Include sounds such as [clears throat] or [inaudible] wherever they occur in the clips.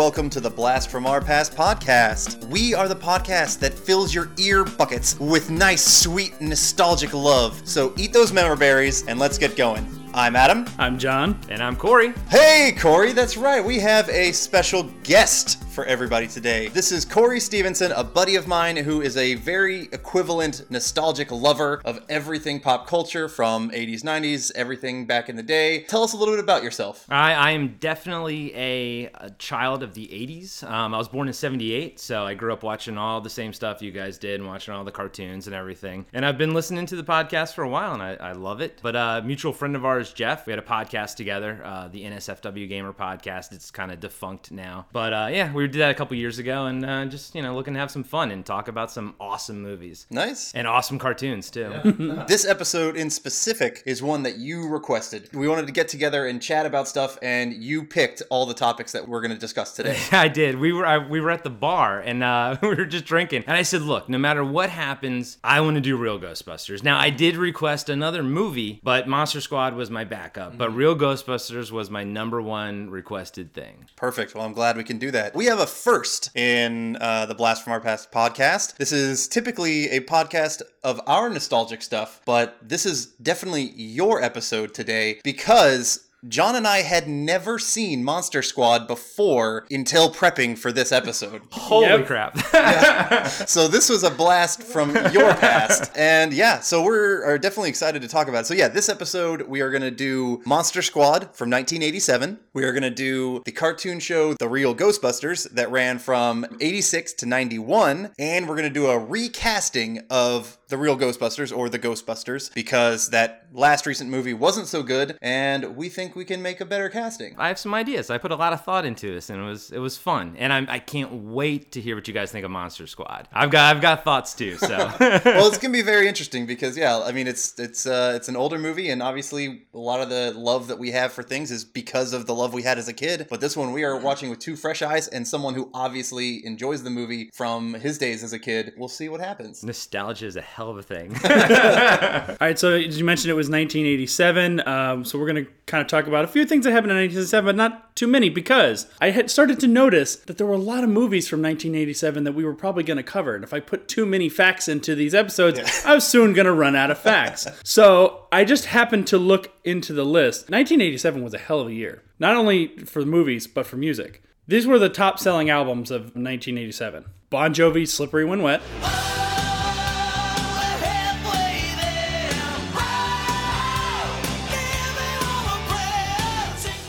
welcome to the Blast from Our Past podcast. We are the podcast that fills your ear buckets with nice, sweet, nostalgic love. So eat those memory berries and let's get going. I'm Adam. I'm John. And I'm Corey. Hey, Corey, that's right. We have a special guest for everybody today. This is Corey Stevenson, a buddy of mine who is a very equivalent, nostalgic lover of everything pop culture from 80s, 90s, everything back in the day. Tell us a little bit about yourself. I, I am definitely a, a child of the 80s. Um, I was born in 78, so I grew up watching all the same stuff you guys did and watching all the cartoons and everything. And I've been listening to the podcast for a while and I, I love it. But a mutual friend of ours, Jeff, we had a podcast together, uh, the NSFW Gamer podcast. It's kind of defunct now. But uh, yeah, we did that a couple years ago and uh, just, you know, looking to have some fun and talk about some awesome movies. Nice. And awesome cartoons, too. [laughs] this episode in specific is one that you requested. We wanted to get together and chat about stuff, and you picked all the topics that we're going to discuss today. [laughs] I did. We were I, we were at the bar and uh, [laughs] we were just drinking, and I said, "Look, no matter what happens, I want to do Real Ghostbusters." Now, I did request another movie, but Monster Squad was my backup. But Real Ghostbusters was my number one requested thing. Perfect. Well, I'm glad we can do that. We have a first in uh, the Blast from Our Past podcast. This is typically a podcast of our nostalgic stuff, but this is definitely your episode today because John and I had never seen Monster Squad before until prepping for this episode. [laughs] Holy Yep. crap! [laughs] so this was a blast from your past [laughs] and yeah so we're are definitely excited to talk about it so yeah this episode we are going to do monster squad from 1987 we are going to do the cartoon show the real ghostbusters that ran from 86 to 91 and we're going to do a recasting of the real ghostbusters or the ghostbusters because that last recent movie wasn't so good and we think we can make a better casting I have some ideas. I put a lot of thought into this, and it was it was fun. And I'm, I can't wait to hear what you guys think of Monster Squad. I've got I've got thoughts too. So [laughs] [laughs] well, it's gonna be very interesting because yeah, I mean it's it's uh, it's an older movie, and obviously a lot of the love that we have for things is because of the love we had as a kid. But this one we are watching with two fresh eyes and someone who obviously enjoys the movie from his days as a kid. We'll see what happens. nostalgia is a hell of a thing. [laughs] All right, so as you mentioned it was 1987. Um, so we're going to kind of talk about a few things that happened in 1987, but not too many because I had started to notice that there were a lot of movies from 1987 that we were probably going to cover. And if I put too many facts into these episodes, I was soon going to run out of facts. [laughs] so I just happened to look into the list. 1987 was a hell of a year, not only for the movies, but for music. These were the top selling albums of 1987. Bon Jovi's Slippery When Wet.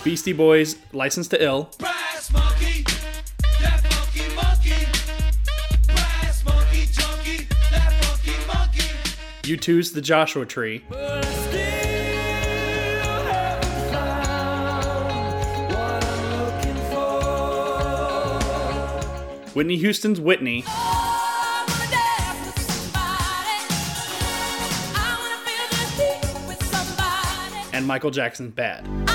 Beastie Boys, License to Ill, Brass monkey, that funky monkey. Monkey, chunky, that funky monkey. U2's The Joshua Tree, But I still haven't found what I'm looking for. Whitney Houston's Whitney, I wanna dance with somebody. I wanna feel the heat with somebody. and Michael Jackson's Bad.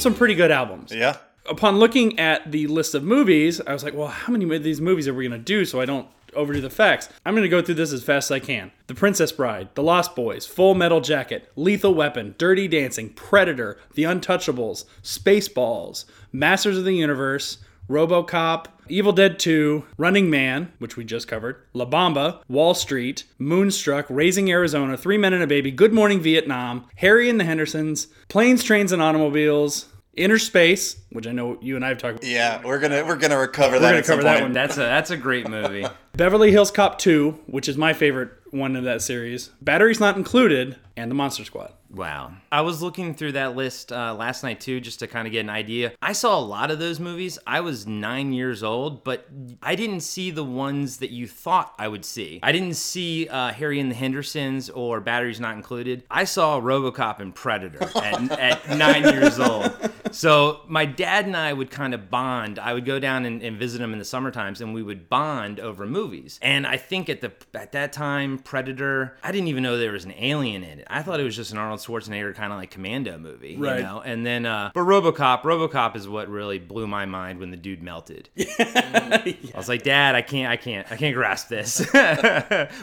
Some pretty good albums. Yeah. Upon looking at the list of movies, I was like, well, how many of these movies are we going to do so I don't overdo the facts? I'm going to go through this as fast as I can. The Princess Bride, The Lost Boys, Full Metal Jacket, Lethal Weapon, Dirty Dancing, Predator, The Untouchables, Spaceballs, Masters of the Universe, RoboCop, Evil Dead 2, Running Man, which we just covered, La Bamba, Wall Street, Moonstruck, Raising Arizona, Three Men and a Baby, Good Morning Vietnam, Harry and the Hendersons, Planes, Trains, and Automobiles, Inner Space, which I know you and I have talked about. Yeah, we're gonna we're gonna recover that. We're gonna cover that one. That's a that's a great movie. [laughs] Beverly Hills Cop 2, which is my favorite one of that series, Batteries Not Included, and The Monster Squad. Wow. I was looking through that list uh, last night too, just to kind of get an idea. I saw a lot of those movies. I was nine years old, but I didn't see the ones that you thought I would see. I didn't see uh, Harry and the Hendersons or Batteries Not Included. I saw Robocop and Predator [laughs] at, at nine years old. so my dad and I would kind of bond. I would go down and, and visit him in the summer times, and we would bond over movies. And I think at the at that time, Predator, I didn't even know there was an alien in it. I thought it was just an Arnold Schwarzenegger kind of like commando movie, Right. you know. And then, uh, but RoboCop, RoboCop is what really blew my mind when the dude melted. [laughs] I was like, Dad, I can't, I can't, I can't grasp this. [laughs]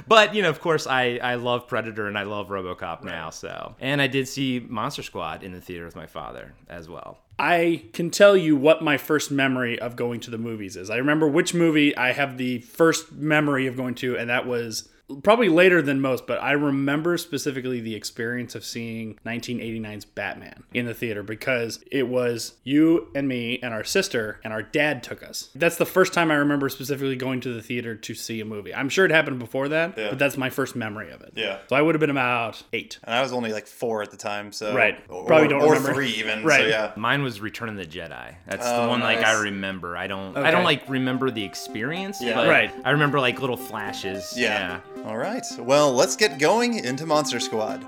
but you know, of course, I I love Predator and I love RoboCop now. So, and I did see Monster Squad in the theater with my father as well. I can tell you what my first memory of going to the movies is. I remember which movie I have the first memory of going to, and that was probably later than most, but I remember specifically the experience of seeing 1989's Batman in the theater because it was you and me and our sister, and our dad took us. That's the first time I remember specifically going to the theater to see a movie. I'm sure it happened before that, Yeah. but that's my first memory of it. Yeah. So I would have been about eight. And I was only like four at the time, so Right. or, Probably don't or remember. three even. So Right. yeah. Mine was Return of the Jedi. That's Oh, the one like. I remember. I don't I don't like remember the experience, Yeah. but Right. I remember like little flashes. Yeah. All right. Well, let's get going into Monster Squad.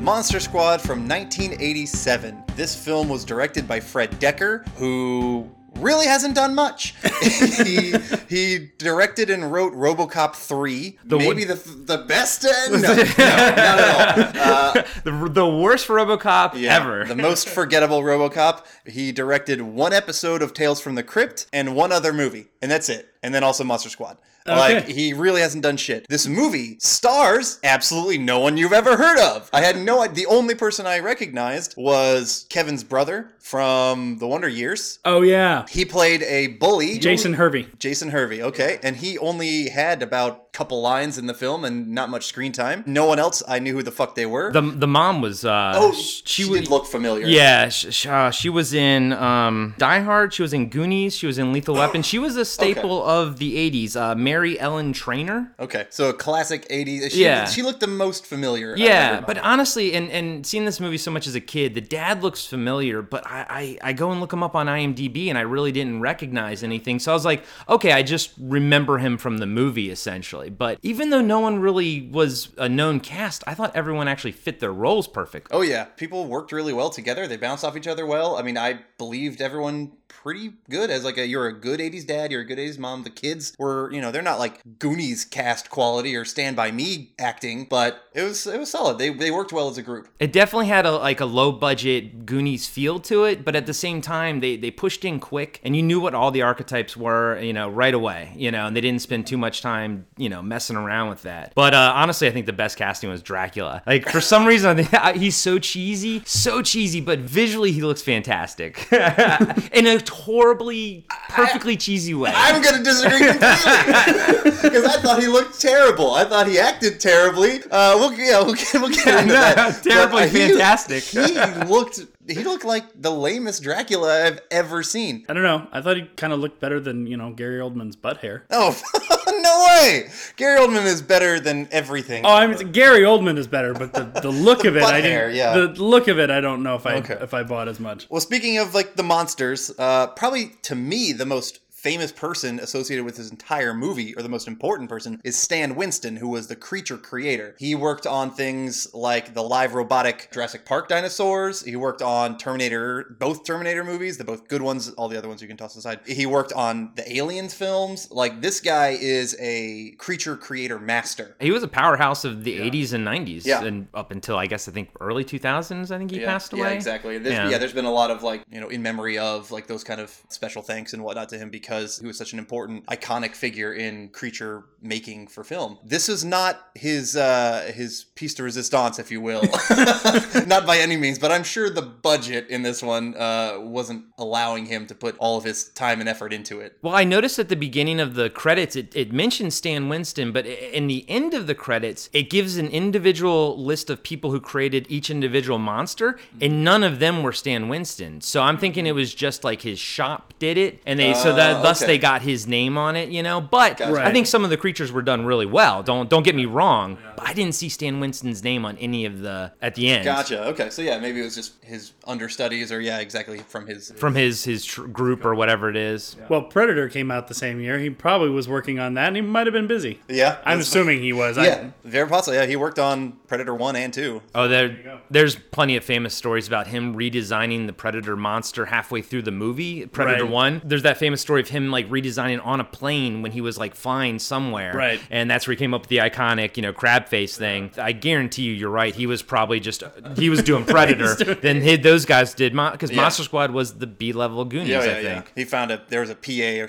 Monster Squad from 1987. This film was directed by Fred Dekker, who really hasn't done much. [laughs] he, he directed and wrote RoboCop 3, the maybe the the best. Uh, [laughs] no, no, not at all. Uh, [laughs] The, the worst RoboCop yeah, ever. The most forgettable RoboCop. He directed one episode of Tales from the Crypt and one other movie, and that's it. And then also Monster Squad. Like he really hasn't done shit. This movie stars absolutely no one you've ever heard of. I had no. Idea the only person I recognized was Kevin's brother from The Wonder Years. Oh, yeah. He played a bully. Jason Hervey. Jason Hervey, okay. And he only had about a couple lines in the film and not much screen time. No one else I knew who the fuck they were. the the mom was uh oh, sh- she, was did look familiar. yeah, sh- sh- uh, she was in um, Die Hard. She was in Goonies. She was in Lethal Weapon. She was a [gasps] staple of the '80s. Uh, Mary Ellen Trainor. Okay, so a classic 80s. She, Yeah. She looked the most familiar. Yeah, but honestly, and, and seeing this movie so much as a kid, the dad looks familiar, but I, I, I go and look him up on IMDb and I really didn't recognize anything. So I was like, okay, I just remember him from the movie essentially. But even though no one really was a known cast, I thought everyone actually fit their roles perfect. Oh yeah, people worked really well together. They bounced off each other well. I mean, I believed everyone pretty good as like a you're a good 80s dad, you're a good 80s mom. The kids were, you know, they're not like Goonies cast quality or Stand by Me acting, but it was it was solid. They they worked well as a group. It definitely had a like a low budget Goonies feel to it, but at the same time they they pushed in quick and you knew what all the archetypes were, you know, right away, you know, and they didn't spend too much time, you know, messing around with that. But uh, honestly, I think the best casting was Dracula. Like for some reason, I think [laughs] he's so cheesy, so cheesy, but visually he looks fantastic [laughs] in a horribly, perfectly cheesy way. I'm gonna disagree completely [laughs] because I thought he looked terrible. I thought he acted terribly. Uh, we'll yeah, we'll get, we'll get into [laughs] that. terribly But, uh, he- fantastic. He, looked he looked like the lamest Dracula I've ever seen. I don't know. I thought he kind of looked better than, you know, Gary Oldman's butt hair. Oh [laughs] no way! Gary Oldman is better than everything. Oh, I mean, Gary Oldman is better, but the, the look [laughs] of it, I didn't. hair, yeah. The look of it, I don't know if I Okay. if I bought as much. Well, speaking of like the monsters, uh, probably to me the most famous person associated with this entire movie, or the most important person, is Stan Winston, who was the creature creator. He worked on things like the live robotic Jurassic Park dinosaurs. He worked on Terminator, both Terminator movies, the both good ones, all the other ones you can toss aside. He worked on the Aliens films. Like this guy is a creature creator master. He was a powerhouse of the 80s and 90s, Yeah. and up until I guess I think early 2000s. I think he passed away. Yeah, exactly. There's, yeah. Yeah. there's been a lot of like, you know, in memory of like those kind of special thanks and whatnot to him because he was such an important iconic figure in creature making for film. This is not his uh his piece de resistance, if you will. [laughs] [laughs] not by any means, but I'm sure the budget in this one uh wasn't allowing him to put all of his time and effort into it. Well, I noticed at the beginning of the credits, it, it mentions Stan Winston, but in the end of the credits, it gives an individual list of people who created each individual monster, and none of them were Stan Winston. So I'm thinking it was just like his shop did it, and they so that Oh, thus okay. they got his name on it, you know. But Gotcha. I think some of the creatures were done really well. Don't don't get me wrong. But I didn't see Stan Winston's name on any of the at the end. Gotcha. Okay. So yeah, maybe it was just his understudies, or yeah, exactly from his. From his his tr- group or whatever it is. Well, Predator came out the same year. He probably was working on that, and he might have been busy. Yeah. I'm assuming he was. I- Yeah, very possible. Yeah, he worked on Predator one and two. Oh, there, there's plenty of famous stories about him redesigning the Predator monster halfway through the movie, Predator Right. 1. There's that famous story of him like redesigning on a plane when he was like flying somewhere. Right. And that's where he came up with the iconic, you know, crab face thing. I guarantee you, you're right. He was probably just, he was doing [laughs] Predator. then he, those guys did, because Yeah. Monster Squad was the B level Goonies, Yeah, I yeah, yeah. think. He found a there was a PA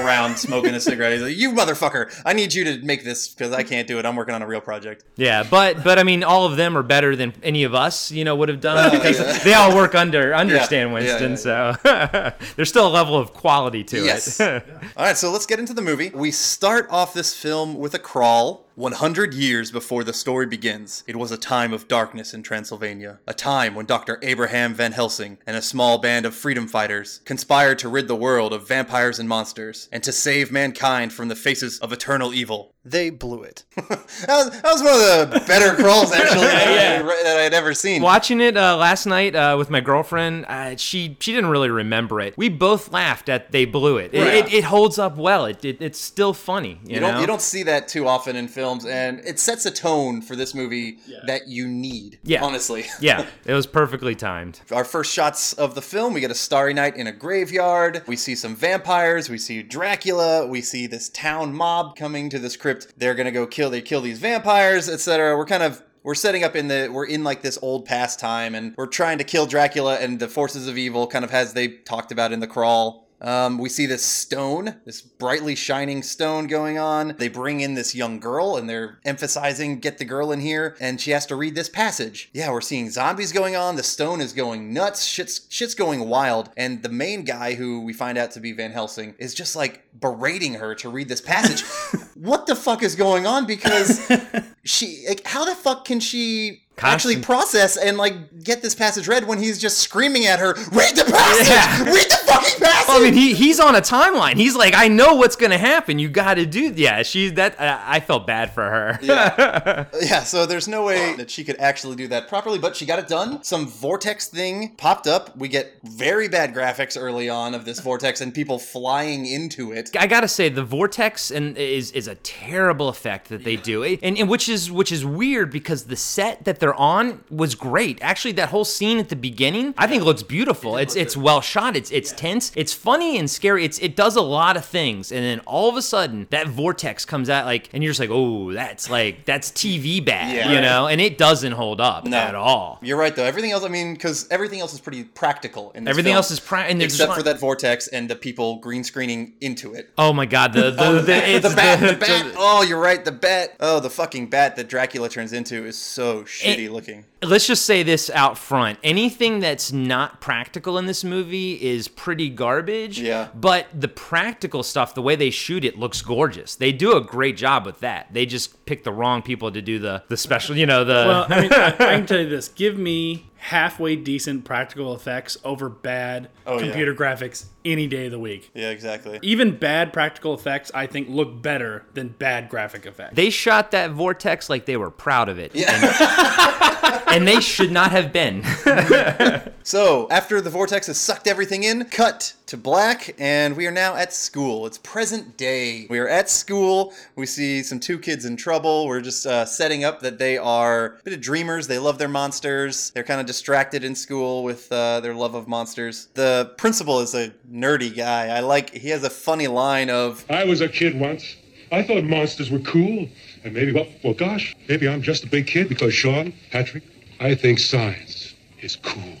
around smoking a cigarette. He's like, "You motherfucker! I need you to make this because I can't do it. I'm working on a real project." Yeah, but but I mean, all of them are better than any of us, you know, would have done oh, because yeah. they all work under [laughs] under Yeah, Stan yeah, Winston. yeah, so [laughs] there's still a level of quality to Yes. it. All right, so let's get into the movie. We start off this film with a crawl. 100 years before the story begins, it was a time of darkness in Transylvania. A time when Dr. Abraham Van Helsing and a small band of freedom fighters conspired to rid the world of vampires and monsters and to save mankind from the faces of eternal evil. They blew it. [laughs] that, was, that was one of the better [laughs] crawls, actually, that, I, that I had ever seen. Watching it uh, last night uh, with my girlfriend, uh, she she didn't really remember it. We both laughed at they blew it. It, Right. it, it holds up well. It, it it's still funny. You, You know? don't you don't see that too often in films, and it sets a tone for this movie that you need. Yeah. honestly. [laughs] yeah, it was perfectly timed. Our first shots of the film, we get a starry night in a graveyard. We see some vampires. We see Dracula. We see this town mob coming to this crypt. They're gonna go kill. They kill these vampires, etc. We're kind of we're setting up in the we're in like this old past time, and we're trying to kill Dracula and the forces of evil, kind of as they talked about in the crawl. Um, we see this stone, this brightly shining stone going on. They bring in this young girl and they're emphasizing get the girl in here, and she has to read this passage. Yeah, we're seeing zombies going on. The stone is going nuts. Shit's shit's going wild. And the main guy, who we find out to be Van Helsing, is just like berating her to read this passage. [laughs] what the fuck is going on? Because [laughs] she, like, how the fuck can she? Actually, process and like get this passage read when he's just screaming at her, "Read the passage! Yeah. Read the fucking passage!" Well, I mean, he he's on a timeline. He's like, I know what's gonna happen. You got to do. Yeah, she that I I felt bad for her. Yeah. [laughs] yeah, so there's no way that she could actually do that properly, but she got it done. Some vortex thing popped up. We get very bad graphics early on of this vortex and people flying into it. I gotta say the vortex and is is a terrible effect that they do, It- and, and which is which is weird because the set that they're on was great. Actually, that whole scene at the beginning, I think looks beautiful. It's it's well shot. It's it's tense. It's funny and scary. It's it does a lot of things, and then all of a sudden that vortex comes out like, and you're just like, oh, that's like that's TV bad, Yeah. you know, and it doesn't hold up No. at all. You're right, though. Everything else, I mean, because everything else is pretty practical in this Everything film, else is pra- and there's except for that vortex and the people green screening into it. Oh my god, the the, oh, the, the it's [laughs] bat, the, the- [laughs] bat. Oh, you're right, the bat. Oh, the fucking bat that Dracula turns into is so shitty looking. Let's just say this out front. Anything that's not practical in this movie is pretty garbage Yeah. but the practical stuff the way they shoot it looks gorgeous. They do a great job with that. They just pick the wrong people to do the the special you know the Well, I mean, I, I can [laughs] tell you this: give me halfway decent practical effects over bad Oh, yeah. computer graphics any day of the week. Yeah, exactly. Even bad practical effects, I think, look better than bad graphic effects. they shot that vortex like they were proud of it and, [laughs] and they should not have been [laughs] So, after the vortex has sucked everything in, cut to black, and we are now at school. It's present day. We are at school. We see some two kids in trouble. We're just uh, setting up that they are a bit of dreamers. They love their monsters. They're kind of distracted in school with uh, their love of monsters. The principal is a nerdy guy. I like, he has a funny line of, I was a kid once. I thought monsters were cool. And maybe, well, well, gosh, maybe I'm just a big kid because Sean, Patrick, I think science is cool.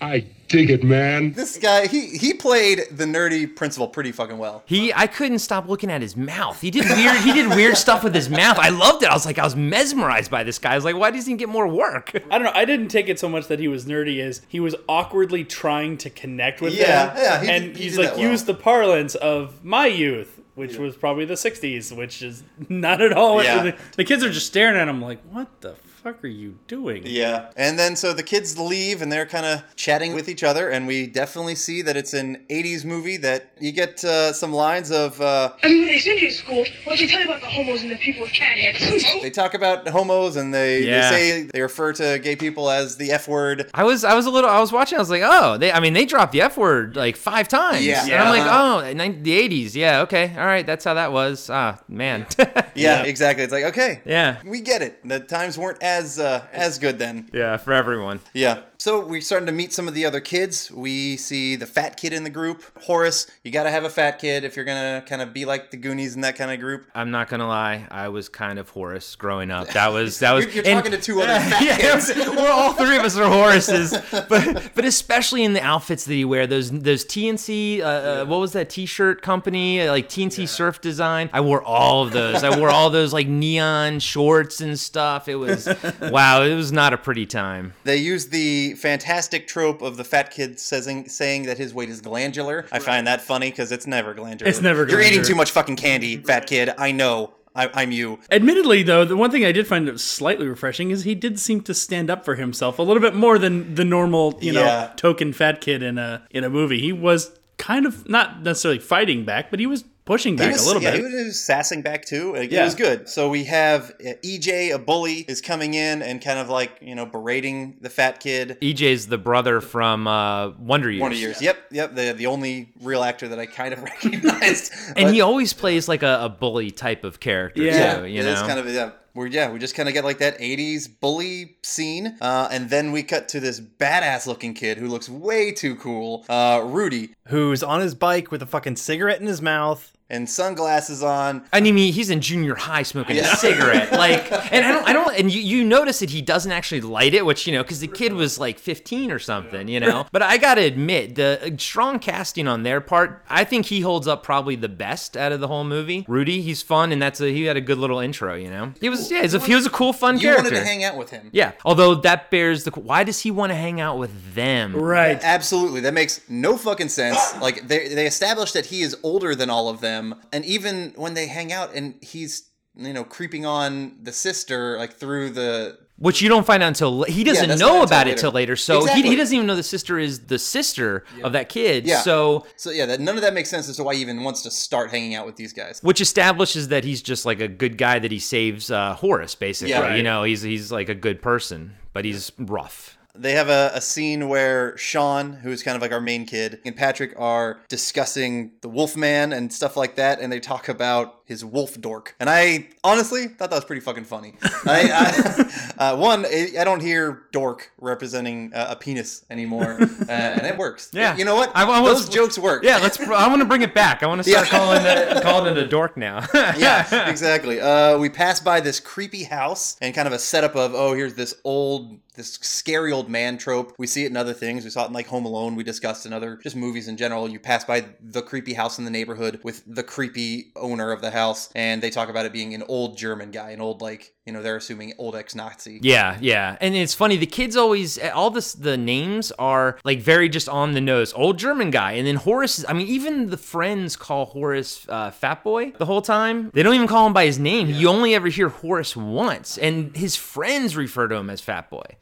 I dig it, man. this guy, he, he played the nerdy principal pretty fucking well. He, I couldn't stop looking at his mouth. He did weird. He did weird stuff with his mouth. I loved it. I was like, I was mesmerized by this guy. I was like, why doesn't he get more work? [laughs] I don't know. I didn't take it so much that he was nerdy as he was awkwardly trying to connect with Yeah, them. yeah, he and he he's like that well. used the parlance of my youth, which was probably the '60s, which is [laughs] not at all. Yeah. The, the kids are just staring at him like, "What the fuck are you doing? Yeah. And then so the kids leave and they're kind of chatting with each other, and we definitely see that it's an 80s movie that you get uh, some lines of. Uh, I mean, when they send you to school, why don't you tell you about the homos and the people with cat heads? they talk about homos and they, Yeah. they say they refer to gay people as the F word. I was I was a little I was watching I was like oh they I mean they dropped the f word like five times Yeah. and I'm like Uh-huh. oh the 80s yeah okay all right that's how that was ah man [laughs] Yeah, exactly. It's like, okay. yeah We get it. The times weren't as uh, as good then. yeah for everyone Yeah. So we're starting to meet some of the other kids. We see the fat kid in the group. Horace, you got to have a fat kid if you're going to kind of be like the Goonies in that kind of group. I'm not gonna lie I was kind of Horace growing up that was [laughs] that was You're, you're and- talking to two other [laughs] fat yeah, kids. [laughs] all three of us are Horaces, but but especially in the outfits that he wear, those those TNC, uh, uh, what was that T-shirt company, uh, like TNC Surf Design? I wore all of those. I wore all those like neon shorts and stuff. It was wow, it was not a pretty time. They used the fantastic trope of the fat kid saying, saying that his weight is glandular. I find that funny because it's never glandular. It's never You're eating too much fucking candy, fat kid. I know. I, I'm you. Admittedly, though, the one thing I did find slightly refreshing is he did seem to stand up for himself a little bit more than the normal, you know, Yeah. token fat kid in a in a movie. He was kind of not necessarily fighting back, but he was pushing back He was, a little yeah, bit. He was, sassing back too. Like, It Yeah. was good. So we have uh, EJ, a bully, is coming in and kind of like you know berating the fat kid. EJ's the brother from uh, Wonder Years. One Years. Yep, yep. The the only real actor that I kind of [laughs] recognized. And But- he always plays like a, a bully type of character Yeah. too. You it know, is kind of yeah. We're yeah, we just kind of get like that '80s bully scene, uh, and then we cut to this badass looking kid who looks way too cool, uh, Rudy, Who's on his bike with a fucking cigarette in his mouth. And sunglasses on. I mean, he's in junior high smoking Yeah. a cigarette, [laughs] like, and I don't, I don't, and you, you notice that he doesn't actually light it, which you know, because the kid was like 15 or something, you know. But I gotta admit, the uh, strong casting on their part, I think he holds up probably the best out of the whole movie. Rudy, he's fun, and that's a he had a good little intro, you know. He was, yeah, he's a, he was a cool, fun You character. wanted to hang out with him. yeah, although that bears the why does he want to hang out with them? right. Absolutely, that makes no fucking sense. Like they they established that he is older than all of them, and even when they hang out and he's you know creeping on the sister like through the Which you don't find out until he doesn't that's not know until about it till later. So he, Exactly. he doesn't even know the sister is the sister of that kid. Yeah. So so yeah that none of that makes sense as to why he even wants to start hanging out with these guys. which establishes that he's just like a good guy that he saves uh, Horace basically. Yeah. Right. You know, he's he's like a good person, but he's rough. They have a, a scene where Sean, who's kind of like our main kid, and Patrick are discussing the Wolfman and stuff like that, and they talk about his wolf dork. And I honestly thought that was pretty fucking funny. I, I, [laughs] uh, one, I don't hear dork representing uh, a penis anymore, uh, and it works. Yeah. you know what? I- I Those jokes work. Yeah, let's. I want to bring it back. I want to start Yeah. calling it [laughs] calling it a dork now. [laughs] yeah, exactly. Uh, we pass by this creepy house and kind of a setup of oh, here's this old, this scary old man trope. We see it in other things. We saw it in like Home Alone. We discussed in other just movies in general. You pass by the creepy house in the neighborhood with the creepy owner of the house, and they talk about it being an old German guy, an old like you know they're assuming old ex-Nazi. Yeah, yeah, and it's funny. The kids always all this the names are like very just on the nose. Old German guy, and then Horace. Is, I mean, even the friends call Horace uh, Fat Boy the whole time. They don't even call him by his name. You only ever hear Horace once, and his friends refer to him as Fat Boy.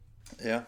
Yeah.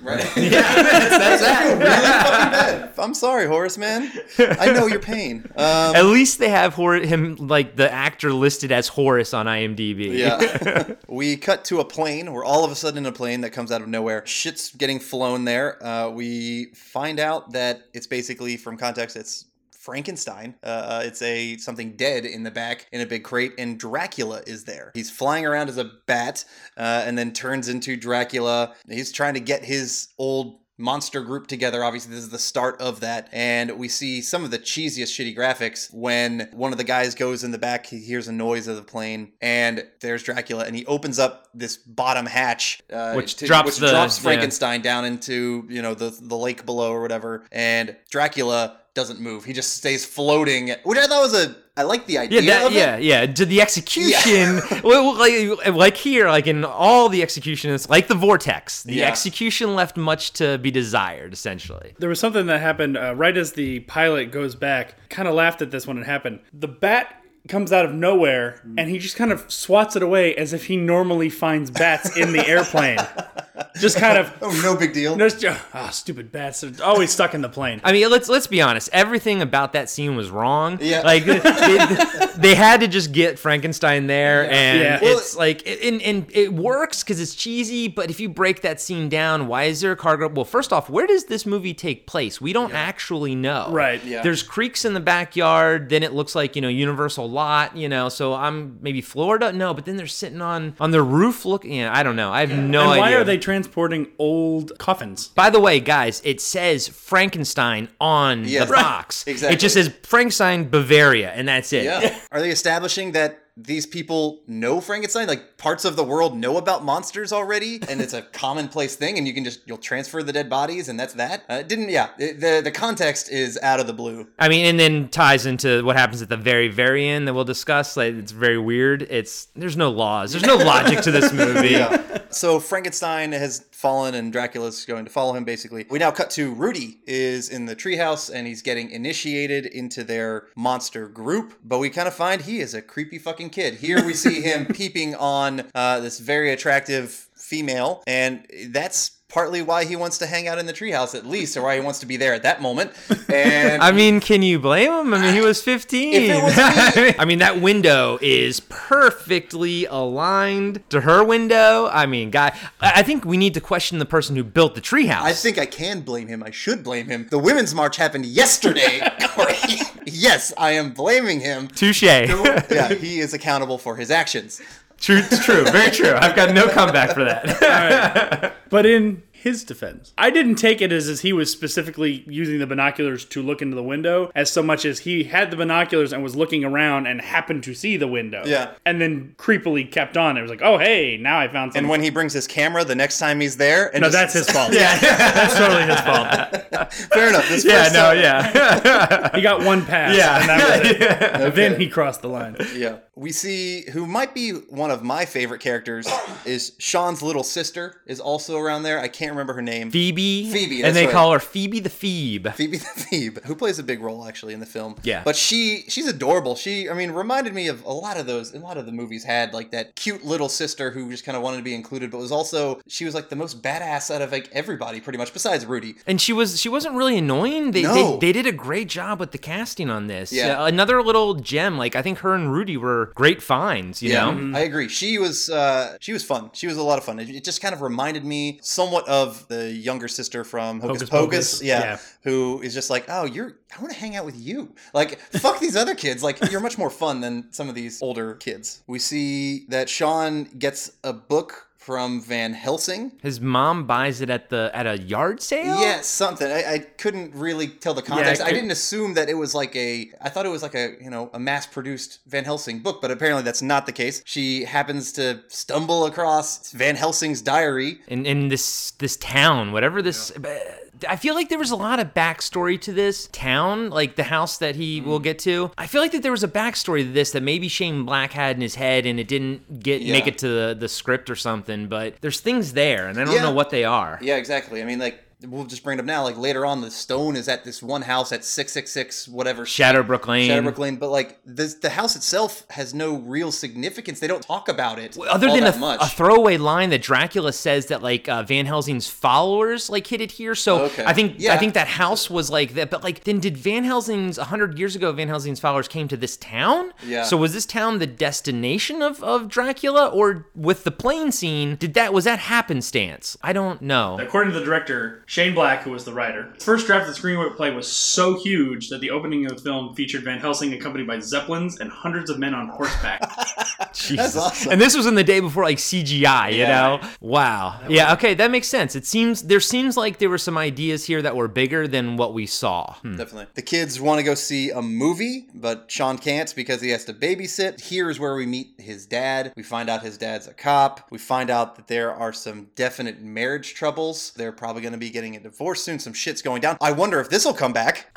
Right. [laughs] yeah, that's, that. Really fucking bad. [laughs] I'm sorry, Horace man. I know your pain. Um, At least they have Hor- him like the actor listed as Horace on IMDb. Yeah. [laughs] we cut to a plane. We're all of a sudden in a plane that comes out of nowhere. Shit's getting flown there. Uh, we find out that it's basically, from context, it's Frankenstein. Uh, uh, it's a something dead in the back in a big crate, and Dracula is there. He's flying around as a bat, uh, and then turns into Dracula. He's trying to get his old monster group together. Obviously, this is the start of that. And we see some of the cheesiest shitty graphics when one of the guys goes in the back, he hears a noise of the plane, and there's Dracula, and he opens up this bottom hatch, uh, Which to- drops which the- drops yeah. Frankenstein down into you know the the lake below or whatever, and Dracula doesn't move. He just stays floating, which I thought was a I like the Yeah, idea that, of it. yeah, yeah. To the execution, [laughs] well, like, like here, like in all the executions, like the vortex, the Yeah. execution left much to be desired, essentially. There was something that happened uh, right as the pilot goes back. Kind of laughed at this when it happened. The bat comes out of nowhere and he just kind of swats it away as if he normally finds bats in the [laughs] airplane. Just kind of. [laughs] Oh, no big deal. Just, oh, stupid bats. They're always stuck in the plane. I mean, let's let's be honest. Everything about that scene was wrong. Yeah. like [laughs] they, they had to just get Frankenstein there, and Yeah. Well, it's like, and and it works because it's cheesy. But if you break that scene down, why is there a cargo? Well, first off, where does this movie take place? We don't actually know. Right. Yeah. There's creeks in the backyard. Then it looks like you know Universal lot. You know, so I'm maybe Florida. No, but then they're sitting on on the roof looking. Yeah, I don't know. I have no and idea. why are they transporting old coffins? By the way, guys, it says Frankenstein on Yes. the Right. box. Exactly. It just says Frankenstein Bavaria, and that's it. Yeah. Are they establishing that these people know Frankenstein? Like parts of the world know about monsters already, and it's a [laughs] commonplace thing, and you can just you'll transfer the dead bodies, and that's that. Uh, didn't yeah? It, the the context is out of the blue. I mean, and then ties into what happens at the very, very end that we'll discuss. Like, it's very weird. It's there's no laws. There's no logic to this [laughs] movie. So Frankenstein has fallen, and Dracula's going to follow him. Basically, we now cut to Rudy is in the treehouse, and he's getting initiated into their monster group. But we kind of find he is a creepy fucking kid. Here we see him [laughs] peeping on uh, this very attractive female, and that's partly why he wants to hang out in the treehouse at least, or why he wants to be there at that moment. And [laughs] I mean, can you blame him? I mean, he was 15. If it was [laughs] I mean, that window is perfectly aligned to her window. I mean, guy, I think we need to question the person who built the treehouse. I think I can blame him. I should blame him. The Women's March happened yesterday. [laughs] Yes, I am blaming him. Touche. Yeah, he is accountable for his actions. True, true, very true. I've got no comeback for that. [laughs] But in his defense, I didn't take it as, as he was specifically using the binoculars to look into the window, as so much as he had the binoculars and was looking around and happened to see the window. Yeah. And then creepily kept on. It was like, oh, hey, now I found something. And when he brings his camera the next time he's there, and no, just- that's his fault. [laughs] yeah. [laughs] that's totally his fault. [laughs] fair enough. This yeah, no, time- yeah. He got one pass. Yeah. And that was it. Then he crossed the line. Yeah. We see who might be one of my favorite characters is Sean's little sister is also around there. I can't remember her name. Phoebe. Phoebe, that's And they right. call her Phoebe the Phoebe. Phoebe the Phoebe, who plays a big role actually in the film. Yeah. But she she's adorable. She I mean reminded me of a lot of those a lot of the movies had like that cute little sister who just kind of wanted to be included but was also she was like the most badass out of like everybody pretty much besides Rudy. And she was she wasn't really annoying. They, No. they they did a great job with the casting on this. Yeah. Uh, another little gem. Like I think her and Rudy were great finds. You know. I agree. She was uh, she was fun. She was a lot of fun. It, it just kind of reminded me somewhat of the younger sister from Hocus, Hocus Pocus. Pocus, Yeah, yeah. who is just like, oh, you're. I want to hang out with you. Like, fuck these other kids. Like, you're much more fun than some of these older kids. We see that Sean gets a book from Van Helsing. His mom buys it at the at a yard sale. Yeah, something. I, I couldn't really tell the context. I could- didn't assume that it was like a. I thought it was like a you know a mass-produced Van Helsing book, but apparently that's not the case. She happens to stumble across Van Helsing's diary. in, in this this town, whatever this. I feel like there was a lot of backstory to this town, like the house that he mm-hmm. will get to. I feel like that there was a backstory to this that maybe Shane Black had in his head, and it didn't get Yeah. make it to the, the script or something. But there's things there, and I don't Yeah. know what they are. Yeah, exactly. I mean, like we'll just bring it up now. Like later on, the stone is at this one house at six six six whatever Shatterbrook Lane. Shatterbrook Lane, but like this, the house itself has no real significance. They don't talk about it Other all than a, much. a throwaway line that Dracula says that like uh, Van Helsing's followers like hid it here, so Okay. I think Yeah. I think that house was like that. But like, then did Van Helsing's hundred years ago? Van Helsing's followers came to this town. Yeah. So was this town the destination of, of Dracula, or with the plane scene, did that was that happenstance? I don't know. According to the director, Shane Black, who was the writer, the first draft of the screenplay was so huge that the opening of the film featured Van Helsing accompanied by zeppelins and hundreds of men on horseback. [laughs] Jesus. awesome. And this was in the day before like CGI, you Yeah. know? Wow. Yeah, okay, that makes sense. It seems there seems like there were some ideas here that were bigger than what we saw. Hmm. Definitely. The kids want to go see a movie, but Sean can't because he has to babysit. Here's where we meet his dad. We find out his dad's a cop. We find out that there are some definite marriage troubles. They're probably going to be getting a divorce soon. Some shit's going down. I wonder if this will come back. [laughs]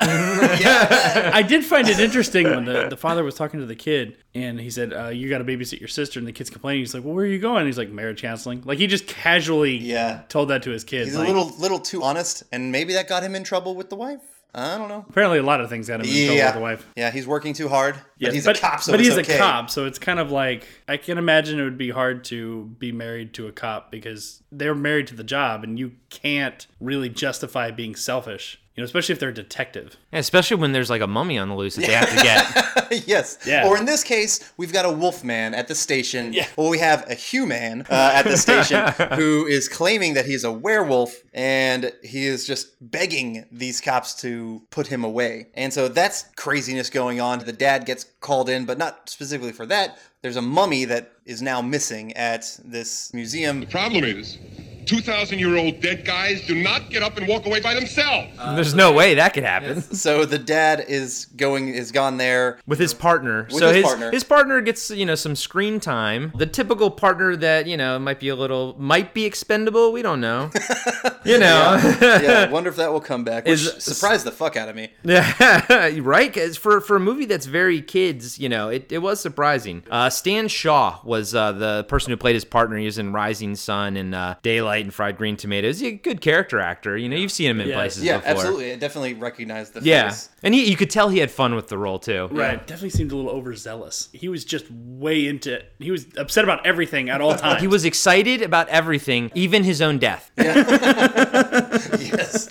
Yeah. I did find it interesting when the, the father was talking to the kid and he said, uh, You got to babysit your sister. And the kid's complaining. He's like, Well, where are you going? he's like, Marriage counseling. Like, he just casually Yeah. told that to his kid. He's Like, a little little too honest, and maybe that got him in trouble with the wife. I don't know. Apparently, a lot of things got him in trouble with the wife. Yeah, he's working too hard. Yeah, But he's a cop, so but it's he's okay. a cop, so it's kind of like I can imagine it would be hard to be married to a cop because they're married to the job, and you can't really justify being selfish. You know, especially if they're a detective. Yeah, especially when there's like a mummy on the loose that they have to get. [laughs] yes. Yeah. Or in this case, we've got a wolf man at the station. Yeah. Well, we have a human uh, at the station [laughs] who is claiming that he's a werewolf and he is just begging these cops to put him away. And so that's craziness going on. The dad gets called in, but not specifically for that. There's a mummy that is now missing at this museum. The problem is, 2,000 year old dead guys do not get up and walk away by themselves. There's no way that could happen. So the dad is going, is gone there. with his partner. With so his his partner. his partner gets you know some screen time. The typical partner that you know might be a little might be expendable. We don't know. [laughs] you know. yeah, I [laughs] wonder if that will come back. Which Is- surprised the fuck out of me. [laughs] Yeah, right? Cause for for a movie that's very kids, you know, it, it was surprising. Uh, Stan Shaw was uh, the person who played his partner. He was in Rising Sun and uh, Daylight and Fried Green Tomatoes. He's a good character actor. You know, you've seen him in Yeah. places Yeah, before. absolutely. I definitely recognized the Yeah, face. and he, you could tell he had fun with the role too. Right. Definitely seemed a little overzealous. He was just way into. It. He was upset about everything at all [laughs] times. He was excited about everything, even his own death. [laughs] yes.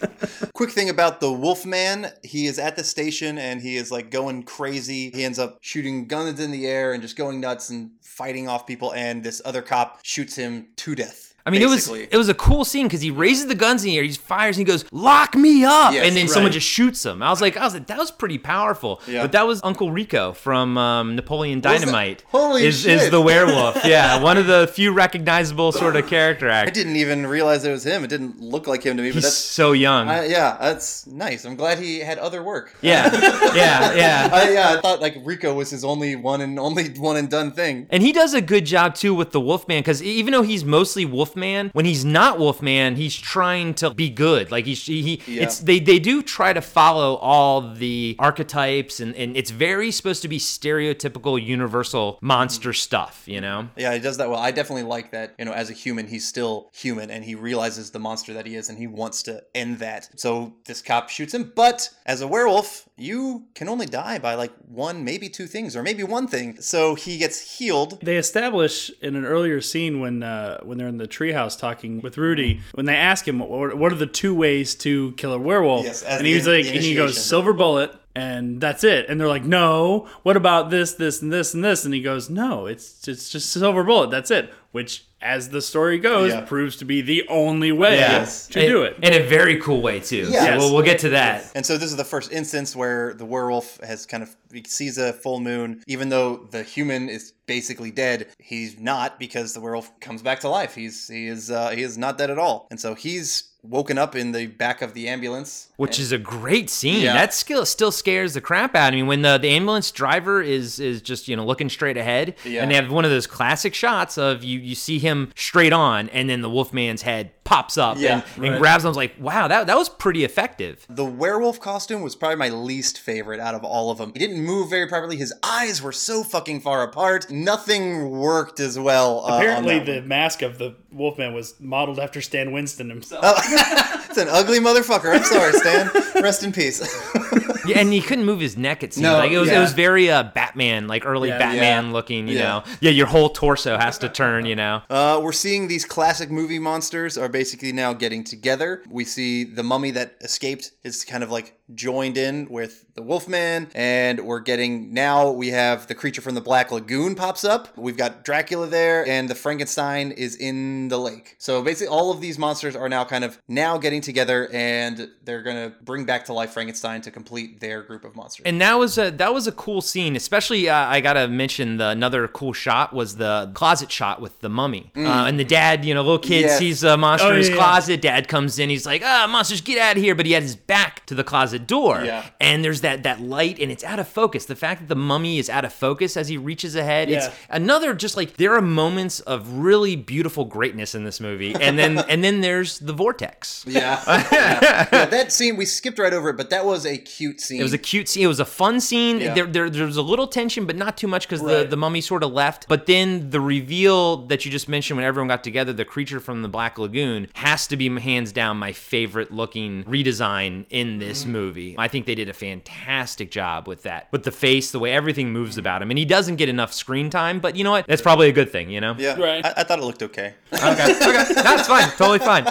Quick thing about the Wolfman, he is at the station and he is like going crazy. He ends up shooting guns in the air and just going nuts and fighting off people and this other cop shoots him to death. I mean, it was it was a cool scene because he raises the guns in the air, he fires, and he goes, "Lock me up!" Yes, and then someone just shoots him. I was like, I was like, that was pretty powerful. Yeah. But that was Uncle Rico from um, Napoleon? Dynamite. Holy is, shit. is the werewolf? [laughs] yeah, one of the few recognizable sort of character acts. I didn't even realize it was him. It didn't look like him to me, but He's that's so young. I, yeah, that's nice. I'm glad he had other work. yeah, [laughs] yeah, yeah. I, yeah, I thought like Rico was his only one and only one and done thing. And he does a good job too with the Wolfman because even though he's mostly Wolfman, when he's not Wolfman, he's trying to be good. Like he's he, Yeah. it's they they do try to follow all the archetypes and and it's very supposed to be stereotypical universal monster mm. stuff. You know. Yeah, he does that well. I definitely like that. You know, as a human, he's still human, and he realizes the monster that he is, and he wants to end that. So this cop shoots him, but as a werewolf, you can only die by like one, maybe two things, or maybe one thing. So he gets healed. They establish in an earlier scene when uh, when they're in the treehouse talking with Rudy, when they ask him what, what are the two ways to kill a werewolf, Yes, and he's like, and he goes silver bullet, and that's it. And they're like, no, what about this, this, and this, and this? And he goes, no, it's it's just silver bullet, that's it. Which, as the story goes, Yeah. proves to be the only way Yes. to And- do it. in a very cool way too. Yes. So we'll, we'll get to that. And so this is the first instance where the werewolf has kind of sees a full moon, even though the human is basically dead. He's not because the werewolf comes back to life. He's he is uh, he is not dead at all, and so he's woken up in the back of the ambulance. Which is a great scene. Yeah. That skill still scares the crap out of me when the, the ambulance driver is is just you know looking straight ahead, Yeah. and they have one of those classic shots of you you see him straight on, and then the Wolfman's head pops up Yeah, and, and grabs him. I was like, wow, that that was pretty effective. The werewolf costume was probably my least favorite out of all of them. He didn't move very properly. His eyes were so fucking far apart. Nothing worked as well. Uh, on Apparently, that the one. mask of the Wolfman was modeled after Stan Winston himself. it's [laughs] an ugly motherfucker. I'm sorry, Stan. Rest in peace. [laughs] Yeah, and he couldn't move his neck. It seemed No, like it was it was very uh, Batman, like early Yeah. Batman Yeah. looking. You Yeah. know, yeah, your whole torso has to turn. You know. Uh, we're seeing these classic movie monsters are basically now getting together. We see the mummy that escaped is kind of like joined in with the Wolfman, and we're getting now we have the creature from the Black Lagoon pops up. We've got Dracula there, and the Frankenstein is in the lake. So basically, all of these monsters are now kind of now getting together, and they're gonna bring back to life Frankenstein to complete their group of monsters. And that was a that was a cool scene, especially uh, I gotta mention the another cool shot was the closet shot with the mummy uh, and the dad. You know, little kid Yes. sees a monster Oh, in his yeah, yeah. closet. Dad comes in, he's like, "Ah, monsters, get out of here!" But he had his back to the closet door, Yeah. and there's that that light, and it's out of focus. The fact that the mummy is out of focus as he reaches ahead, it's another just like there are moments of really beautiful greatness in this movie, and then [laughs] and then there's the vortex. yeah. yeah. [laughs] Yeah, that scene we skipped right over it, but that was a cute scene. It was a cute scene. It was a fun scene. Yeah. There, there, there was a little tension, but not too much because the, Right. the mummy sort of left. But then the reveal that you just mentioned when everyone got together, the creature from the Black Lagoon, has to be hands down my favorite looking redesign in this movie. Movie. I think they did a fantastic job with that, with the face, the way everything moves about him, and he doesn't get enough screen time. But you know what? That's probably a good thing. You know? Yeah, Right. I, I thought it looked okay. Okay. Okay. [laughs] That's fine. Totally fine.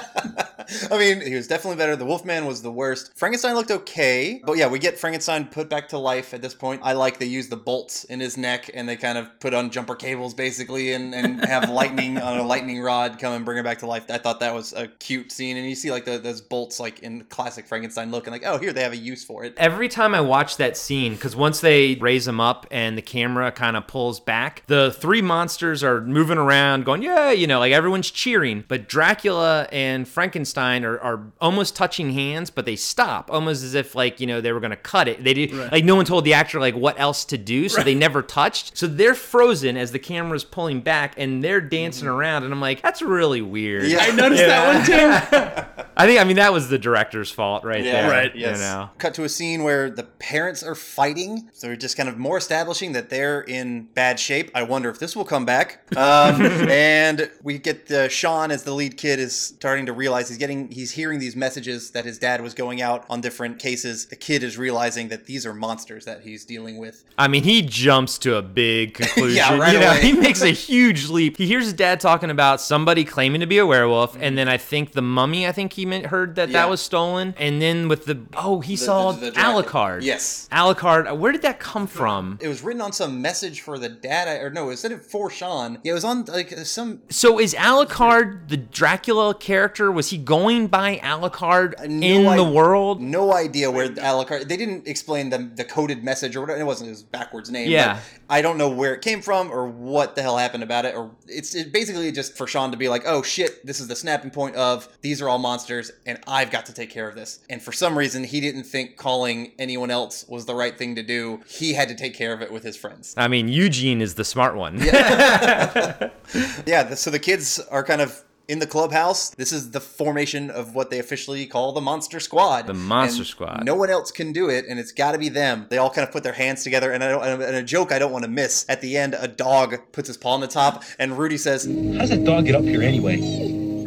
[laughs] I mean, he was definitely better. The Wolfman was the worst. Frankenstein looked okay, but yeah, we get Frankenstein put back to life at this point. I like they use the bolts in his neck and they kind of put on jumper cables basically and, and have [laughs] lightning on a lightning rod come and bring him back to life. I thought that was a cute scene, and you see like the, those bolts like in classic Frankenstein look, and like oh here they have a use for it. Every time I watch that scene, because once they raise him up and the camera kind of pulls back, the three monsters are moving around, going, yeah, you know, like everyone's cheering. But Dracula and Frankenstein are, are almost touching hands, but they stop, almost as if, like, you know, they were going to cut it. They did, like, no one told the actor, like, what else to do, so they never touched. So they're frozen as the camera's pulling back and they're dancing around. And I'm like, that's really weird. Yeah. I noticed that one too. [laughs] I think, I mean, that was the director's fault right there. Right, You Yes. know? Cut to a scene where the parents are fighting. So we're just kind of more establishing that they're in bad shape. I wonder if this will come back. Um, [laughs] and we get the Sean as the lead kid is starting to realize he's getting he's hearing these messages that his dad was going out on different cases. The kid is realizing that these are monsters that he's dealing with. I mean, he jumps to a big [laughs] conclusion. Yeah, right you know, away. he makes a huge leap. He hears his dad talking about somebody claiming to be a werewolf, and then I think the mummy. I think he meant, heard that Yeah. that was stolen, and then with the oh, he The- saw the- the Alucard. Yes. Alucard. Where did that come from? It was written on some message for the dad, or no, it said it for Sean. Yeah, it was on like some So is Alucard the Dracula character? Was he going by Alucard uh, no in the world? No idea where Alucard. They didn't explain the the coded message or whatever. It wasn't his backwards name. Yeah. But I don't know where it came from or what the hell happened about it. Or it's it basically just for Sean to be like, oh shit, this is the snapping point of these are all monsters and I've got to take care of this. And for some reason, he didn't think calling anyone else was the right thing to do. He had to take care of it with his friends. I mean, Eugene is the smart one. Yeah, [laughs] [laughs] th- so the kids are kind of in the clubhouse. This is the formation of what they officially call the Monster Squad. The Monster And Squad. No one else can do it, and it's got to be them. They all kind of put their hands together, and, I don't, and a joke I don't want to miss. At the end, a dog puts his paw on the top, and Rudy says, "How does that dog get up here anyway?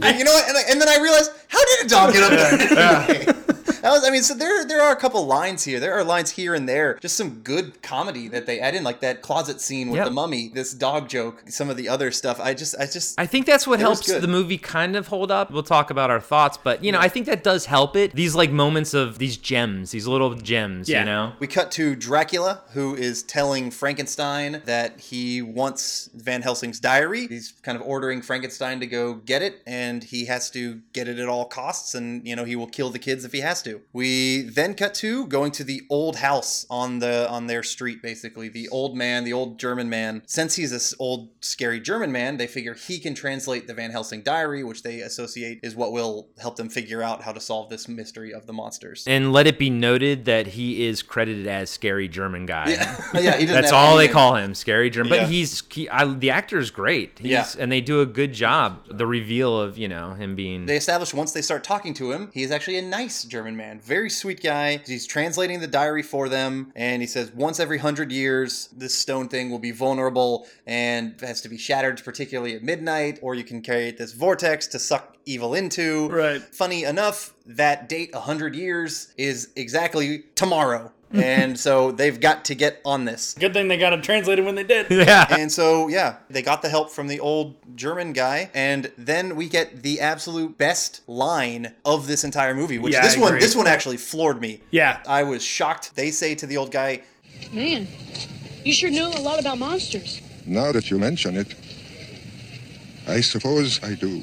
and you know what? And, I- and then I realized, how did a dog get up there? That [laughs] was, I mean, so there there are a couple lines here. There are lines here and there. Just some good comedy that they add in, like that closet scene with Yep. the mummy, this dog joke, some of the other stuff. I just, I just, I think that's what helps the movie kind of hold up. We'll talk about our thoughts, but you know, I think that does help it. These like moments of these gems, these little gems, Yeah. you know. We cut to Dracula, who is telling Frankenstein that he wants Van Helsing's diary. He's kind of ordering Frankenstein to go get it, and he has to get it at all costs, and you know he will kill the kids if he has to. We then cut to going to the old house on the on their street, basically the old man, the old German man. Since he's this old scary German man, they figure he can translate the Van Helsing diary, which they associate is what will help them figure out how to solve this mystery of the monsters. And let it be noted that he is credited as scary German guy. yeah, [laughs] yeah, he [laughs] doesn't That's all they call him, scary German. Yeah. But he's he, I, the actor is great. He's, Yeah. and they do a good job. The reveal of you know him being They establish once they start talking to him, he is actually a nice German man, very sweet guy. He's translating the diary for them, and he says once every hundred years, this stone thing will be vulnerable and has to be shattered, particularly at midnight, or you can create this vortex to suck evil into. Right. Funny enough, that date, hundred years, is exactly tomorrow. And so they've got to get on this. Good thing they got it translated when they did. [laughs] yeah. And so, yeah, they got the help from the old German guy, and then we get the absolute best line of this entire movie. Which Yeah, this I one, agree. this one actually floored me. Yeah. I was shocked. They say to the old guy, Man, you sure know a lot about monsters. Now that you mention it, I suppose I do.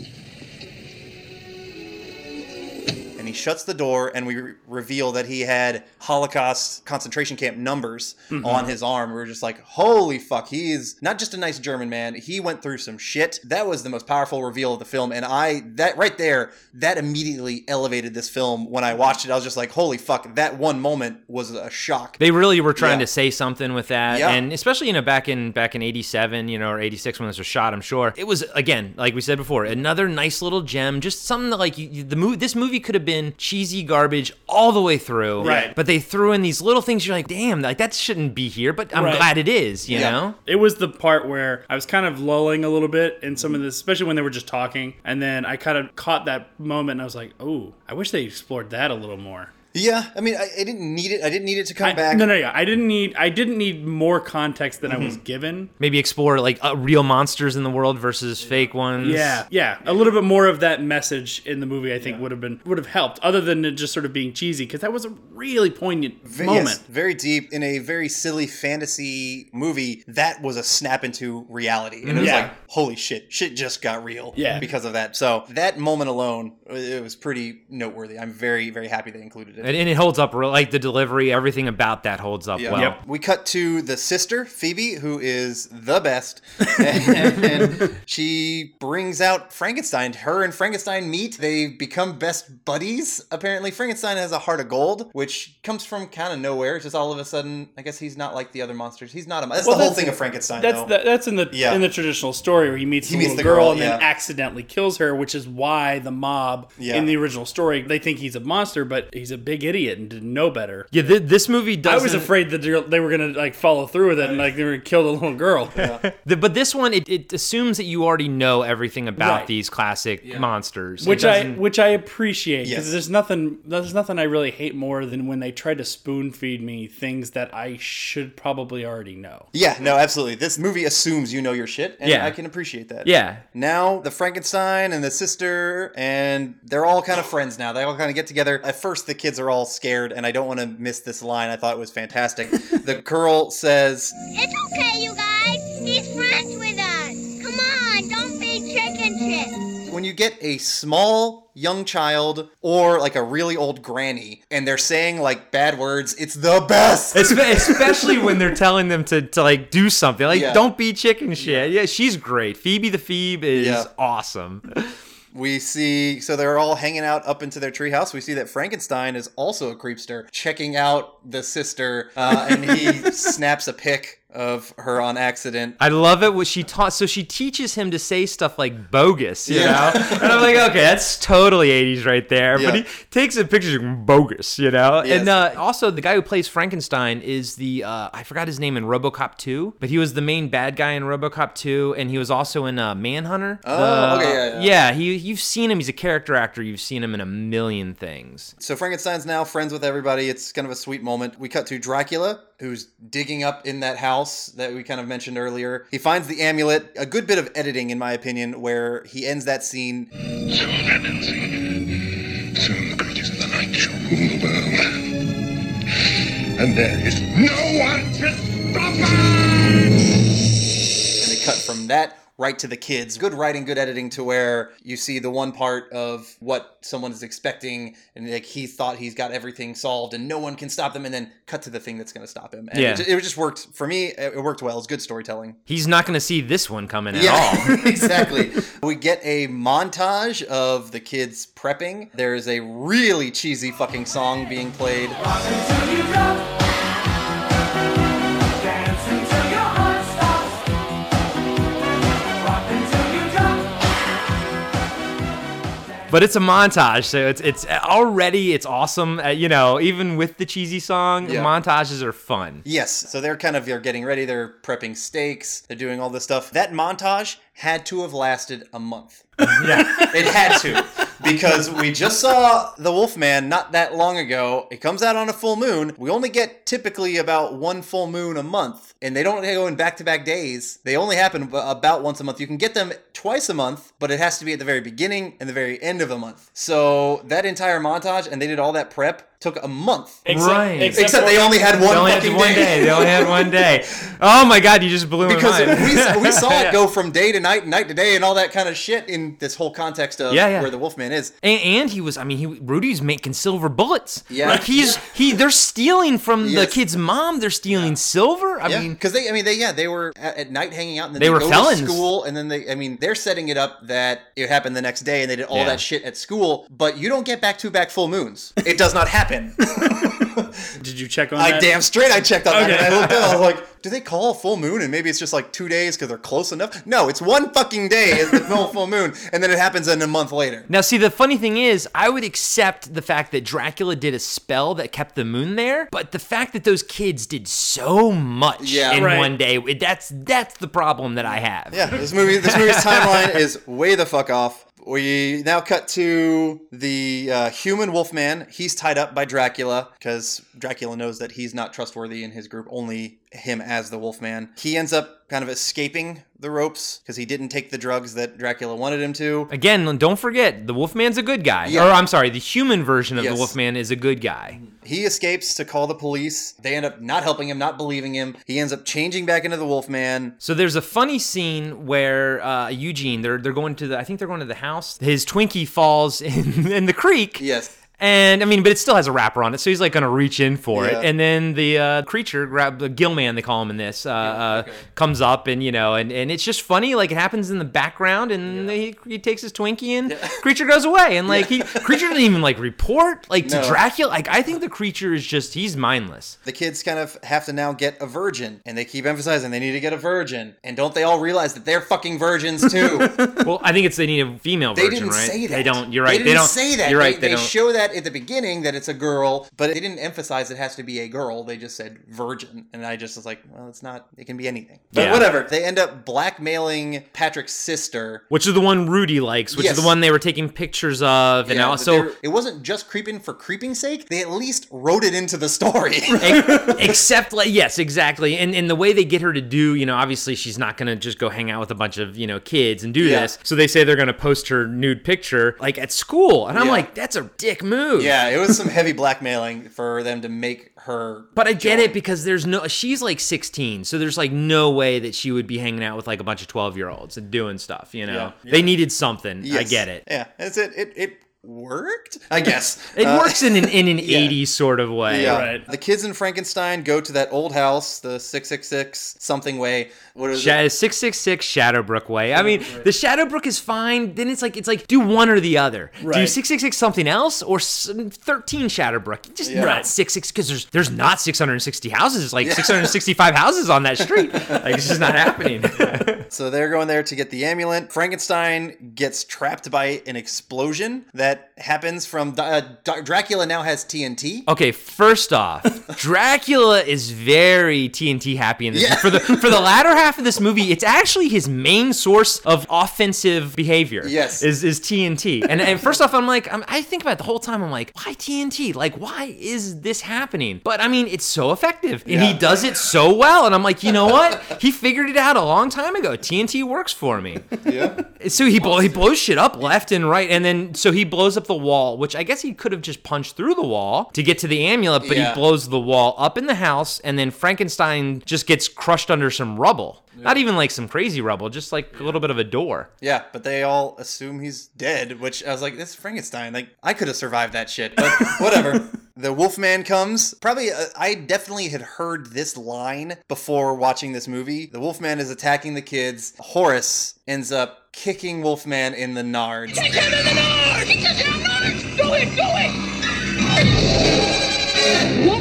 He shuts the door, and we re- reveal that he had Holocaust concentration camp numbers Mm-hmm. on his arm. We were just like, holy fuck, he is not just a nice German man. He went through some shit. That was the most powerful reveal of the film, and I that right there, that immediately elevated this film. When I watched it, I was just like, holy fuck, that one moment was a shock. They really were trying Yeah. to say something with that, Yeah. and especially you know back in back in '87, you know, or '86 when this was shot. I'm sure it was again, like we said before, another nice little gem, just something that like you, you- the movie. This movie could have been cheesy garbage all the way through, Right. But they threw in these little things. You're like, damn, like that shouldn't be here, but I'm Right. glad it is. You Yeah. know, It was the part where I was kind of lulling a little bit in some of this, especially when they were just talking. And then I kind of caught that moment and I was like, oh, I wish they explored that a little more. Yeah, I mean, I, I didn't need it. I didn't need it to come I- back. No, no, yeah. I didn't need. I didn't need more context than I was given. Maybe explore like uh, real monsters in the world versus fake ones. Yeah, yeah. A little bit more of that message in the movie, I think, would have been would have helped, other than it just sort of being cheesy, because that was a really poignant V- moment. yes, very deep in a very silly fantasy movie. That was a snap into reality, and it was Yeah. like, holy shit, shit just got real. Yeah. because of that. So that moment alone, it was pretty noteworthy. I'm very, very happy they included it. And, and it holds up, real- like the delivery, everything about that holds up Yeah. well. Yep. We cut to the sister, Phoebe, who is the best. [laughs] and she brings out Frankenstein. Her and Frankenstein meet. They become best buddies. Apparently, Frankenstein has a heart of gold, which comes from kind of nowhere. It's Just all of a sudden, I guess he's not like the other monsters. He's not a. That's Well, the whole that's- thing of Frankenstein. That's though. the, that's in the Yeah. in the traditional story where he meets He the meets little the girl, girl, and then accidentally kills her, which is why the mob Yeah. in the original story they think he's a monster, but he's a big idiot and didn't know better. Yeah, th- this movie does. I was afraid that they they were gonna like follow through with it and like they were gonna kill the little girl. [laughs] The, but this one, it, it assumes that you already know everything about Right. these classic monsters, which I which I appreciate because Yes. there's nothing there's nothing I really hate more than when they try to spoon feed me things that I should probably already know. yeah, no, absolutely. This movie assumes you know your shit, and Yeah. I can appreciate that. yeah. Now the Frankenstein and the sister, and they're all kind of friends now. They all kind of get together. At first, the kids are all scared, and I don't want to miss this line. I thought it was fantastic. the girl says, It's okay, you guys. He's friends with us. Come on, don't be chicken shit. when you get a small young child or like a really old granny, and they're saying like bad words, it's the best. Espe- Especially when they're telling them to, to like do something, like Yeah. don't be chicken shit. Yeah, she's great. Phoebe the Phoebe is Yeah. awesome. [laughs] We see, so they're all hanging out up into their treehouse. We see that Frankenstein is also a creepster, checking out the sister, uh, and he [laughs] snaps a pic of her on accident. I love it what she taught. So she teaches him to say stuff like bogus, you Yeah. know? And I'm like, okay, that's totally 80s right there. Yeah. But he takes a picture of bogus, you know? Yes. And uh, also, the guy who plays Frankenstein is the, uh, I forgot his name in Robocop 2, but he was the main bad guy in Robocop 2, and he was also in uh, Manhunter. Oh, The- okay, yeah, yeah. Yeah, he, you've seen him. He's a character actor. You've seen him in a million things. So Frankenstein's now friends with everybody. It's kind of a sweet moment. We cut to Dracula, who's digging up in that house that we kind of mentioned earlier. He finds the amulet. A good bit of editing, in my opinion, where he ends that scene. So happens. Soon the creatures of the night shall rule the world. And there is no one to stop us! and they cut from that right to the kids. Good writing, good editing to where you see the one part of what someone is expecting, and like he thought he's got everything solved, and no one can stop them, and then cut to the thing that's going to stop him. And Yeah. it, it just worked for me. It it worked well. It's good storytelling. He's not going to see this one coming at all. [laughs] Exactly. We get a montage of the kids prepping. There is a really cheesy fucking song being played. But it's a montage, so it's it's already it's awesome. Uh, you know, even with the cheesy song, Yeah. montages are fun. Yes, so they're kind of they're getting ready. They're prepping steaks. They're doing all this stuff. That montage had to have lasted a month. [laughs] Yeah, It had to because we just saw the Wolfman not that long ago. It comes out on a full moon. We only get typically about one full moon a month, and they don't go in back-to-back days. They only happen about once a month. You can get them twice a month, but it has to be at the very beginning and the very end of a month. So that entire montage, and they did all that prep, took a month. Except, Right. Except for- they only had one they only fucking had one day. They only had one [laughs] day. Oh my god, you just blew because my mind. we, we saw [laughs] it go from day to night, night to day, and all that kind of shit in this whole context of Yeah, yeah. where the Wolfman is. And, and he was, I mean, he Rudy's making silver bullets. Yeah. like he's he. They're stealing from the kid's mom. They're stealing silver. I yeah, mean, because they, I mean, they, yeah, they were at, at night hanging out, and then They they, were go felons. to school, and then they, I mean, they're setting it up that it happened the next day, and they did all Yeah. that shit at school. But you don't get back to back full moons. It does not happen. [laughs] Did you check on I that? damn straight I checked on that. Okay. And I looked up, I was like, do they call a full moon and maybe it's just like two days because they're close enough? No, it's one fucking day is the full full moon, and then it happens in a month later. Now, see, the funny thing is, I would accept the fact that Dracula did a spell that kept the moon there, but the fact that those kids did so much Yeah. in Right. one day, that's that's the problem that I have. Yeah, this movie, this movie's [laughs] timeline is way the fuck off. We now cut to the uh, human Wolfman. He's tied up by Dracula because Dracula knows that he's not trustworthy in his group, only him as the Wolfman. He ends up kind of escaping the ropes because he didn't take the drugs that Dracula wanted him to. Again, don't forget, the Wolfman's a good guy. Yeah. Or I'm sorry, the human version of Yes. the Wolfman is a good guy. He escapes to call the police. They end up not helping him, not believing him. He ends up changing back into the Wolfman. So there's a funny scene where uh, Eugene, they're they're going to the, I think they're going to the house. His Twinkie falls in [laughs] in the creek. Yes. And I mean, but it still has a wrapper on it, so he's like gonna reach in for Yeah. it, and then the uh, creature, grab the Gillman, they call him in this, uh, uh, comes up, and you know, and, and it's just funny, like it happens in the background, and he, he takes his Twinkie, and [laughs] creature goes away, and like he creature doesn't even like report like to No. Dracula. Like I think the creature is just he's mindless. The kids kind of have to now get a virgin, and they keep emphasizing they need to get a virgin. And don't they all realize that they're fucking virgins too? [laughs] well, I think it's they need a female They version, didn't right? say that. They don't. You're right. They didn't don't say that. You're right. They, They, they don't. show that at the beginning that it's a girl, but they didn't emphasize it has to be a girl. They just said virgin, and I just was like, well, it's not. It can be anything. But Yeah. whatever. They end up blackmailing Patrick's sister. which is the one Rudy likes, which Yes. is the one they were taking pictures of, and Yeah, also were- it wasn't just creeping for creeping's sake. They at least wrote it into the story. [laughs] Except like yes exactly and and the way they get her to do you know obviously she's not gonna just go hang out with a bunch of you know kids and do Yeah. this so they say they're gonna post her nude picture like at school and i'm like that's a dick move yeah, it was some heavy blackmailing for them to make her. but I get it because there's no she's like 16 so there's like no way that she would be hanging out with like a bunch of 12 year olds and doing stuff you know Yeah. they needed something I get it Yeah, it's it. It it worked. I guess [laughs] it Uh, works in an in an [laughs] yeah. 80s sort of way Yeah. Right. The kids in Frankenstein go to that old house, the six six six something way. What is Sha- it? 666 Shadowbrook way. I mean, the Shadowbrook is fine. Then it's like it's like do one or the other. Do 666 something else or 13 Shadowbrook. Just Yeah. not Right. 66 because there's there's not 660 houses. It's like 665 [laughs] houses on that street. Like it's just not happening. [laughs] So they're going there to get the amulet. Frankenstein gets trapped by an explosion that happens from uh, Dracula. Now has TNT. Okay, first off, Dracula is very TNT happy in this. Yeah. For the for the latter half [laughs] of this movie, it's actually his main source of offensive behavior. Yes. is is TNT. And, and first off, I'm like, I'm, I think about it the whole time. I'm like, why TNT? Like, why is this happening? But I mean, it's so effective, and he does it so well. And I'm like, you know what? He figured it out a long time ago. TNT works for me. [laughs] Yeah. So he blow, he blows shit up left and right, and then so he blows up the wall, which I guess he could have just punched through the wall to get to the amulet, but Yeah. he blows the wall up in the house, and then Frankenstein just gets crushed under some rubble. Not even like some crazy rubble, just like a little bit of a door. Yeah, but they all assume he's dead, which I was like, this is Frankenstein. Like, I could have survived that shit, but [laughs] whatever. the Wolfman comes. Probably, uh, I definitely had heard this line before watching this movie. The Wolfman is attacking the kids. Horace ends up kicking Wolfman in the nards. Kick him in the nards! Kick him in the nards! Do it! Do it! Wolfman's nards!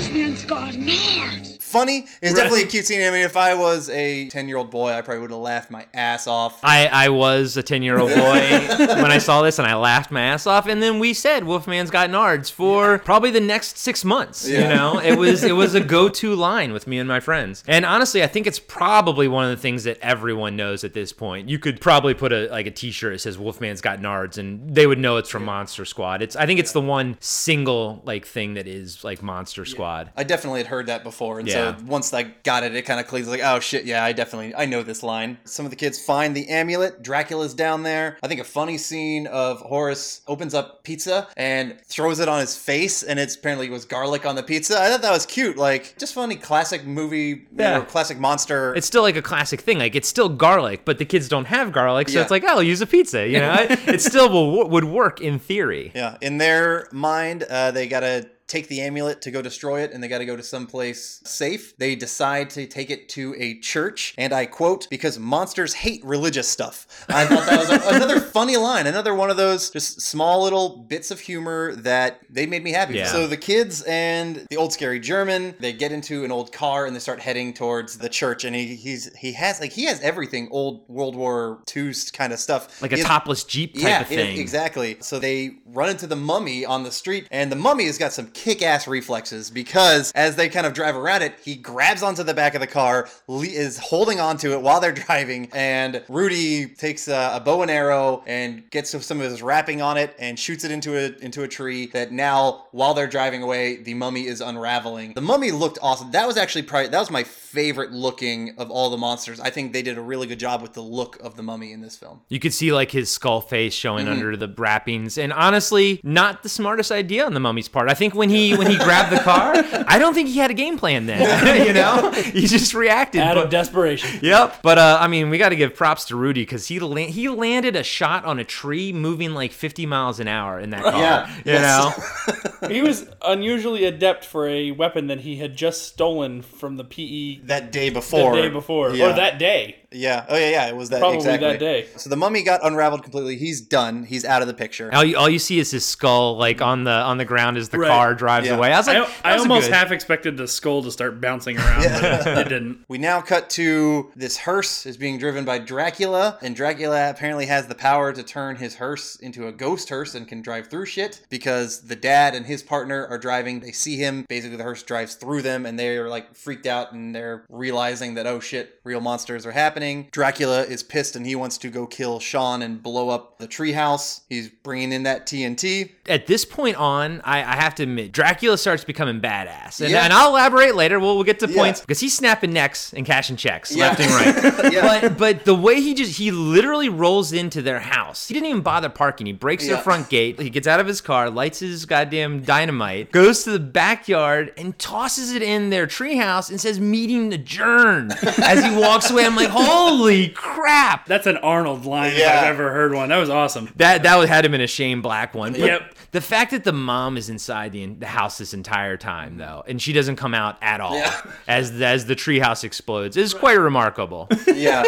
Funny. It's definitely a cute scene. I mean, if I was a 10 year old boy, I probably would have laughed my ass off. I, I was a 10 year old [laughs] boy when I saw this and I laughed my ass off. And then we said Wolfman's got nards for probably the next six months. You know, it was it was a [laughs] go to line with me and my friends. And honestly, I think it's probably one of the things that everyone knows at this point. You could probably put a like a t shirt that says Wolfman's got nards and they would know it's from Monster Squad. It's I think it's the one single like thing that is like Monster Squad. I definitely had heard that before, and Yeah. So once I got it, it kind of clicks like, oh shit, yeah, I definitely I know this line. Some of the kids find the amulet. Dracula's down there. I think a funny scene of Horace opens up pizza and throws it on his face, and it's apparently was garlic on the pizza. I thought that was cute, like just funny classic movie, Yeah. know, classic monster. It's still like a classic thing. Like it's still garlic, but the kids don't have garlic, so Yeah. it's like, oh, I'll use a pizza. You know, it, [laughs] it still will, would work in theory. Yeah, in their mind, uh, they gotta take the amulet to go destroy it, and they gotta go to someplace safe. They decide to take it to a church, and I quote, "Because monsters hate religious stuff." I thought that was a, [laughs] another funny line, another one of those just small little bits of humor that they made me happy. Yeah. So the kids and the old scary German, they get into an old car and they start heading towards the church, and he he's he has like he has everything old World War II kind of stuff, Like a topless Jeep type yeah, of it- thing. exactly. So they run into the mummy on the street, and the mummy has got some kick-ass reflexes because as they kind of drive around it, he grabs onto the back of the car, is holding onto it while they're driving, and Rudy takes a, a bow and arrow and gets some of his wrapping on it and shoots it into a into a tree. That now, while they're driving away, the mummy is unraveling. The mummy looked awesome. That was actually probably that was my favorite looking of all the monsters. I think they did a really good job with the look of the mummy in this film. You could see like his skull face showing Mhm. under the wrappings, and honestly, not the smartest idea on the mummy's part. I think when he when he [laughs] grabbed the car, I don't think he had a game plan then. [laughs] you know, he just reacted Out but- of desperation. Yep, but uh, I mean, we got to give props to Rudy because he la- he landed a shot on a tree moving like 50 miles an hour in that car. Yeah, you yes. know. [laughs] he was unusually adept for a weapon that he had just stolen from the PE that day before. The day before, Yeah. or that day. Yeah. Oh yeah, yeah. It was that Probably exactly that day. So the mummy got unraveled completely. He's done. He's out of the picture. All you, all you see is his skull like on the on the ground as the Right. car drives Yeah. away. I was like, I, I was almost good- half expected the skull to start bouncing around, but it [laughs] didn't. We now cut to this hearse is being driven by Dracula, and Dracula apparently has the power to turn his hearse into a ghost hearse and can drive through shit because the dad and his partner are driving. They see him. Basically, the hearse drives through them, and they're like freaked out and they're realizing that, oh shit, real monsters are happening. Dracula is pissed and he wants to go kill Sean and blow up the treehouse. He's bringing in that TNT. At this point on, I, I have to admit, Dracula starts becoming badass, and, Yeah. and I'll elaborate later. We'll, we'll get to Yeah. points because he's snapping necks and cashing checks Yeah. left and right. [laughs] Yeah. But but the way he just he literally rolls into their house. He didn't even bother parking. He breaks their front gate. He gets out of his car, lights his goddamn dynamite, goes to the backyard and tosses it in their treehouse and says meeting adjourned [laughs] as he walks away. I'm like, holy crap! That's an Arnold line if I've ever heard one. That was awesome. That that would had him in a Shane Black one. But Yep. The fact that the mom is inside the, the house this entire time though, and she doesn't come out at all Yeah. as as the treehouse explodes is quite remarkable. [laughs] yeah.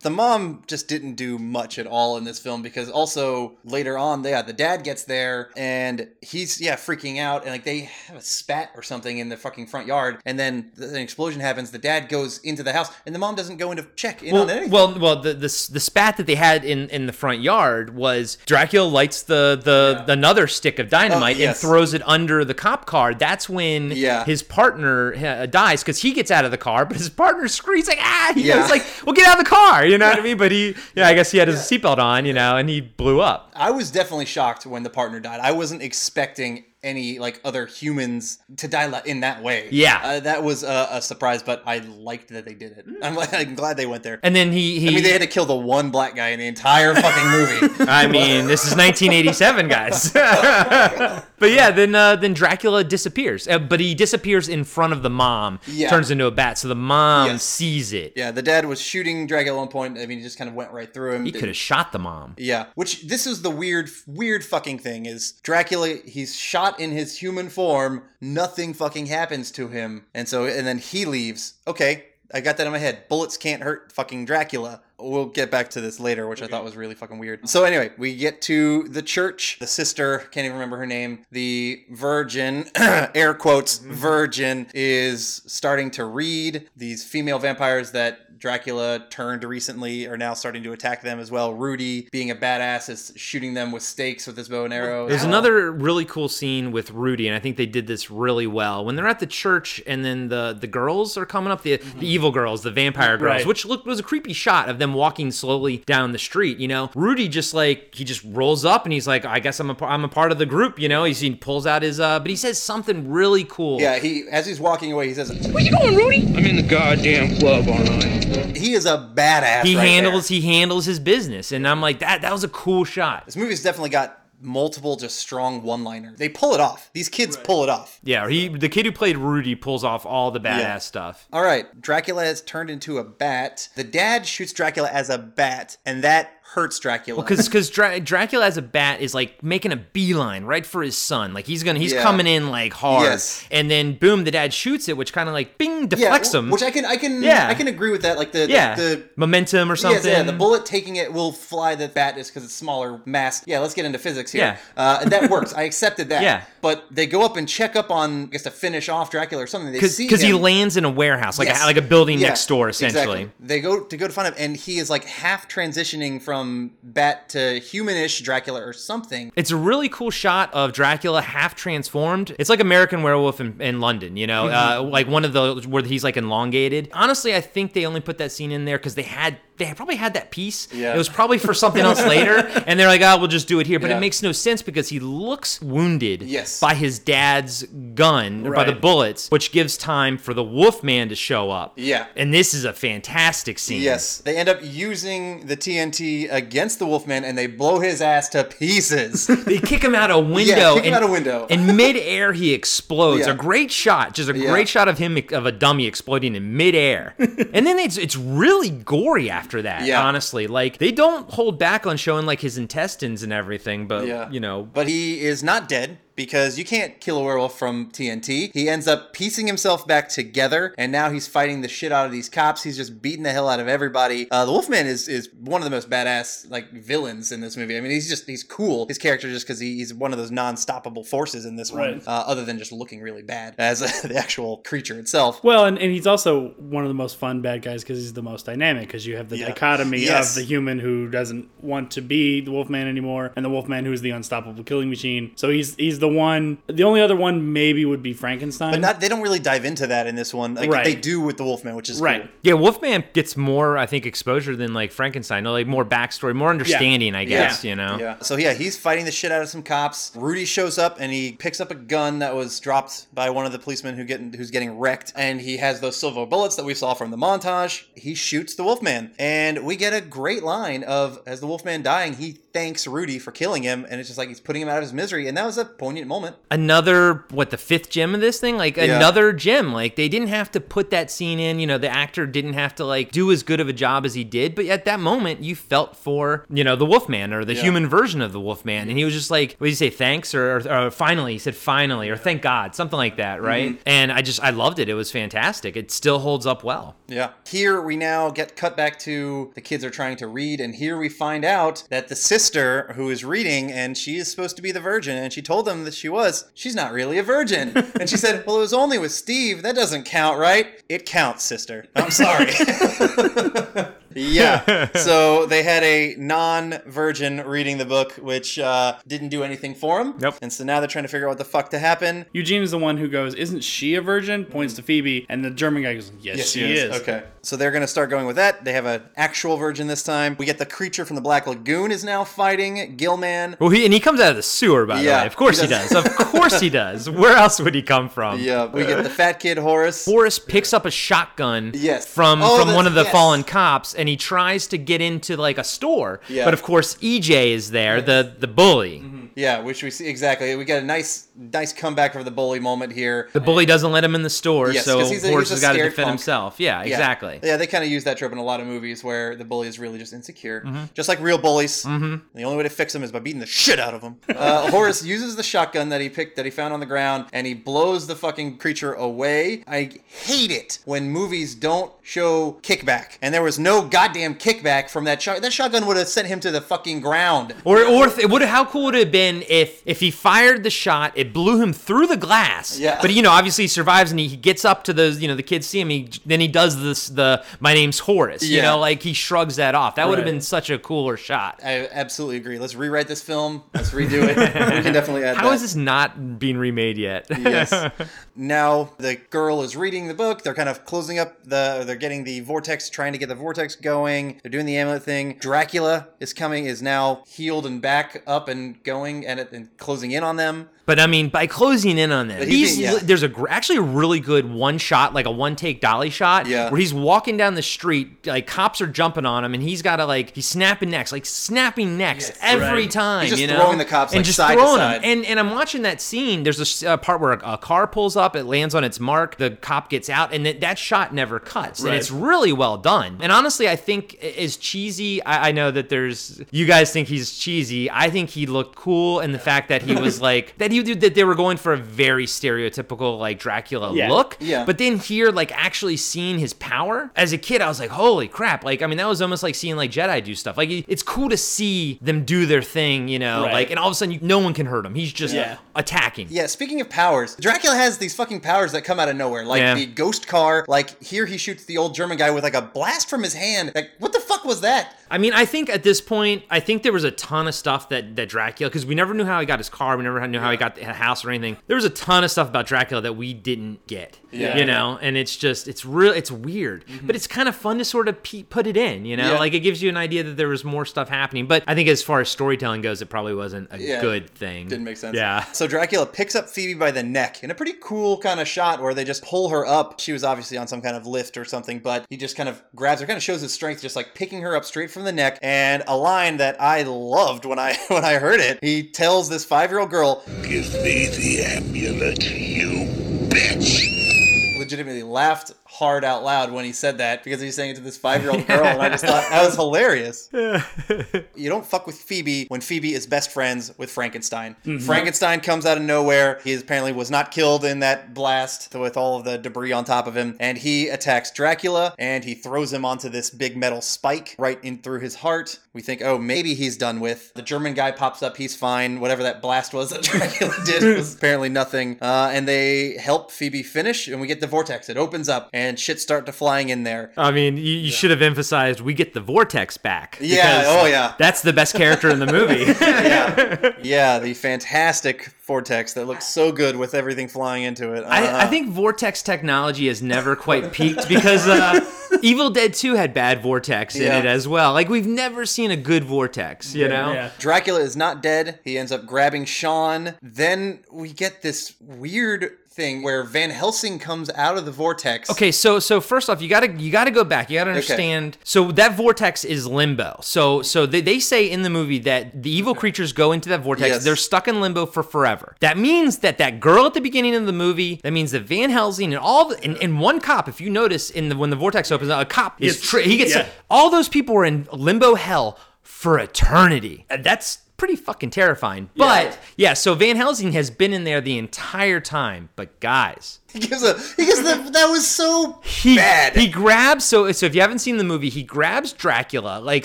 The mom just didn't do much at all in this film because also later on, yeah, the dad gets there and he's yeah freaking out and like they have a spat or something in the fucking front yard and then th- an explosion happens. The dad goes into the house and the mom doesn't go in to check in on well, anything. well, well, the, the the spat that they had in, in the front yard was Dracula lights the the another stick of dynamite Oh, yes. and throws it under the cop car. That's when Yeah. his partner uh, dies because he gets out of the car, but his partner screams like ah, know, Yeah. it's like well get out of the car, you know what I mean? But he yeah, I guess he had his seatbelt on, you know, and he blew up. I was definitely shocked when the partner died. I wasn't expecting any like other humans to die in that way. Yeah. uh, that was a, a surprise, but I liked that they did it. I'm, [laughs] I'm glad they went there. And then he, he I mean, they had to kill the one black guy in the entire fucking movie. [laughs] I mean, this is 1987, guys. [laughs] but yeah, then uh, then Dracula disappears, uh, but he disappears in front of the mom. Yeah. Turns into a bat, so the mom Yes. sees it. Yeah, the dad was shooting Dracula at one point. I mean, he just kind of went right through him. He could have shot the mom. Yeah, which this is the weird, weird fucking thing is Dracula. He's shot in his human form. Nothing fucking happens to him, and so and then he leaves. Okay, I got that in my head. Bullets can't hurt fucking Dracula. We'll get back to this later, which I thought was really fucking weird. So anyway, we get to the church. The sister can't even remember her name. The virgin, [clears throat] air quotes, mm-hmm. virgin is starting to read. These female vampires that Dracula turned recently are now starting to attack them as well. Rudy, being a badass, is shooting them with stakes with his bow and arrow. There's another really cool scene with Rudy, and I think they did this really well. When they're at the church, and then the the girls are coming up, the the evil girls, the vampire girls, Right. which looked was a creepy shot of them walking slowly down the street. You know, Rudy just like he just rolls up and he's like, I guess I'm a par- I'm a part of the group. You know, he's, he pulls out his uh, but he says something really cool. Yeah, he as he's walking away, he says, Where you going, Rudy? I'm in the goddamn club, all right. "He is a badass." he right handles there. he handles his business, and I'm like that that was a cool shot. This movie's definitely got multiple just strong one-liners. They pull it off. These kids pull it off. Yeah, he the kid who played Rudy pulls off all the badass Yeah. stuff. All right, Dracula has turned into a bat. The dad shoots Dracula as a bat, and that hurts Dracula. because because Dra- Dracula as a bat is like making a beeline right for his son. Like he's gonna he's Yeah. coming in like hard, Yes. and then boom, the dad shoots it, which kind of like bing deflects yeah, him. which I can I can Yeah. I can agree with that. Like the yeah, the momentum or Yes, something. yeah, the bullet taking it will fly the bat is because it's smaller mass. Yeah, let's get into physics here. Yeah. Uh, and that works. I accepted that. Yeah. But they go up and check up on, I guess, to finish off Dracula or something. They see because he lands in a warehouse, like Yes. a, like a building next door, essentially. exactly. They go to go to find him, and he is like half transitioning from from bat to humanish Dracula or something. It's a really cool shot of Dracula half transformed. It's like American Werewolf in, in London, you know, uh, like one of those where he's like elongated. Honestly, I think they only put that scene in there because they had they probably had that piece. Yeah. It was probably for something else [laughs] later, and they're like, oh, we'll just do it here. But Yeah. it makes no sense because he looks wounded Yes. by his dad's gun or by the bullets, which gives time for the Wolfman to show up. Yeah. And this is a fantastic scene. Yes, they end up using the TNT against the Wolfman and they blow his ass to pieces. [laughs] They kick him out a window. Yeah, kick him out a window. In midair, he explodes. Yeah. A great shot, just a great shot of him of a dummy exploding in midair. [laughs] and then it's it's really gory after that. Yeah. honestly, like they don't hold back on showing like his intestines and everything. But Yeah. you know, But he is not dead because you can't kill a werewolf from TNT. He ends up piecing himself back together, and now he's fighting the shit out of these cops. He's just beating the hell out of everybody. Uh, the Wolfman is is one of the most badass like villains in this movie. I mean, he's just he's cool. His character just because he, he's one of those non-stoppable forces in this one, uh, other than just looking really bad as [laughs] the actual creature itself. Well, and, and he's also one of the most fun bad guys because he's the most dynamic. Because you have the Yeah. dichotomy Yes. of the human who doesn't want to be the Wolfman anymore, and the Wolfman who's the unstoppable killing machine. So he's he's the one. The only other one maybe would be Frankenstein. But not they don't really dive into that in this one. Like Right. they do with the Wolfman, which is right. cool. yeah, Wolfman gets more, I think, exposure than like Frankenstein. No, like more backstory, more understanding. I guess you know. Yeah. So yeah, he's fighting the shit out of some cops. Rudy shows up and he picks up a gun that was dropped by one of the policemen who getting who's getting wrecked, and he has those silver bullets that we saw from the montage. He shoots the Wolfman, and we get a great line of as the Wolfman dying, he thanks Rudy for killing him, and it's just like he's putting him out of his misery, and that was a poignant moment. another what the fifth gem of this thing? Like Yeah. another gem. Like they didn't have to put that scene in. You know the actor didn't have to like do as good of a job as he did. But at that moment you felt for you know the wolfman or the Yeah. human version of the wolfman. And he was just like what did you say thanks? Or, or, or finally he said finally or thank god something like that right? Mm-hmm. and i just i loved it. It was fantastic. It still holds up well. Yeah. Here we now get cut back to the kids are trying to read, and here we find out that the sister who is reading, and she is supposed to be the virgin, and she told them that she was, she's not really a virgin. and she said, [laughs] Well, it was only with Steve. That doesn't count, right? It counts, sister. I'm sorry. [laughs] yeah. [laughs] So they had a non virgin reading the book, which uh, didn't do anything for him. Nope. And so now they're trying to figure out what the fuck to happen. Eugene is the one who goes, "Isn't she a virgin?" Points to Phoebe, and the German guy goes, "Yes, she is." Okay. So they're going to start going with that. They have an actual virgin this time. We get the creature from the Black Lagoon is now fighting Gillman. well he and he comes out of the sewer by Yeah, the way of course he he does. does, of course he does [laughs] where else would he come from Yeah, we get the fat kid Horace. Horace picks up a shotgun Yes. from Oh, from one of the yes. fallen cops and he tries to get into like a store. Yeah. But of course EJ is there, the the bully. Mm-hmm. Yeah, which we see exactly. We get a nice, nice comeback for the bully moment here. The bully doesn't let him in the store, Yes, so he's a- Horace he's has got to defend punk. himself. Yeah, Yeah. exactly. Yeah, they kind of use that trope in a lot of movies where the bully is really just insecure, Mm-hmm. just like real bullies. Mm-hmm. The only way to fix them is by beating the shit out of them. Uh, [laughs] Horace uses the shotgun that he picked, that he found on the ground, and he blows the fucking creature away. I hate it when movies don't show kickback, and there was no goddamn kickback from that shot. That shotgun would have sent him to the fucking ground. Or, or th- would how cool would it have been if if he fired the shot, it blew him through the glass. Yeah. But you know, obviously he survives and he, he gets up to the you know the kids see him. He then he does this the my name's Horace. You know, like he shrugs that off. That would have been such a cooler shot. I absolutely agree. Let's rewrite this film. Let's redo it. [laughs] we can definitely add How that. is this not being remade yet? yes. [laughs] Now the girl is reading the book. They're kind of closing up the. They're getting the vortex, trying to get the vortex going. They're doing the amulet thing. Dracula is coming, is now healed and back up and going, and, and closing in on them. But I mean, by closing in on them, But he's these, being- yeah. there's a gr- actually a really good one shot, like a one take dolly shot, Yeah. where he's walking down the street, like cops are jumping on him, and he's got to like he's snapping necks, like snapping necks every Right. time. He's just you know? throwing the cops, and like, just side to throwing side. them. And and I'm watching that scene. There's a s- a, part where a, a car pulls up, it lands on its mark, the cop gets out, and that that shot never cuts, and it's really well done. And honestly, I think as cheesy, I, I know that there's you guys think he's cheesy. I think he looked cool, and the fact that he was [laughs] like that he that they were going for a very stereotypical like Dracula Yeah. look. Yeah. But then here, like actually seeing his power as a kid, I was like, holy crap! Like I mean, that was almost like seeing like Jedi do stuff. Like it's cool to see them do their thing, you know. Right. Like and all of a sudden, you, no one can hurt him. He's just Yeah. attacking. Yeah, speaking of powers, Dracula has these fucking powers that come out of nowhere. Like Yeah. the ghost car, like here he shoots the old German guy with like a blast from his hand. Like, what the fuck was that? I mean, I think at this point, I think there was a ton of stuff that that Dracula because we never knew how he got his car, we never knew how he got the house or anything. There was a ton of stuff about Dracula that we didn't get. Yeah. You know, and it's just it's real, it's weird, mm-hmm. but it's kind of fun to sort of pe- put it in. You know, Yeah. like it gives you an idea that there was more stuff happening. But I think as far as storytelling goes, it probably wasn't a Yeah. good thing. Didn't make sense. Yeah. So Dracula picks up Phoebe by the neck in a pretty cool kind of shot where they just pull her up. She was obviously on some kind of lift or something, but he just kind of grabs her, kind of shows his strength, just like picking her up straight from the neck. And a line that I loved when I [laughs] when I heard it, he tells this five year old girl, Give me the amulet, you bitch. legitimately laughed hard out loud when he said that because he was saying it to this five year old girl, and I just thought that was hilarious. [laughs] you don't fuck with Phoebe when Phoebe is best friends with Frankenstein. Mm-hmm. Frankenstein comes out of nowhere. He apparently was not killed in that blast with all of the debris on top of him, and he attacks Dracula and he throws him onto this big metal spike right in through his heart. We think, oh, maybe he's done with. The German guy pops up, he's fine. Whatever that blast was that [laughs] Dracula did was [laughs] apparently nothing. Uh, and they help Phoebe finish, and we get the vortex. It opens up, and shit start to flying in there. I mean, you, you should have emphasized we get the vortex back. Yeah, oh, yeah. That's the best character in the movie. [laughs] yeah, yeah, the fantastic vortex that looks so good with everything flying into it. I, I Uh, think vortex technology has never quite peaked because uh, [laughs] Evil Dead 2 had bad vortex in Yeah. it as well. Like we've never seen a good vortex, you know? yeah. Dracula is not dead. He ends up grabbing Sean. Then we get this weird thing where Van Helsing comes out of the vortex. Okay, so so first off, you gotta you gotta go back. You gotta understand. So that vortex is limbo. So so they, they say in the movie that the evil creatures go into that vortex. Yes. They're stuck in limbo for forever. That means that that girl at the beginning of the movie. That means that Van Helsing and all the, and, and one cop. If you notice in the when the vortex opens, a cop is Yes. tra- he gets Yeah. all those people were in limbo hell for eternity. And That's pretty fucking terrifying. But yeah, so Van Helsing has been in there the entire time. But guys, He gives a he gives the that was so he bad. he grabs so so if you haven't seen the movie he grabs dracula like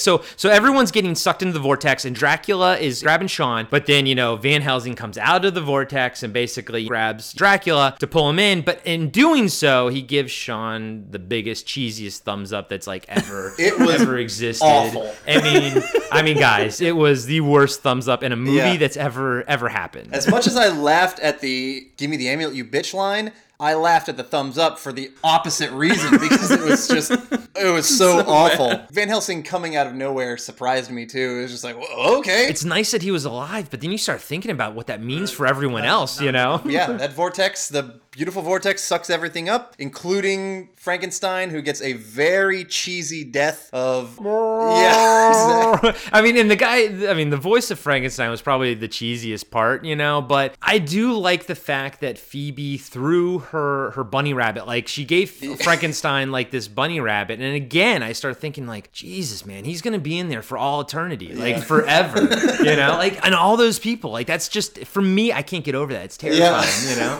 so so everyone's getting sucked into the vortex and dracula is grabbing sean but then you know van helsing comes out of the vortex and basically grabs dracula to pull him in but in doing so he gives sean the biggest cheesiest thumbs up that's like ever [laughs] It was ever existed awful. i mean i mean guys it was the worst thumbs up in a movie Yeah. that's ever ever happened As much as I laughed at the "Give me the amulet, you bitch" line, I laughed at the thumbs up for the opposite reason because it was just it was [laughs] so, awful. Van Helsing coming out of nowhere surprised me too. It was just like, "Whoa, okay, it's nice that he was alive but then you start thinking about what that means for everyone else you know yeah, [laughs] that vortex, the beautiful vortex, sucks everything up, including Frankenstein, who gets a very cheesy death of [laughs] yeah. [laughs] I mean, and the guy, I mean, the voice of Frankenstein was probably the cheesiest part, you know, but I do like the fact that Phoebe threw her her bunny rabbit. Like she gave [laughs] Frankenstein like this bunny rabbit. And again, I start thinking like, Jesus, man, he's going to be in there for all eternity, like forever, you know, like, and all those people, like that's just, for me, I can't get over that. It's terrifying, you know,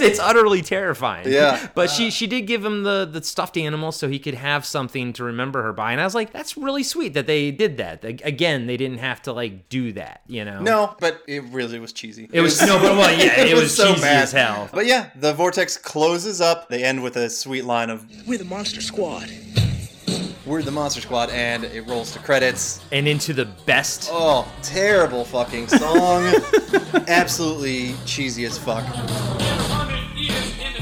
it's, it's utterly terrifying. Yeah. [laughs] But she, she did give him the, the stuffed animal so he could have something to remember her by. And I was like, that's really sweet that they did that. Ag- Again, they didn't have to like do that, you know? No, but it really was cheesy. It was, no, but well, yeah, [laughs] it, was, cheesy as hell. But yeah, the vortex closes up. They end with a sweet line of We're the Monster Squad. "We're the Monster Squad," and it rolls to credits. And into the best. Oh, terrible fucking song. [laughs] Absolutely cheesy as fuck.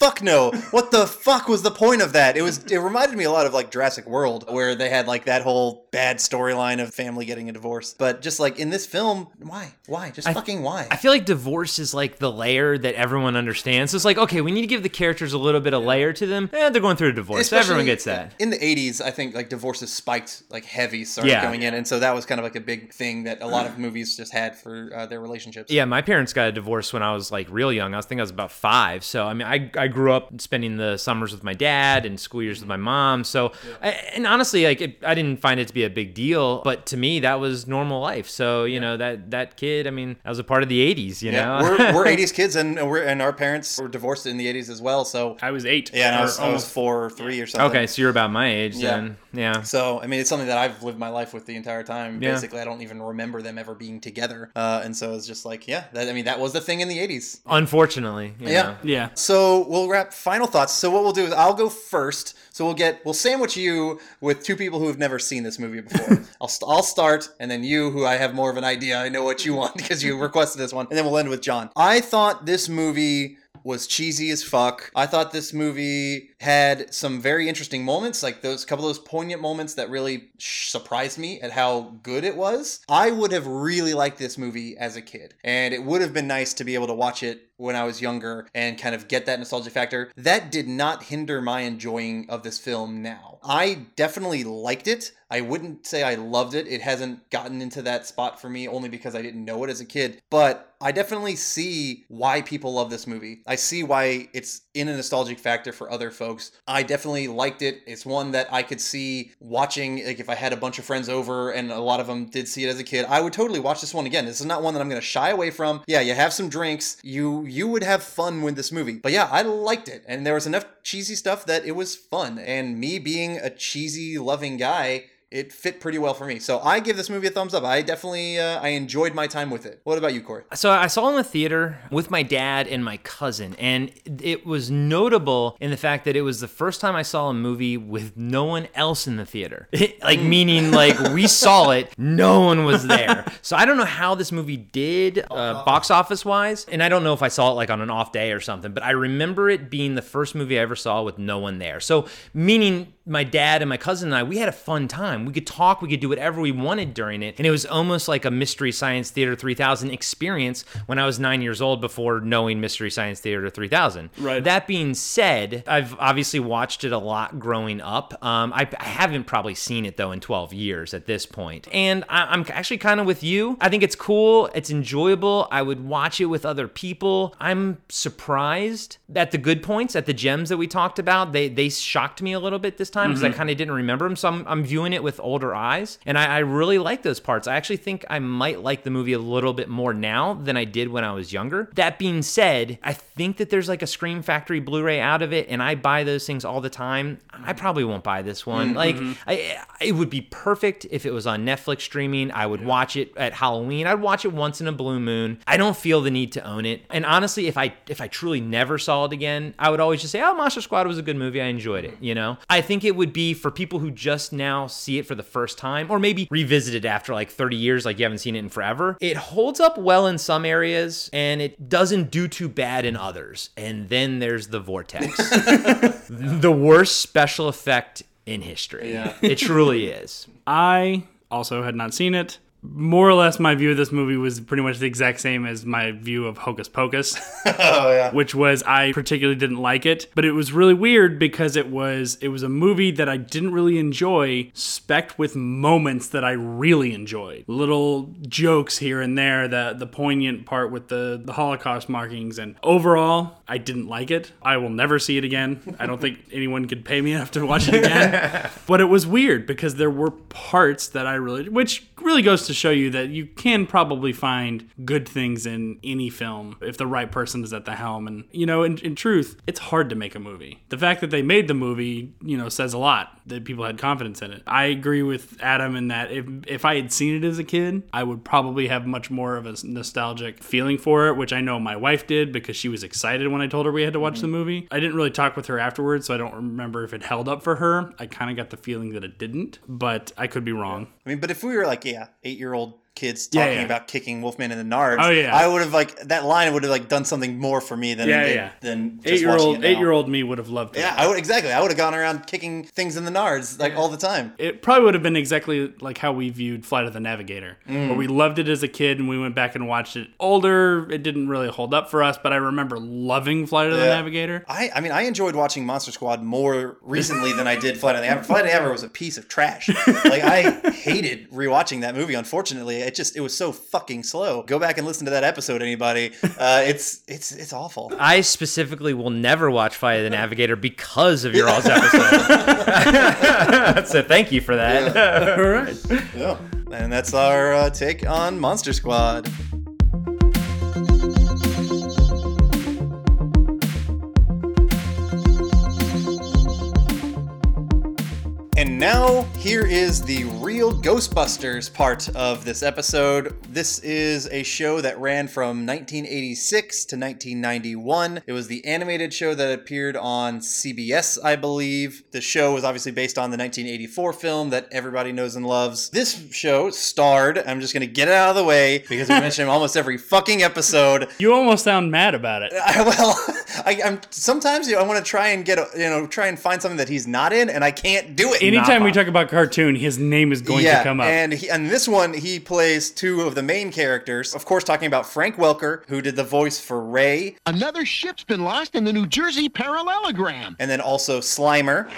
Fuck no. What the fuck was the point of that? It was it reminded me a lot of like Jurassic World where they had like that whole bad storyline of family getting a divorce. But just like in this film, why? Why? Just I- fucking why? I feel like divorce is like the layer that everyone understands. So it's like, okay, we need to give the characters a little bit of layer to them. Eh, they're going through a divorce. Especially Everyone gets that. In the 80s, I think like divorces spiked like heavy started Yeah. coming in, and so that was kind of like a big thing that a lot of movies just had for uh, their relationships. Yeah, my parents got a divorce when I was like real young. I was think I was about five. So I mean, I, I grew up spending the summers with my dad and school years with my mom. So I, and honestly, like it, I didn't find it to be a big deal, but to me that was normal life. So you know that that kid, I mean, that was a part of the '80s. You Yeah, know, we're, we're [laughs] 80s kids, and we're and our parents were divorced in the 80s as well. So I was eight. yeah, and I was, I was almost four or three or something. okay, so you're about my age Yeah. then. Yeah. So I mean, it's something that I've lived my life with the entire time. Yeah. Basically, I don't even remember them ever being together, uh, and so it's just like, yeah, that, I mean, that was the thing in the 80s. Unfortunately. you Yeah. know. Yeah. So we'll wrap final thoughts. So what we'll do is I'll go first. So we'll get we'll sandwich you with two people who have never seen this movie before. [laughs] I'll st- I'll start, and then you, who I have more of an idea, I know what you want [laughs] because you requested this one, and then we'll end with John. I thought this movie was cheesy as fuck. I thought this movie had some very interesting moments, like those couple of those poignant moments that really sh- surprised me at how good it was. I would have really liked this movie as a kid, and it would have been nice to be able to watch it when I was younger and kind of get that nostalgia factor. That did not hinder my enjoying of this film now. I definitely liked it. I wouldn't say I loved it. It hasn't gotten into that spot for me only because I didn't know it as a kid. But I definitely see why people love this movie. I see why it's in a nostalgic factor for other folks. I definitely liked it. It's one that I could see watching like if I had a bunch of friends over and a lot of them did see it as a kid. I would totally watch this one again. This is not one that I'm going to shy away from. Yeah, you have some drinks. You you would have fun with this movie. But yeah, I liked it. And there was enough cheesy stuff that it was fun. And me being a cheesy loving guy, it fit pretty well for me. So I give this movie a thumbs up. I definitely uh, I enjoyed my time with it. What about you, Corey? So I saw it in the theater with my dad and my cousin, and it was notable in the fact that it was the first time I saw a movie with no one else in the theater. [laughs] like meaning like we [laughs] saw it, no one was there. So I don't know how this movie did uh, box office wise, and I don't know if I saw it like on an off day or something, but I remember it being the first movie I ever saw with no one there. So meaning my dad and my cousin and I, we had a fun time. We could talk, we could do whatever we wanted during it. And it was almost like a Mystery Science Theater 3000 experience when I was nine years old before knowing Mystery Science Theater 3000. Right. That being said, I've obviously watched it a lot growing up. Um, I, I haven't probably seen it though in 12 years at this point. And I, I'm actually kind of with you. I think it's cool, it's enjoyable. I would watch it with other people. I'm surprised at the good points, at the gems that we talked about. They, they shocked me a little bit this time because I mm-hmm. kind of didn't remember them. So I'm, I'm viewing it with older eyes, and I, I really like those parts. I actually think I might like the movie a little bit more now than I did when I was younger. That being said, I think that there's like a Scream Factory Blu-ray out of it, and I buy those things all the time. I probably won't buy this one. Mm, like, mm-hmm. I, it would be perfect if it was on Netflix streaming. I would watch it at Halloween. I'd watch it once in a blue moon. I don't feel the need to own it. And honestly, if I if I truly never saw it again, I would always just say, "Oh, Monster Squad was a good movie. I enjoyed it." You know, I think it would be for people who just now see it for the first time, or maybe revisit it after like 30 years, like you haven't seen it in forever. It holds up well in some areas, and it doesn't do too bad in others. And then there's the vortex, [laughs] [laughs] the worst special effect in history. Yeah. It truly is. I also had not seen it. More or less, my view of this movie was pretty much the exact same as my view of Hocus Pocus. [laughs] Oh yeah. which was I particularly didn't like it, but it was really weird because it was it was a movie that I didn't really enjoy, specked with moments that I really enjoyed. Little jokes here and there, the the poignant part with the the Holocaust markings and overall, I didn't like it. I will never see it again. I don't think [laughs] anyone could pay me enough to watch it again. [laughs] but it was weird because there were parts that I really which really goes to show you that you can probably find good things in any film if the right person is at the helm. And, you know, in, in truth, it's hard to make a movie. The fact that they made the movie, you know, says a lot that people had confidence in it. I agree with Adam in that if, if I had seen it as a kid, I would probably have much more of a nostalgic feeling for it, which I know my wife did because she was excited when I told her we had to watch the mm-hmm. movie. I didn't really talk with her afterwards, so I don't remember if it held up for her. I kind of got the feeling that it didn't, but I could be wrong. I mean, but if we were like, yeah, eight year old kids talking yeah. about kicking Wolfman in the nards. Oh, yeah. I would have like that line would have like done something more for me than Yeah, it yeah. than Eight year old eight year old me would have loved it. Yeah, I would exactly. I would have gone around kicking things in the nards like all the time. It probably would have been exactly like how we viewed Flight of the Navigator, Mm. where we loved it as a kid and we went back and watched it older. It didn't really hold up for us, but I remember loving Flight of the Navigator. I, I mean, I enjoyed watching Monster Squad more recently than I did Flight of the Average. Flight of the Average was a piece of trash. [laughs] Like I hated rewatching that movie. Unfortunately, it just it was so fucking slow. Go back and listen to that episode, anybody. Uh, it's it's it's awful. I specifically will never watch Fire the Navigator because of your all's episode. [laughs] so thank you for that. [laughs] All right. Yeah, and that's our uh, take on Monster Squad. And now, here is the real Ghostbusters part of this episode. This is a show that ran from 1986 to 1991. It was the animated show that appeared on CBS, I believe. The show was obviously based on the 1984 film that everybody knows and loves. This show starred, I'm just going to get it out of the way because we mention him [laughs] almost every fucking episode. You almost sound mad about it. I, well, [laughs] I, I'm sometimes you know, I want to try and get a, you know try and find something that he's not in, and I can't do it. Anytime we talk about cartoon, his name is going yeah, to come up. and he, and this one he plays two of the main characters. Of course, talking about Frank Welker, who did the voice for Ray, Another ship's been lost in the New Jersey parallelogram. and then also Slimer.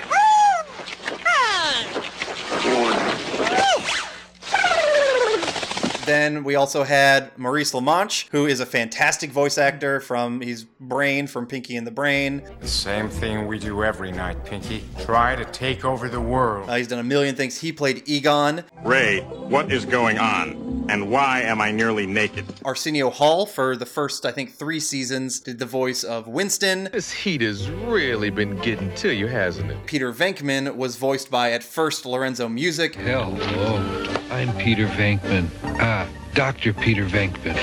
Then we also had Maurice LaMarche, who is a fantastic voice actor from his Brain from Pinky and the Brain. The same thing we do every night, Pinky. Try to take over the world. Uh, he's done a million things. He played Egon. Ray, what is going on? And why am I nearly naked? Arsenio Hall for the first, I think, three seasons did the voice of Winston. This heat has really been getting to you, hasn't it? Peter Venkman was voiced by at first Lorenzo Music. Hello, I'm Peter Venkman. Ah, Dr. Peter Venkman.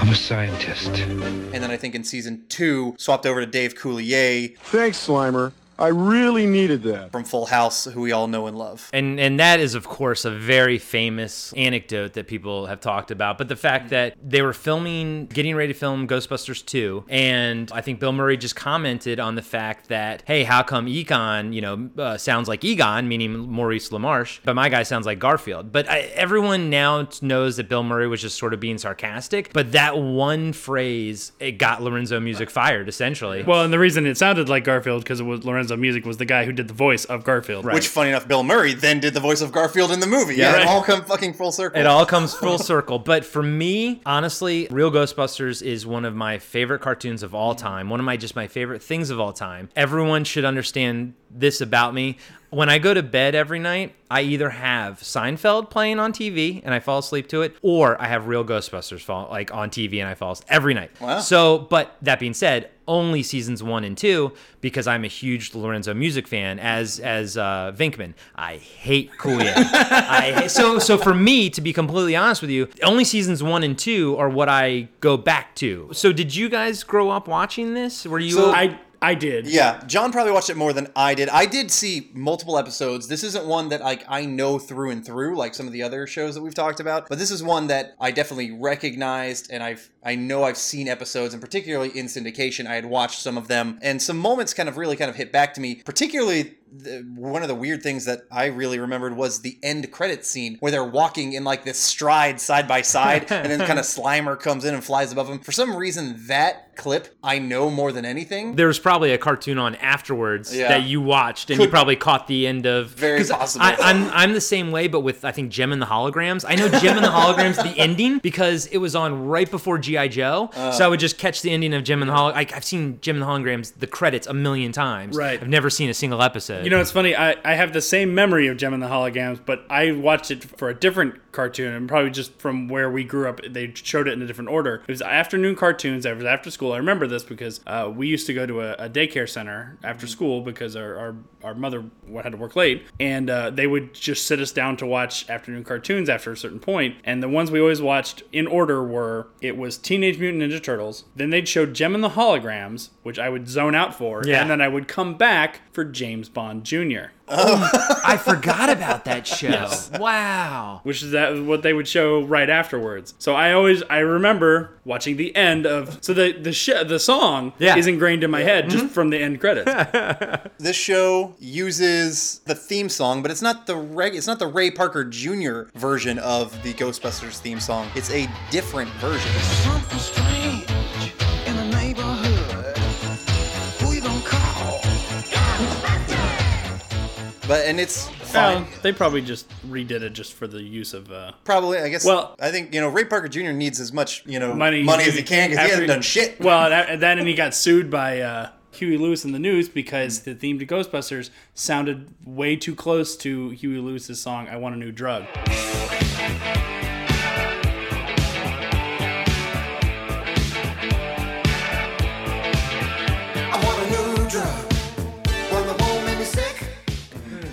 I'm a scientist. And then I think in season two, swapped over to Dave Coulier Thanks, Slimer. I really needed that. from Full House, who we all know and love. And and that is of course a very famous anecdote that people have talked about. But the fact that they were filming, getting ready to film Ghostbusters 2, and I think Bill Murray just commented on the fact that, hey, how come Egon, you know, uh, sounds like Egon, meaning Maurice LaMarche, but my guy sounds like Garfield. But I, everyone now knows that Bill Murray was just sort of being sarcastic. But that one phrase, it got Lorenzo Music fired essentially. well, and the reason it sounded like Garfield because it was Lorenzo Of music was the guy who did the voice of Garfield. Right. Which, funny enough, Bill Murray then did the voice of Garfield in the movie. Yeah, Yeah, right. it all come fucking full circle. It all comes full [laughs] circle. But for me, honestly, Real Ghostbusters is one of my favorite cartoons of all time. One of my just my favorite things of all time. Everyone should understand this about me. When I go to bed every night, I either have Seinfeld playing on TV and I fall asleep to it, or I have Real Ghostbusters fall like on TV and I fall asleep every night. Wow. So, but that being said, only seasons one and two because I'm a huge Lorenzo Music fan. As as uh, Venkman, I hate Coulier. [laughs] I so so for me to be completely honest with you, only seasons one and two are what I go back to. So did you guys grow up watching this? Were you? So- I I did. Yeah, John probably watched it more than I did. I did see multiple episodes. This isn't one that like I know through and through, like some of the other shows that we've talked about. But this is one that I definitely recognized, and I've I know I've seen episodes, and particularly in syndication, I had watched some of them, and some moments kind of really kind of hit back to me. Particularly, the, one of the weird things that I really remembered was the end credit scene where they're walking in like this stride side by side, and then kind of [laughs] Slimer comes in and flies above them. For some reason, that clip I know more than anything. There was probably a cartoon on afterwards Yeah. that you watched, and you probably caught the end of. Very possible. I, I'm I'm the same way, but with I think Jem and the Holograms. I know Jem and the Holograms, the [laughs] ending, because it was on right before GI Joe, Uh. so I would just catch the ending of Jem and the Hol. I, I've seen Jem and the Holograms, the credits a million times. Right. I've never seen a single episode. You know, it's funny. I, I have the same memory of Jem and the Holograms, but I watched it for a different cartoon, and probably just from where we grew up, they showed it in a different order. It was afternoon cartoons. It was after school. I remember this because uh, we used to go to a, a daycare center after school because our, our, our mother had to work late, and uh, they would just sit us down to watch afternoon cartoons after a certain point. And the ones we always watched in order were it was Teenage Mutant Ninja Turtles, then they'd show Jem and the Holograms, which I would zone out for, Yeah. and then I would come back for James Bond Jr. Oh, [laughs] I forgot about that show. Yes. Wow. which is that what they would show right afterwards. So I always I remember watching the end of so the the sh- the song Yeah. is ingrained in my head just mm-hmm. from the end credits. [laughs] This show uses the theme song, but it's not the reg- it's not the Ray Parker Jr. version of the Ghostbusters theme song. It's a different version. But and it's well, they probably just redid it just for the use of uh, Probably, I guess. Well- I think you know Ray Parker Jr. needs as much you know money money, as he can because he hasn't done shit. Well, that, and he got sued by uh, Huey Lewis and the News because the theme to Ghostbusters sounded way too close to Huey Lewis's song "I Want a New Drug."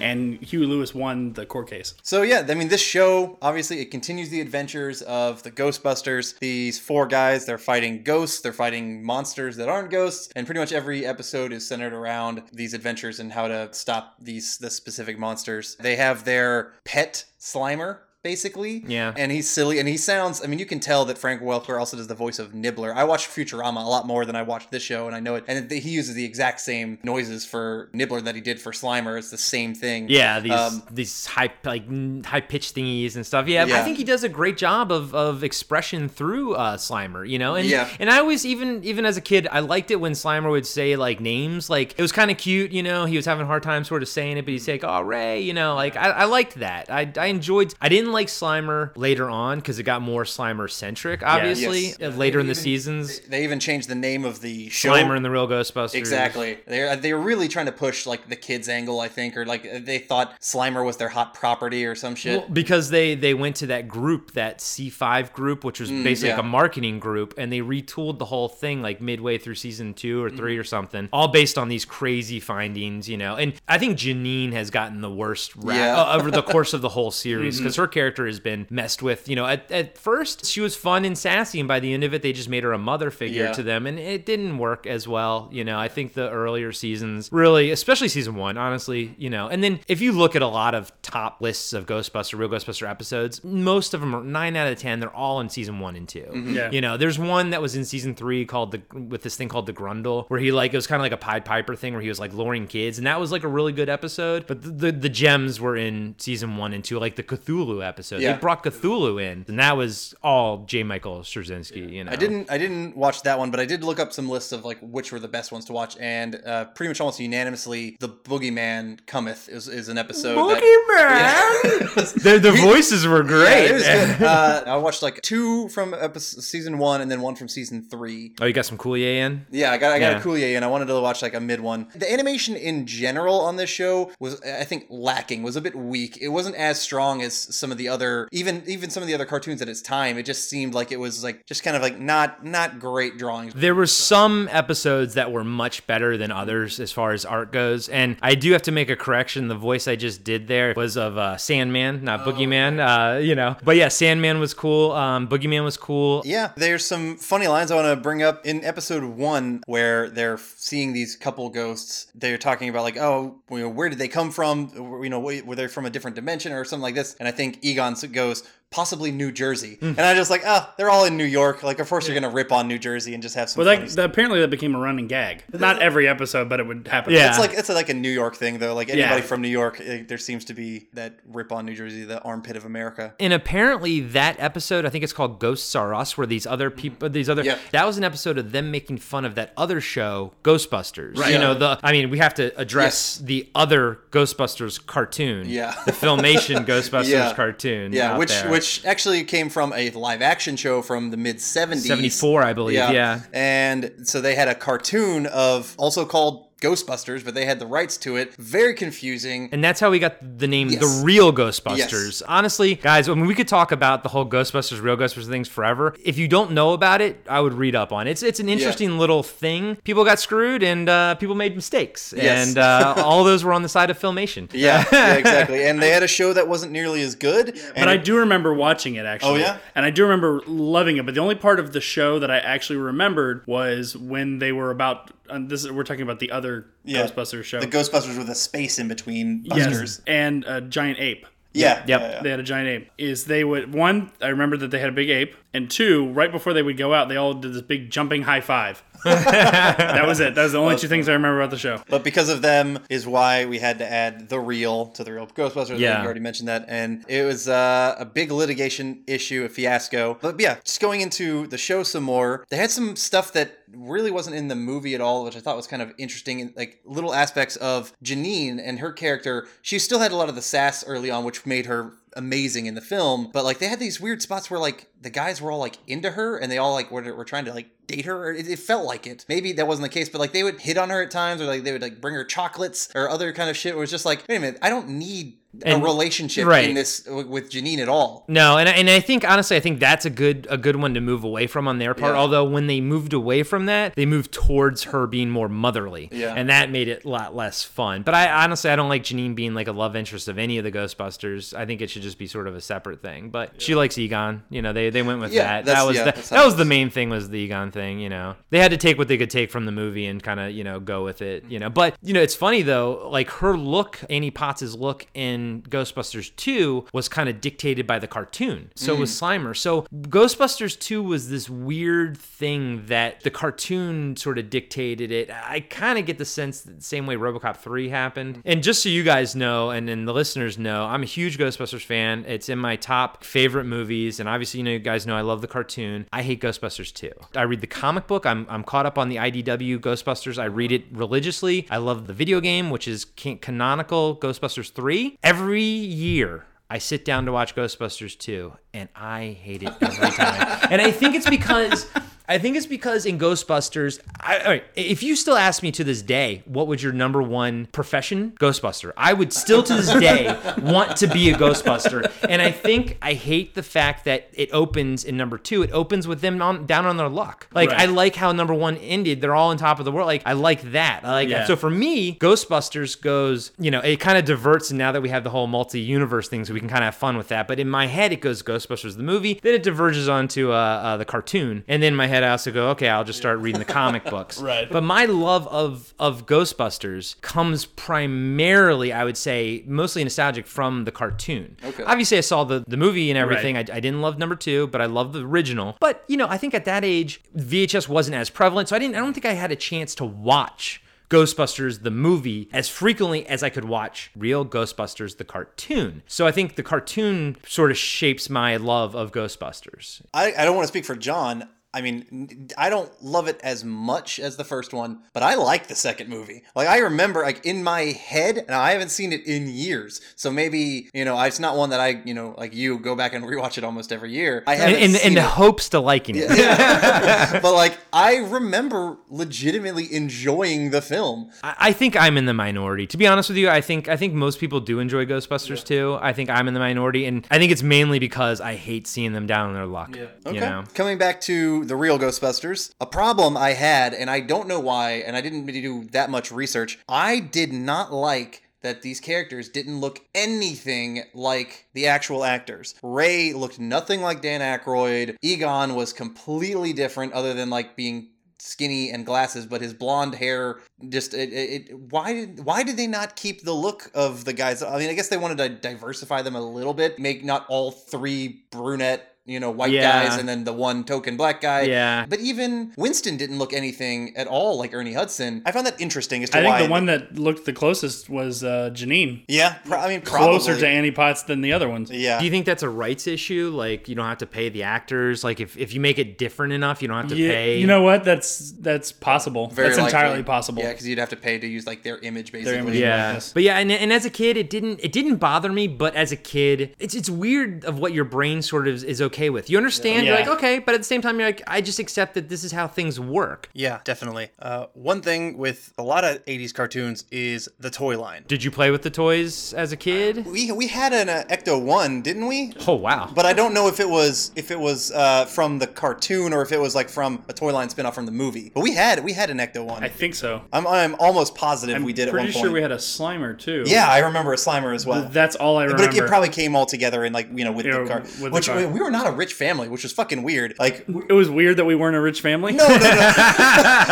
And Huey Lewis won the court case. So yeah, I mean, this show obviously it continues the adventures of the Ghostbusters. These four guys, they're fighting ghosts, they're fighting monsters that aren't ghosts, and pretty much every episode is centered around these adventures and how to stop these the specific monsters. They have their pet Slimer. Basically, Yeah. and he's silly, and he sounds. I mean, you can tell that Frank Welker also does the voice of Nibbler. I watched Futurama a lot more than I watched this show, and I know it. And he uses the exact same noises for Nibbler that he did for Slimer. It's the same thing. Yeah, these Um, these high like high pitched thingies and stuff. Yeah, I think he does a great job of, of expression through uh, Slimer. You know, and Yeah. and I always even even as a kid, I liked it when Slimer would say like names. Like it was kind of cute. You know, he was having a hard time sort of saying it, but he'd say like, "Oh, Ray," you know, like I, I liked that. I I enjoyed. I didn't like Slimer later on because it got more Slimer centric. Obviously, Yes. uh, later in the seasons. They even changed the name of the show. Slimer and the Real Ghostbusters. Exactly. They they were really trying to push like the kids angle, I think, or like they thought Slimer was their hot property or some shit. Well, because they they went to that group, that C5 group, which was Mm, basically like a marketing group, and they retooled the whole thing like midway through season two or Mm-hmm. 3 or something, all based on these crazy findings, you know. And I think Janine has gotten the worst rap Yeah. uh, over the [laughs] course of the whole series because her character has been messed with. You know, at, at first she was fun and sassy, and by the end of it, they just made her a mother figure Yeah. to them, and it didn't work as well. You know, I think the earlier seasons really, especially season one, honestly, you know. And then if you look at a lot of top lists of Ghostbuster, real Ghostbuster episodes, most of them are nine out of ten. They're all in season one and 2 Mm-hmm. Yeah. You know, there's one that was in season three called the with this thing called the Grundel, where he like it was kind of like a Pied Piper thing, where he was like luring kids, and that was like a really good episode. But the the, the gems were in season one and two, like the Cthulhu episode. Yeah. They brought Cthulhu in, and that was all J. Michael Straczynski. You know, I didn't I didn't watch that one, but I did look up some lists of like which were the best ones to watch, and uh, pretty much almost unanimously, the Boogeyman Cometh is, is an episode. that- Boogeyman. [laughs] [laughs] the the voices were Yeah, great. it was good. [laughs] Uh, I watched like two from episode, season one and then one from season three. oh, you got some Coulier? Yeah, I got I got Yeah. a Coulier and I wanted to watch like a mid one. The animation in general on this show was I think lacking, was a bit weak. It wasn't as strong as some of the other even even some of the other cartoons at its time. It just seemed like it was like just kind of like not not great drawings. There were some episodes that were much better than others as far as art goes, and I do have to make a correction. The voice I just did there was of uh, Sandman, not Boogeyman. Uh, you know, but yeah, Sandman was cool. Um, Boogeyman was cool. Yeah, there's some funny lines I want to bring up in episode one where they're seeing these couple ghosts. They're talking about like, oh, you know, where did they come from? You know, were they from a different dimension or something like this? And I think Egon goes, possibly New Jersey. And I just like, ah, they're all in New York. Like, of course you're gonna rip on New Jersey and just have some. Well, funny like that, apparently that became a running gag. Not every episode, but it would happen. Yeah, it's like it's like a New York thing though. Like anybody Yeah. from New York, eh, there seems to be that rip on New Jersey, the armpit of America. And apparently that episode, I think it's called Ghosts Are Us, where these other people, these other, Yeah. that was an episode of them making fun of that other show, Ghostbusters. Right. You know, the, I mean, we have to address the other Ghostbusters cartoon. Yeah. The Filmation [laughs] Ghostbusters Yeah. cartoon. Yeah, out which there. which actually came from a live action show from the mid 70s. 74, I believe, yeah. And so they had a cartoon of also called Ghostbusters, but they had the rights to it. Very confusing. And that's how we got the name Yes. The Real Ghostbusters. Yes. Honestly, guys, I mean, we could talk about the whole Ghostbusters, Real Ghostbusters things forever. If you don't know about it, I would read up on it. It's, it's an interesting little thing. People got screwed and uh, people made mistakes. Yes. And uh, all those were on the side of Filmation. [laughs] Yeah, yeah, exactly. And they [laughs] had a show that wasn't nearly as good. But and I do remember watching it actually. Oh, yeah? And I do remember loving it. But the only part of the show that I actually remembered was when they were about and this is, we're talking about the other Yeah. Ghostbusters show. The Ghostbusters with a space in between Yes, and a giant ape. Yeah. Yep. yeah, yeah. They had a giant ape. Is they would one? I remember that they had a big ape, and two, right before they would go out, they all did this big jumping high five. That was it. That was the only two things I remember about the show. But because of them is why we had to add the real to the real Ghostbusters. Yeah. You already mentioned that. And it was uh, a big litigation issue, a fiasco. But yeah, just going into the show some more, they had some stuff that really wasn't in the movie at all, which I thought was kind of interesting. Like little aspects of Janine and her character. She still had a lot of the sass early on, which made her amazing in the film but like they had these weird spots where like the guys were all like into her and they all like were, were trying to like date her it, it felt like it maybe that wasn't the case but like they would hit on her at times or like they would like bring her chocolates or other kind of shit where it's just like wait a minute i don't need a relationship right. in this with janine at all No, and I- and I think honestly, I think that's a good a good one to move away from on their part. Yeah. Although when they moved away from that, they moved towards her being more motherly, Yeah. and that made it a lot less fun. But I honestly, I don't like Janine being like a love interest of any of the Ghostbusters. I think it should just be sort of a separate thing. But she likes Egon. You know, they they went with Yeah, that. That was yeah, the, that was the main thing was the Egon thing. You know, they had to take what they could take from the movie and kind of you know go with it. You know, but you know it's funny though, like her look, Annie Potts' look in Ghostbusters 2 was kind of dictated by the cartoon. So was mm. Slimer. So Ghostbusters 2 was this weird thing that the cartoon sort of dictated it. I kind of get the sense that the same way RoboCop 3 happened. Mm. And just so you guys know and, and the listeners know, I'm a huge Ghostbusters fan. It's in my top favorite movies and obviously you know you guys know I love the cartoon. I hate Ghostbusters 2. I read the comic book. I'm I'm caught up on the IDW Ghostbusters. I read it religiously. I love the video game which is can- canonical Ghostbusters 3. Every year I sit down to watch Ghostbusters 2 and I hate it every time. and I think it's because I think it's because in Ghostbusters, I, if you still ask me to this day, what would your number one profession? Ghostbuster. I would still to this day [laughs] want to be a Ghostbuster. And I think I hate the fact that it opens in number two. It opens with them on, down on their luck. Like Right. I like how number one ended. They're all on top of the world. Like I like that. I like Yeah. so for me, Ghostbusters goes, you know, it kind of diverts, and now that we have the whole multi-universe thing, so we can kind of have fun with that. But in my head, it goes Ghostbusters the movie, then it diverges onto uh, uh, the cartoon, and then in my head, I also go, okay, I'll just start reading the comic [laughs] books. Right. But my love of of Ghostbusters comes primarily, I would say, mostly nostalgic from the cartoon. Okay. Obviously, I saw the the movie and everything. I, I didn't love number two, but I love the original. But you know, I think at that age, VHS wasn't as prevalent, so I didn't. I don't think I had a chance to watch. Ghostbusters the movie as frequently as I could watch real Ghostbusters the cartoon. So I think the cartoon sort of shapes my love of Ghostbusters. I, I don't want to speak for john I mean, I don't love it as much as the first one, but I like the second movie. Like I remember, like in my head, and I haven't seen it in years, so maybe you know, it's not one that I, you know, like you go back and rewatch it almost every year. I haven't in, in seen the hopes to liking it. [laughs] [laughs] but like I remember legitimately enjoying the film. I I think I'm in the minority. To be honest with you, I think I think most people do enjoy Ghostbusters 2. I think I'm in the minority, and I think it's mainly because I hate seeing them down on their luck. Yeah. Okay. You know? Coming back to the real Ghostbusters, a problem I had, and I don't know why, and I didn't really do that much research. I did not like that these characters didn't look anything like the actual actors. Ray looked nothing like Dan Aykroyd. Egon was completely different, other than like being skinny and glasses but his blonde hair just it, it, it why did why did they not keep the look of the guys i mean i guess they wanted to diversify them a little bit make not all three brunette you know white Yeah. guys and then the one token black guy Yeah. but even winston didn't look anything at all like ernie hudson i found that interesting as to I think the one that looked the closest was uh, Janine. yeah pro- i mean probably Closer to Annie Potts than the other ones. yeah Do you think that's a rights issue? Like you don't have to pay the actors. Like if, if you make it different enough, you don't have to Yeah, pay. you know what? That's that's possible. Very that's likely. entirely possible. yeah because you'd have to pay to use like their image basically image, Yeah, Yes. but yeah, and, and as a kid, it didn't it didn't bother me. But as a kid, it's it's weird of what your brain sort of is, is okay with. You understand? You're like okay, but at the same time, you're like I just accept that this is how things work. Yeah, definitely. Uh, one thing with a lot of 80s cartoons is the toy line. Did you play with the toys as a kid? we we had an uh, ecto 1 didn't we Oh wow. But I don't know if it was if it was uh, from the cartoon or if it was like from a toy line spinoff from the movie. But we had we had an Ecto one. I think so. I'm I'm almost positive I'm we did at pretty one point. sure we had a Slimer too. yeah, I remember a Slimer as well. That's all I but remember. it, it probably came all together in like you know with Yeah, the car, with the which car. We, we were not not a rich family, which was fucking weird. Like, It was weird that we weren't a rich family. no, no, no. [laughs] [laughs]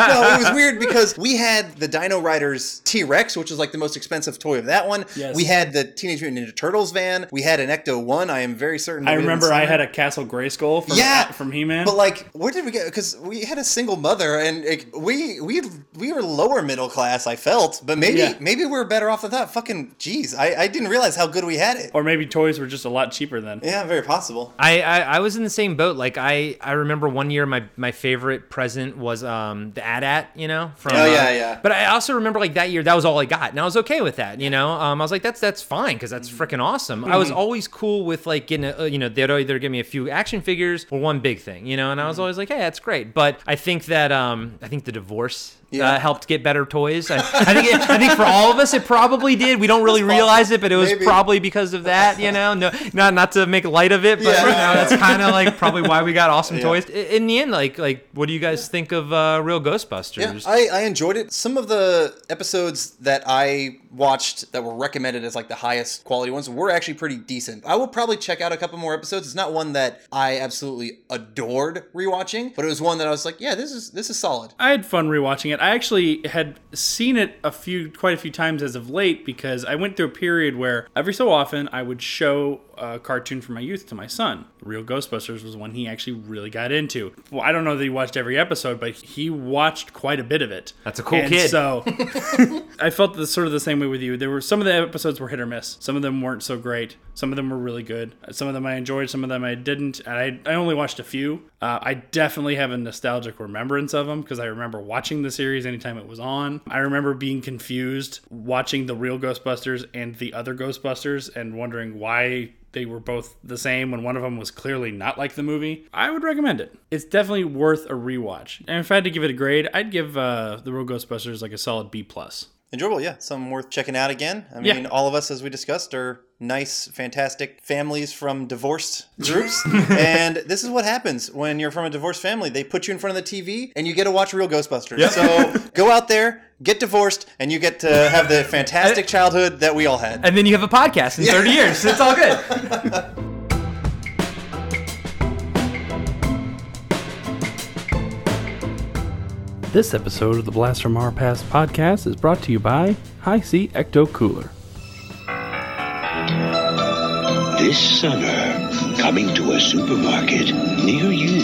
no, it was weird because we had the Dino Riders T Rex, which was like the most expensive toy of that one. Yes. We had the Teenage Mutant Ninja Turtles van. We had an Ecto One. I am very certain. I remember I had a Castle Grayskull from Yeah, from He-Man. But like, where did we get? Because we had a single mother, and like, we we we were lower middle class. I felt, but maybe Yeah. maybe we were better off than that. Fucking jeez, I, I didn't realize how good we had it. or maybe toys were just a lot cheaper then. Yeah, very possible. I, I, I was in the same boat. Like I, I remember one year my, my favorite present was um the AT-AT, you know. From, Oh, yeah, uh, yeah. But I also remember like that year that was all I got, and I was okay with that. You know, um, I was like that's that's fine because that's freaking awesome. I was Mhm. always cool with like getting a, uh, you know they'd either give me a few action figures or one big thing, you know, and I was always like hey that's great. But I think that um I think the divorce. Yeah. Uh, helped get better toys. I, I think. It, I think for all of us, it probably did. We don't really realize it, but it was Maybe. probably because of that. You know, no, not not to make light of it, but Yeah. you know, that's kind of like probably why we got awesome [laughs] Yeah. toys. In the end, like like what do you guys think of uh, Real Yeah, Ghostbusters? I, I enjoyed it. Some of the episodes that I watched that were recommended as like the highest quality ones were actually pretty decent. I will probably check out a couple more episodes. It's not one that I absolutely adored rewatching, but it was one that I was like, yeah, this is this is solid. I had fun rewatching it. I actually had seen it a few, quite a few times as of late because I went through a period where every so often I would show a cartoon from my youth to my son. Real Ghostbusters was one he actually really got into. Well, I don't know that he watched every episode, but he watched quite a bit of it. That's a cool And kid. So [laughs] I felt the, sort of the same way with you. There were some of the episodes were hit or miss. Some of them weren't so great. Some of them were really good. Some of them I enjoyed. Some of them I didn't. And I, I only watched a few. Uh, I definitely have a nostalgic remembrance of them because I remember watching the series anytime it was on. I remember being confused watching the real Ghostbusters and the other Ghostbusters and wondering why they were both the same when one of them was clearly not like the movie. I would recommend it. It's definitely worth a rewatch. And if I had to give it a grade, I'd give uh, the Real Ghostbusters like a solid B plus. Enjoyable, yeah. Some worth checking out again. I Yeah. mean, all of us, as we discussed, are nice, fantastic families from divorced groups. [laughs] and this is what happens when you're from a divorced family. They put you in front of the TV and you get to watch real Ghostbusters. Yep. So go out there, get divorced, and you get to have the [laughs] fantastic childhood that we all had. and then you have a podcast in 30 years. It's all good. [laughs] This episode of the Blast from Our Past podcast is brought to you by Hi-C Ecto Cooler. This summer, coming to a supermarket near you.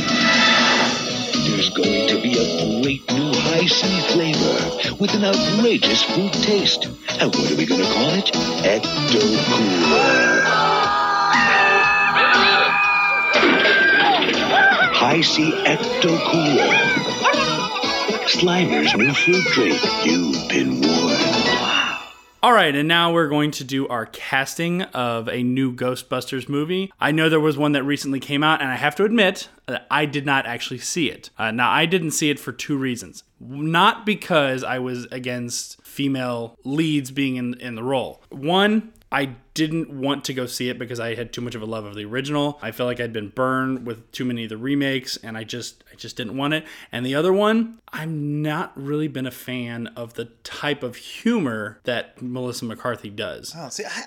There's going to be a great new Hi-C flavor with an outrageous fruit taste. And what are we going to call it? Ecto Cooler. Hi-C Ecto Cooler. Slimer's new fruit drink. You've been warned. All right, and now we're going to do our casting of a new Ghostbusters movie. I know there was one that recently came out, and I have to admit that I did not actually see it. Uh, now, I didn't see it for two reasons. Not because I was against female leads being in, in the role. One, I didn't want to go see it because I had too much of a love of the original. I felt like I'd been burned with too many of the remakes and I just I just didn't want it. And the other one, I'm not really been a fan of the type of humor that Melissa McCarthy does. Oh, see, I,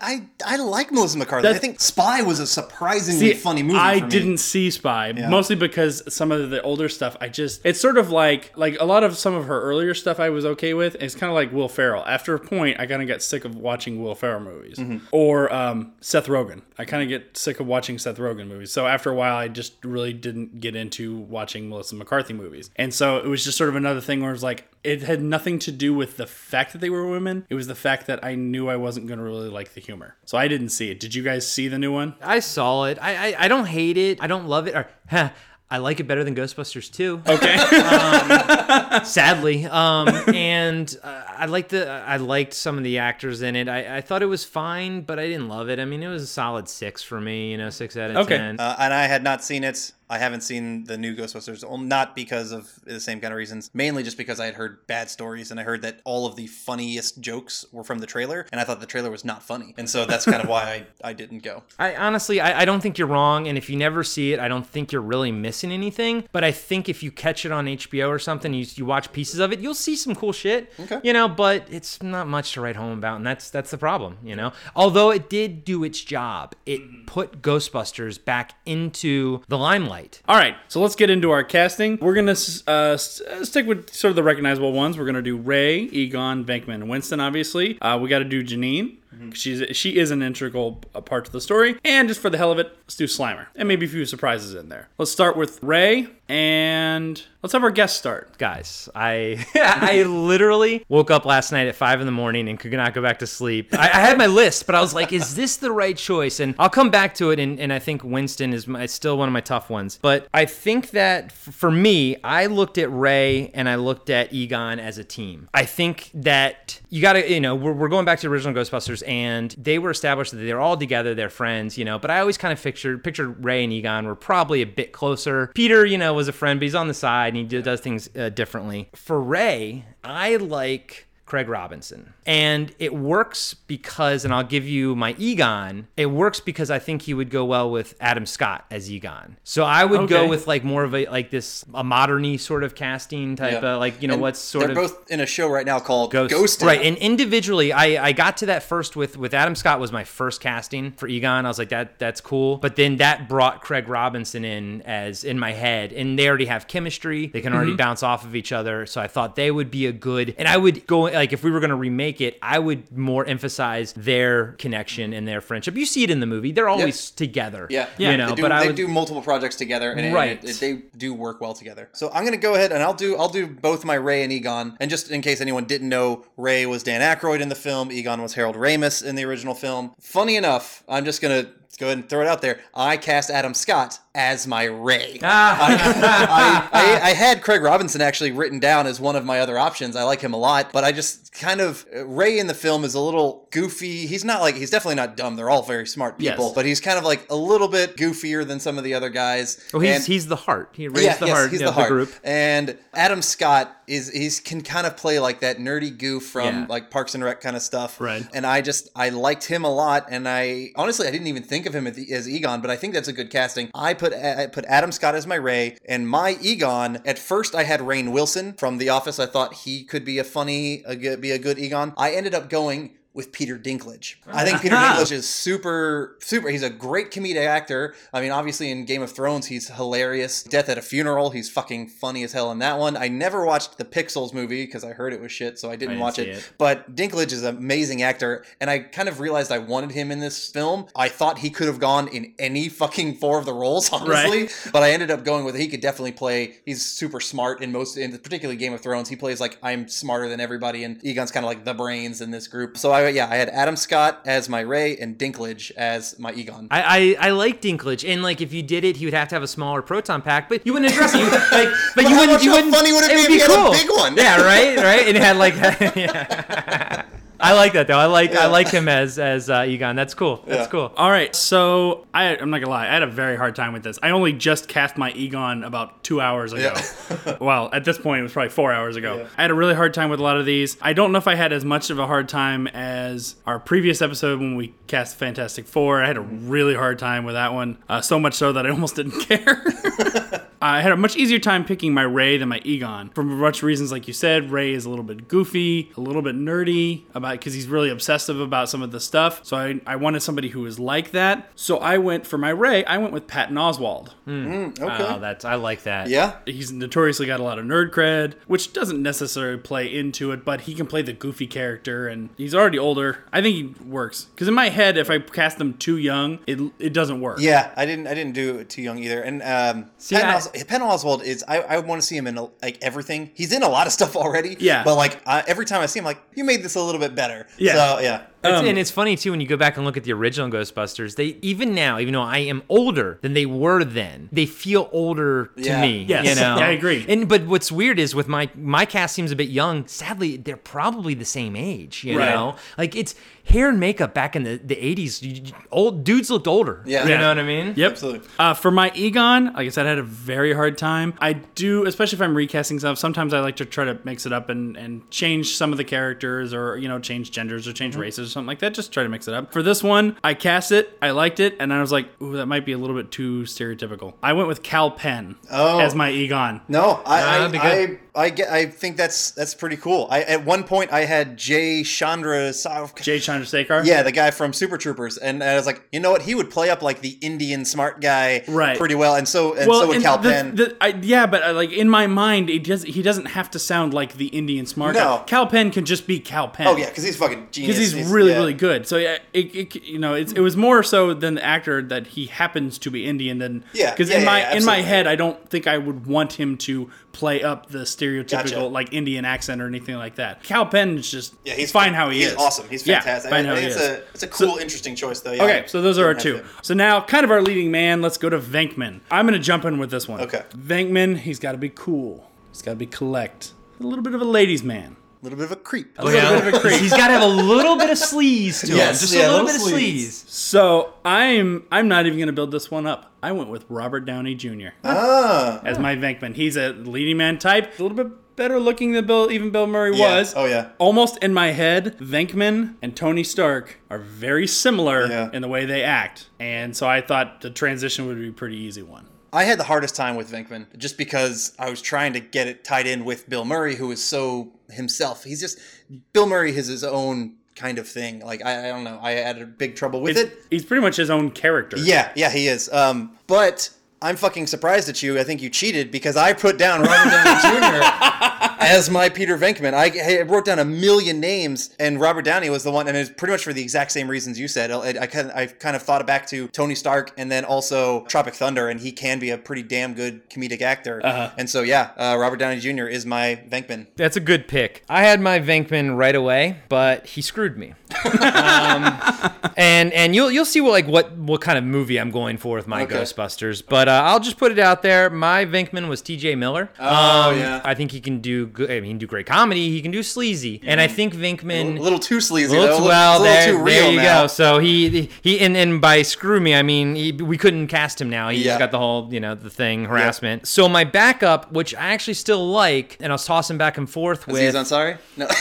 I, I like Melissa McCarthy. That's- I think Spy was a surprisingly See, funny movie. I didn't see Spy Yeah. mostly because some of the older stuff I just it's sort of like like a lot of some of her earlier stuff I was okay with. It's kind of like Will Ferrell. After a point, I kind of got sick of watching Will Ferrell movies Mm-hmm. Or um, Seth Rogen. I kind of get sick of watching Seth Rogen movies. So after a while, I just really didn't get into watching Melissa McCarthy movies. And so it was just sort of another thing where it was like it had nothing to do with the fact that they were women. It was the fact that I knew I wasn't going to really like the humor. So I didn't see it. Did you guys see the new one? I saw it. I, I I don't hate it. I don't love it. Or [laughs] huh, I like it better than Ghostbusters 2. Okay. um, sadly, um, and uh, I liked the I liked some of the actors in it. I, I thought it was fine, but I didn't love it. I mean, it was a solid six for me. You know, six out of ten. Uh, and I had not seen it. I haven't seen the new Ghostbusters, not because of the same kind of reasons, mainly just because I had heard bad stories and I heard that all of the funniest jokes were from the trailer, and I thought the trailer was not funny. And so that's kind of why I, I didn't go. [laughs] I honestly, I, I don't think you're wrong, and if you never see it, I don't think you're really missing anything. But I think if you catch it on HBO or something, you, you watch pieces of it, you'll see some cool shit. Okay. You know, but it's not much to write home about, and that's that's the problem. You know, although it did do its job, it mm-hmm. put Ghostbusters back into the limelight. All right, so let's get into our casting. We're gonna uh, uh, stick with sort of the recognizable ones. We're gonna do Ray, Egon, Venkman, and Winston. Obviously, uh, we got to do Janine. Mm-hmm. She's she is an integral part to the story, and just for the hell of it, let's do Slimer, and maybe a few surprises in there. Let's start with Ray, and let's have our guest start. Guys, I [laughs] I literally woke up last night at five in the morning and could not go back to sleep. I, I had my list, but I was like, is this the right choice? And I'll come back to it. And, and I think Winston is my, still one of my tough ones. But I think that f- for me, I looked at Ray and I looked at Egon as a team. I think that you got to, you know, we're, we're going back to original Ghostbusters, and they were established that they're all together, they're friends, you know. But I always kind of pictured pictured Ray and Egon were probably a bit closer. Peter, you know, was a friend, but he's on the side and he does things uh, differently. For Ray, I like Craig Robinson. And it works because, and I'll give you my Egon, it works because I think he would go well with Adam Scott as Egon. So I would go with like more of a, like this, a moderny sort of casting type Yeah. of, like, you know, And what's sort of they're both in a show right now called Ghost. Ghost. Right, and individually, I, I got to that first with with Adam Scott was my first casting for Egon. I was like, that that's cool. But then that brought Craig Robinson in as in my head, and they already have chemistry. They can already Mm-hmm. Mhm. bounce off of each other. So I thought they would be a good. And I would go like if we were going to remake it, I would more emphasize their connection and their friendship. You see it in the movie; they're always together. Yeah, you know. They do, but I would do multiple projects together, and, and Right. it- it- they do work well together. So I'm gonna go ahead and I'll do I'll do both my Ray and Egon, and just in case anyone didn't know, Ray was Dan Aykroyd in the film, Egon was Harold Ramis in the original film. Funny enough, I'm just gonna go ahead and throw it out there. I cast Adam Scott as my Ray. [laughs] Ah. I, I, I had Craig Robinson actually written down as one of my other options. I like him a lot, but I just kind of uh, Ray in the film is a little goofy. He's not like he's definitely not dumb. They're all very smart people, Yes. but he's kind of like a little bit goofier than some of the other guys. Oh, he's And- he's the heart. He raised the heart he's of the heart. group. And Adam Scott is he's can kind of play like that nerdy goof from Yeah. like Parks and Rec kind of stuff. Right. And I just I liked him a lot, and I honestly I didn't even think of him as, as Egon, but I think that's a good casting. I put I put Adam Scott as my Ray, and my Egon. At first, I had Rainn Wilson from The Office. I thought he could be a funny, a be a good Egon. I ended up going with Peter Dinklage. I think Peter [laughs] Dinklage is super, super. He's a great comedic actor. I mean, obviously in Game of Thrones, he's hilarious. Death at a Funeral, he's fucking funny as hell in that one. I never watched the Pixels movie because I heard it was shit, so I didn't, didn't watch it. it. But Dinklage is an amazing actor, and I kind of realized I wanted him in this film. I thought he could have gone in any fucking four of the roles, [laughs] honestly. But I ended up going with he could definitely play. He's super smart in most, in particularly Game of Thrones. He plays like I'm smarter than everybody, and Egon's kind of like the brains in this group. So I yeah, I had Adam Scott as my Ray and Dinklage as my Egon. I, I I like Dinklage, and like if you did it, he would have to have a smaller proton pack, but you wouldn't address it. You, like, [laughs] but, But you wouldn't. you how wouldn't. funny would it be if he had a big one? Yeah, right, right. And it had like, [laughs] yeah. [laughs] I like that though. I like I like him as as uh, Egon. That's cool. That's cool. All right, so I, I'm not gonna lie, I had a very hard time with this. I only just cast my Egon about two hours ago. [laughs] well, at this point, it was probably four hours ago. I had a really hard time with a lot of these. I don't know if I had as much of a hard time as our previous episode when we cast Fantastic Four. I had a really hard time with that one, uh, so much so that I [laughs] almost didn't care. [laughs] I had a much easier time picking my Ray than my Egon for much reasons, like you said. Ray is a little bit goofy, a little bit nerdy about because he's really obsessive about some of the stuff. So I, I wanted somebody who was like that. So I went for my Ray. I went with Patton Oswalt. okay. Oh, that's I like that. Yeah. He's notoriously got a lot of nerd cred, which doesn't necessarily play into it, but he can play the goofy character, and he's already older. I think he works because in my head, if I cast them too young, it it doesn't work. Yeah, I didn't. I didn't do it too young either. And um, See, Patton, I- Os- Patton Oswalt is. I, I want to see him in like everything. He's in a lot of stuff already. Yeah. But like uh, every time I see him, like you made this a little bit better. Yeah. So yeah. It's- Um, and it's funny too when you go back and look at the original Ghostbusters. They even now, even though I am older than they were then, they feel older to Yeah. me. Yes. you know? Yeah, I agree. And but what's weird is with my my cast seems a bit young. Sadly, they're probably the same age. You Right. know, like it's hair and makeup back in the the eighties. Old dudes looked older. Yeah. you know what I mean. Yep. Uh, for my Egon, like I said, I had a very hard time. I do, especially if I'm recasting stuff. Sometimes I like to try to mix it up and, and change some of the characters, or you know, change genders or change Mhm. races or something like that. Just try to mix it up. For this one, I cast it, I liked it, and I was like, ooh, that might be a little bit too stereotypical. I went with Kal Penn Oh. as my Egon. No, I Ah, I, that'd be good. I, I get I think that's that's pretty cool. I at one point I had Jay Chandra Jay Chandrasekhar. Yeah, the guy from Super Troopers, and I was like, you know what, he would play up like the Indian smart guy Right. pretty well, and so and so would Kal the- Penn. the- I- yeah, but uh, like in my mind, it does. He doesn't have to sound like the Indian smart No. guy. Kal Penn can just be Kal Penn. oh yeah, because he's fucking genius. because he's, really yeah. really good. So yeah, it, it you know it's, it was more so than the actor that he happens to be Indian than Yeah, Because yeah, in yeah, my in my head, I don't think I would want him to play up the stereotypical Gotcha. like Indian accent or anything like that. Kal Penn is just Yeah, he's fine how he he's is. awesome. He's Yeah, fantastic. fine I- how he it's is. a it's a cool, interesting choice though. Yeah, Okay, so those are our two. So now, kind of our leading man. Let's go to Venkman. I'm going to jump in with this one. Okay. Venkman, he's got to be cool. He's got to be collect. A little bit of a ladies' man. A little bit of a creep. A little bit of a creep. He's got to have a little bit of sleaze to [laughs] Yes, him. Just yeah, a little, little bit of sleaze. sleaze. So I'm I'm not even going to build this one up. I went with Robert Downey Jr. Ah. as my Venkman. He's a leading man type, a little bit better looking than Bill even Bill Murray Yeah. was. Oh, yeah. Almost in my head, Venkman and Tony Stark are very similar Yeah. in the way they act, and so I thought the transition would be a pretty easy one. I had the hardest time with Venkman just because I was trying to get it tied in with Bill Murray, who is so himself. He's just Bill Murray has his own kind of thing. Like I, I don't know, I had a big trouble with It's- it. He's pretty much his own character. Yeah, yeah, he is. Um, but I'm fucking surprised at you. I think you cheated because I put down Robert Downey Jr. [laughs] as my Peter Venkman. I, I wrote down a million names, and Robert Downey was the one, and it's pretty much for the exact same reasons you said. I, I, kind of, I kind of thought it back to Tony Stark, and then also Tropic Thunder, and he can be a pretty damn good comedic actor. Uh-huh. And so, yeah, uh, Robert Downey Jr. is my Venkman. That's a good pick. I had my Venkman right away, but he screwed me. um, [laughs] and and you'll you'll see what like what what kind of movie I'm going for with my Okay. Ghostbusters. But uh, I'll just put it out there. My Venkman was T.J. Miller. Oh, Um, yeah. I think he can do good. I mean, he can do great comedy. He can do sleazy. And I mm-hmm. think Venkman A little too sleazy, Little though. well, little there, there you now. go. So he he and, and by screw me, I mean he, we couldn't cast him now. He's Yeah. got the whole you know the thing harassment. So my backup, which I actually still like, and I was tossing back and forth with. Aziz Ansari? No. [laughs]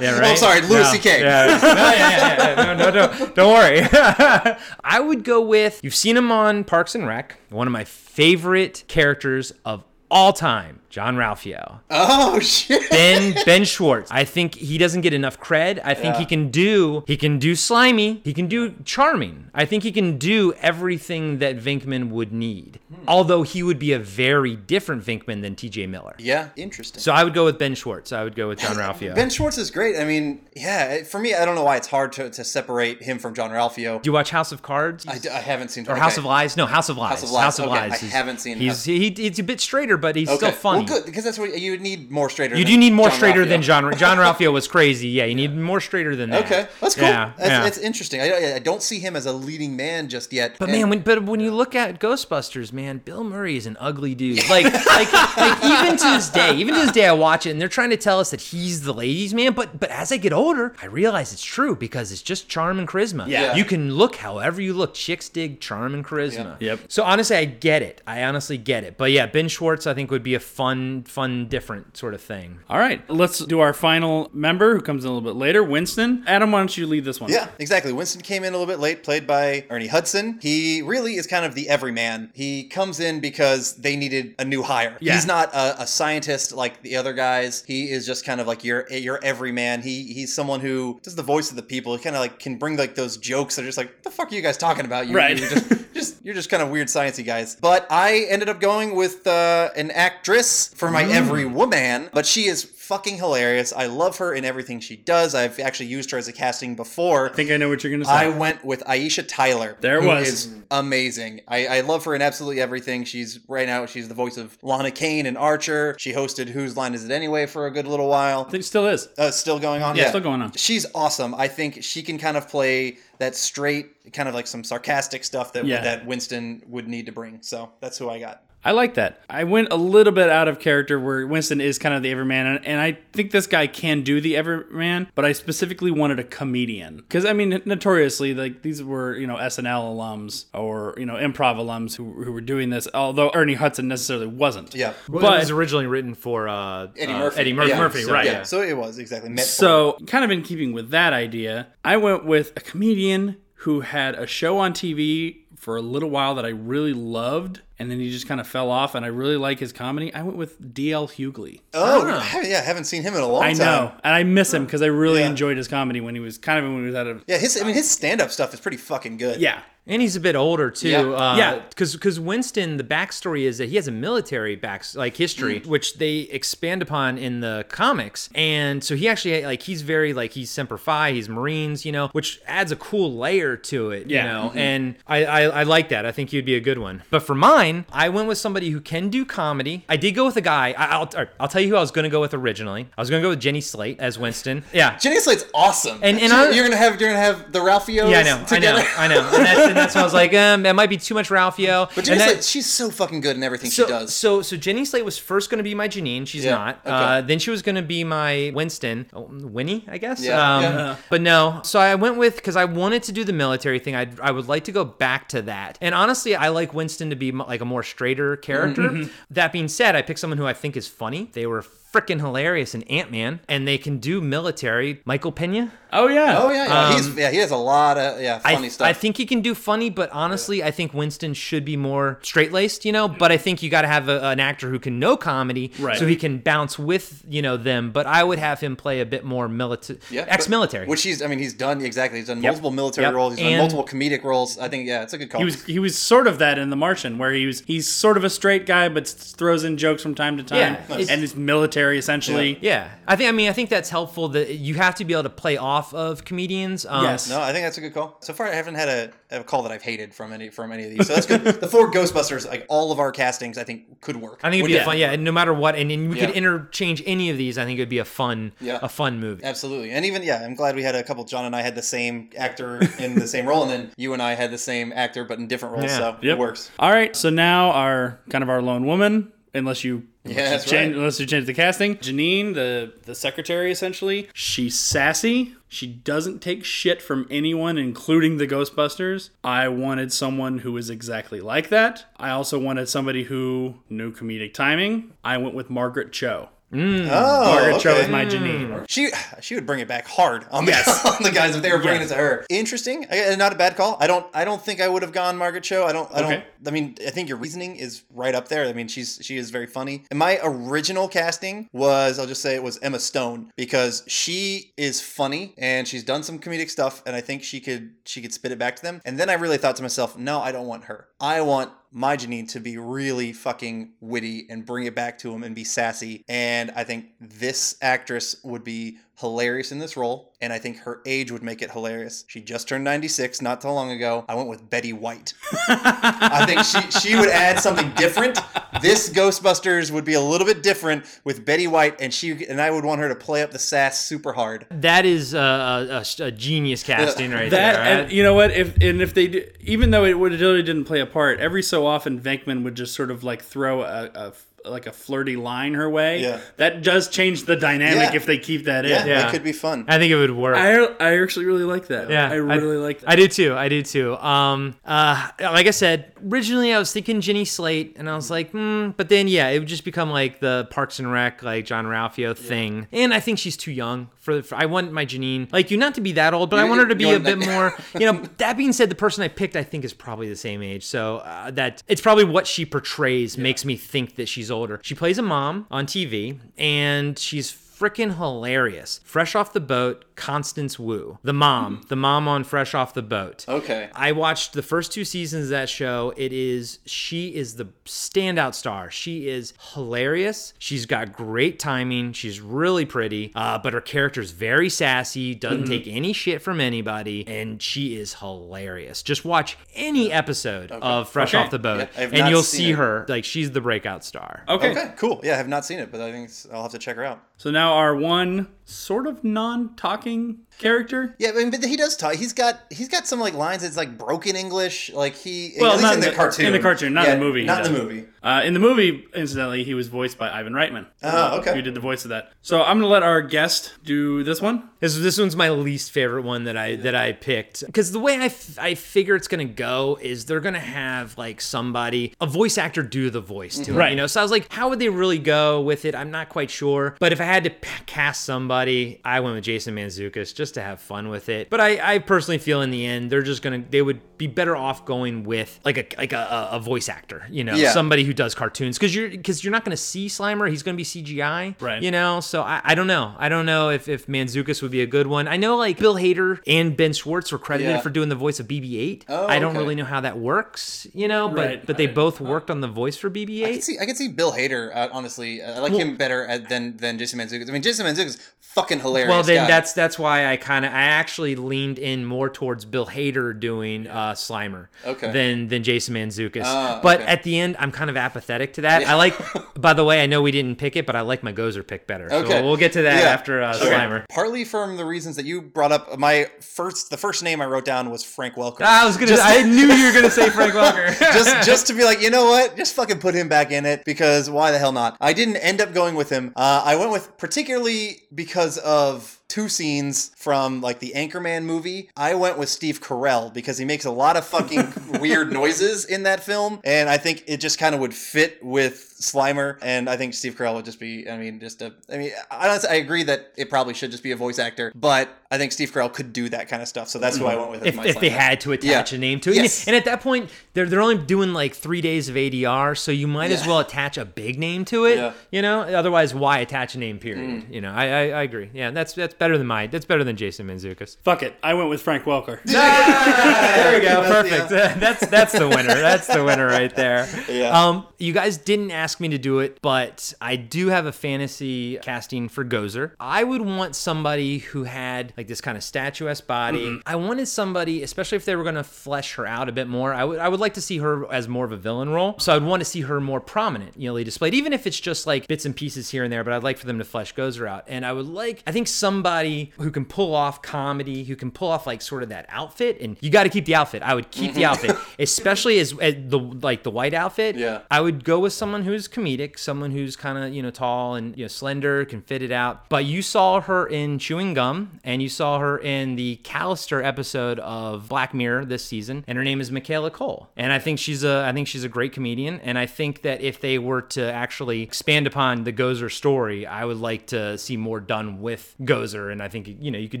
Yeah, [laughs] right? Oh, sorry, Louis No. C.K. Yeah, no, yeah, yeah, yeah. No, no, no, don't worry. [laughs] I would go with you've seen him on Parks and Rec, one of my favorite characters of all time, Jean-Ralphio. Oh shit. Ben Ben Schwartz. I think he doesn't get enough cred. I think Yeah. he can do he can do slimy. He can do charming. I think he can do everything that Venkman would need. Hmm. Although he would be a very different Venkman than T.J. Miller. Yeah, interesting. So I would go with Ben Schwartz. I would go with John [laughs] Ralphio. Ben Schwartz is great. I mean, yeah, for me, I don't know why it's hard to, to separate him from Jean-Ralphio. Do you watch House of Cards? I, I haven't seen or okay. House of Lies? No, House of Lies. House of Lies. House of okay. I haven't seen. He's he, he's a bit straighter, but he's okay. still. Well, good because that's what you would need more straighter. You than do need more John straighter Ralphio. than John. John [laughs] Ralphio was crazy. Yeah, you need more straighter than that. Okay, that's cool. Yeah, that's, yeah. It's interesting. I, I don't see him as a leading man just yet. But And- man, when but when you look at Ghostbusters, man, Bill Murray is an ugly dude. Like, like, like [laughs] even to this day, even to this day, I watch it and they're trying to tell us that he's the ladies' man. But but as I get older, I realize it's true because it's just charm and charisma. Yeah. you can look however you look. Chicks dig charm and charisma. Yep. So honestly, I get it. I honestly get it. But yeah, Ben Schwartz, I think would be a fun, fun, fun, different sort of thing. All right, let's do our final member who comes in a little bit later, Winston. Adam, why don't you lead this one? Yeah, exactly. Winston came in a little bit late, played by Ernie Hudson. He really is kind of the everyman. He comes in because they needed a new hire. Yeah. He's not a, a scientist like the other guys. He is just kind of like your your everyman. He he's someone who does the voice of the people. He kind of like can bring like those jokes that are just like, what the fuck are you guys talking about? You, Right. You're just, [laughs] just you're just kind of weird sciencey guys. But I ended up going with uh, an actress for my every woman, but she is fucking hilarious. I love her in everything she does. I've actually used her as a casting before. I think I know what you're gonna say. I went with Aisha Tyler. There was. is amazing. I, I love her in absolutely everything. She's right now. She's the voice of Lana Kane and Archer. She hosted Whose Line Is It Anyway for a good little while. I think it still is. Uh, still going on. Yeah, still going on. She's awesome. I think she can kind of play that straight, kind of like some sarcastic stuff that Yeah. that Winston would need to bring. So that's who I got. I like that. I went a little bit out of character where Winston is kind of the Everman, and, and I think this guy can do the Everman, but I specifically wanted a comedian because I mean, notoriously, like these were you know SNL alums or you know improv alums who, who were doing this. Although Ernie Hudson necessarily wasn't. Yeah. Well, but it was originally written for uh, Eddie uh, Murphy. Eddie Mur- Yeah, Murphy, so- right? Yeah. So it was exactly. Meant for So, kind of in keeping with that idea, I went with a comedian who had a show on TV for a little while that I really loved, and then he just kind of fell off, and I really like his comedy. I went with D.L. Hughley. Oh yeah, I haven't seen him in a long time. I time. know, and I miss him because I really Yeah. enjoyed his comedy when he was kind of when he was out of. Yeah, his I mean his stand up stuff is pretty fucking good. Yeah. And he's a bit older too. Yeah. Uh, Yeah. Because because Winston, the backstory is that he has a military back like history, Mm. which they expand upon in the comics. And so he actually like he's very like he's Semper Fi, he's Marines, you know, which adds a cool layer to it. Yeah. You know, Mhm. and I, I I like that. I think you'd be a good one. But for mine, I went with somebody who can do comedy. I did go with a guy. I, I'll I'll tell you who I was going to go with originally. I was going to go with Jenny Slate as Winston. [laughs] Yeah. Jenny Slate's awesome. And- and I- you're gonna have you're gonna have the Ralphio. Yeah, I know, I know, I know, and that's, and that's why I was like, [laughs] um, that might be too much Ralphio. But Jenny And that- Slate, she's so fucking good in everything so, she does. So, so Jenny Slate was first going to be my Janine. She's Yeah, not. okay. Uh, then she was going to be my Winston, oh, Winnie, I guess. Yeah, um, yeah. But no. So I went with because I wanted to do the military thing. I I would like to go back to that. And honestly, I like Winston to be mo- like a more straighter character. Mm-hmm. Mhm. That being said, I picked someone who I think is funny. They were freaking hilarious in Ant Man, and they can do military. Michael Pena. Oh yeah. oh yeah, yeah. Um, he's yeah he has a lot of yeah I, funny stuff. I think he can do funny, but honestly, I think Winston should be more straight laced, you know. But I think you got to have a, an actor who can know comedy, Right. so he can bounce with you know them. But I would have him play a bit more military, yeah, ex-military. Which he's I mean he's done exactly. He's done Yep. multiple military Yep. roles. He's done multiple comedic roles. I think yeah, it's a good call. He was he was sort of that in The Martian, where he was he's sort of a straight guy, but throws in jokes from time to time, Yeah, nice. and is military essentially. yeah, I think. I mean, I think that's helpful. That you have to be able to play off of comedians. Um, No, I think that's a good call. So far, I haven't had a, a call that I've hated from any from any of these. So that's good. [laughs] the four Ghostbusters, like all of our castings, I think could work. I think it'd be Would- a fun. Yeah, no matter what, and, and we could interchange any of these. I think it'd be a fun, Yeah. a fun movie. Absolutely, and even yeah, I'm glad we had a couple. John and I had the same actor in the same role, and then you and I had the same actor but in different roles. So Yep. it works. All right, so now our kind of our lone woman, unless you Yeah, that's change, right. unless you change the casting. Janine, the the secretary, essentially, she's sassy. She doesn't take shit from anyone, including the Ghostbusters. I wanted someone who was exactly like that. I also wanted somebody who knew comedic timing. I went with Margaret Cho. Mm, oh, Margaret Cho is my Janine. Mm. She she would bring it back hard on the, Yes. [laughs] on the guys if they were bringing Yes. it to her. Interesting, I- uh, not a bad call. I don't I don't think I would have gone Margaret Cho. I don't I don't. Okay. I mean I think your reasoning is right up there. I mean she's she is very funny. And my original casting was I'll just say it was Emma Stone because she is funny and she's done some comedic stuff and I think she could she could spit it back to them. And then I really thought to myself, no, I don't want her. I want my Janine to be really fucking witty and bring it back to him and be sassy. And I think this actress would be hilarious in this role. And I think her age would make it hilarious. She just turned 96 not too long ago. I went with Betty White. [laughs] I think she, she would add something different. This Ghostbusters would be a little bit different with Betty White, and she and I would want her to play up the sass super hard. That is a, a, a genius casting right that there. and you know what if and if they d- even though it would really didn't play a part every so often Venkman would just sort of like throw a, a like a flirty line her way Yeah. that does change the dynamic Yeah. if they keep that in Yeah, Yeah. it could be fun. I think it would work. I, I actually really like that Yeah, I really like that I do too. I do too. Um, uh, like I said, originally I was thinking Jenny Slate, and I was like, hmm. But then, yeah, it would just become like the Parks and Rec, like Jean-Ralphio thing. And I think she's too young for. for I want my Janine, like you, not to be that old, but I want her to be you a want bit that- more. [laughs] You know, that being said, the person I picked, I think, is probably the same age. So uh, that it's probably what she portrays makes me think that she's older. She plays a mom on TV, and she's freaking hilarious. Fresh off the boat, Constance Wu, the mom, the mom on Fresh off the boat. Okay. I watched the first two seasons of that show. It is she is the standout star. She is hilarious. She's got great timing. She's really pretty, uh, but her character's very sassy. Doesn't Mhm. take any shit from anybody, and she is hilarious. Just watch any episode of Fresh Okay. Off the Boat, Yeah, and you'll see it. her like she's the breakout star. Okay. cool. Yeah, I have not seen it, but I think I'll have to check her out. So now our one sort of non-talking character. Yeah, I mean, but he does talk. He's got he's got some like lines. It's like broken English. Like he Well, at not in the, cartoon. In the cartoon, not Yeah, in the movie. Not in the movie. Uh, in the movie, incidentally, he was voiced by Ivan Reitman. Oh, okay. Who did the voice of that? So I'm gonna let our guest do this one. This this one's my least favorite one that I that I picked because the way I, f- I figure it's gonna go is they're gonna have like somebody a voice actor do the voice to it, Right. you know. So I was like, how would they really go with it? I'm not quite sure. But if I had to p- cast somebody, I went with Jason Mantzoukas just to have fun with it. But I, I personally feel in the end they're just gonna they would be better off going with like a like a, a a voice actor, you know, Yeah. somebody who does cartoons because you're because you're not gonna see Slimer. He's gonna be CGI, Right. You know, so I, I don't know. I don't know if if Mantzoukas would be a good one. I know like Bill Hader and Ben Schwartz were credited Yeah. for doing the voice of BB-8. Oh, I don't okay. really know how that works, you know, but Right. but they both worked on the voice for BB-8. I can BB-8. see I can see Bill Hader. Uh, honestly, I like Well- him better at, than than Jason Mantzoukas. I mean, Jason Mantzoukas fucking hilarious. Well, then guy. that's that's why I kind of I actually leaned in more towards Bill Hader doing uh, Slimer Okay. than than Jason Mantzoukas. Ah, but okay. at the end, I'm kind of apathetic to that. Yeah. I like. [laughs] by the way, I know we didn't pick it, but I like my Gozer pick better. So Okay. we'll get to that Yeah. after uh, Okay. Slimer. Partly from the reasons that you brought up. My first, the first name I wrote down was Frank Welker. I was gonna. Just- I knew you were gonna say [laughs] Frank Welker. just [laughs] just to be like, you know what? Just fucking put him back in it because why the hell not? I didn't end up going with him. Uh, I went with particularly because of two scenes from like the Anchorman movie. I went with Steve Carell because he makes a lot of fucking [laughs] weird noises in that film, and I think it just kind of would fit with Slimer. And I think Steve Carell would just be, I mean, just a. I mean, I, honestly, I agree that it probably should just be a voice actor, but I think Steve Carell could do that kind of stuff. So that's who I mm-hmm. went with. as if, my if they had to attach Yeah. a name to it. Yes. And at that point, they're, they're only doing like three days of ADR, so you might as well attach a big name to it. Yeah. You know, otherwise, why attach a name? Period. Mm. You know, I, I I agree. Yeah, that's that's better than mine. That's better than Jason Mantzoukas. Fuck it. I went with Frank Welker. [laughs] there we go. That's- Perfect. Uh, [laughs] that's that's the winner. That's the winner right there. [laughs] Yeah. Um, you guys didn't ask me to do it, but I do have a fantasy casting for Gozer. I would want somebody who had like this kind of statuesque body. Mm-hmm. I wanted somebody, especially if they were going to flesh her out a bit more. I would I would like to see her as more of a villain role. So I'd want to see her more prominent, you know, displayed, even if it's just like bits and pieces here and there. But I'd like for them to flesh Gozer out, and I would like I think somebody who can pull off comedy, who can pull off like sort of that outfit, and you got to keep the outfit. I would keep the [laughs] outfit, especially as, as the like the white outfit. Yeah. I would go with someone who's comedic, someone who's kind of you know tall and you know slender, can fit it out. But you saw her in Chewing Gum, and you saw her in the Callister episode of Black Mirror this season, and her name is Michaela Coel. And I think she's a I think she's a great comedian, and I think that if they were to actually expand upon the Gozer story, I would like to see more done with Gozer, and I think you know you could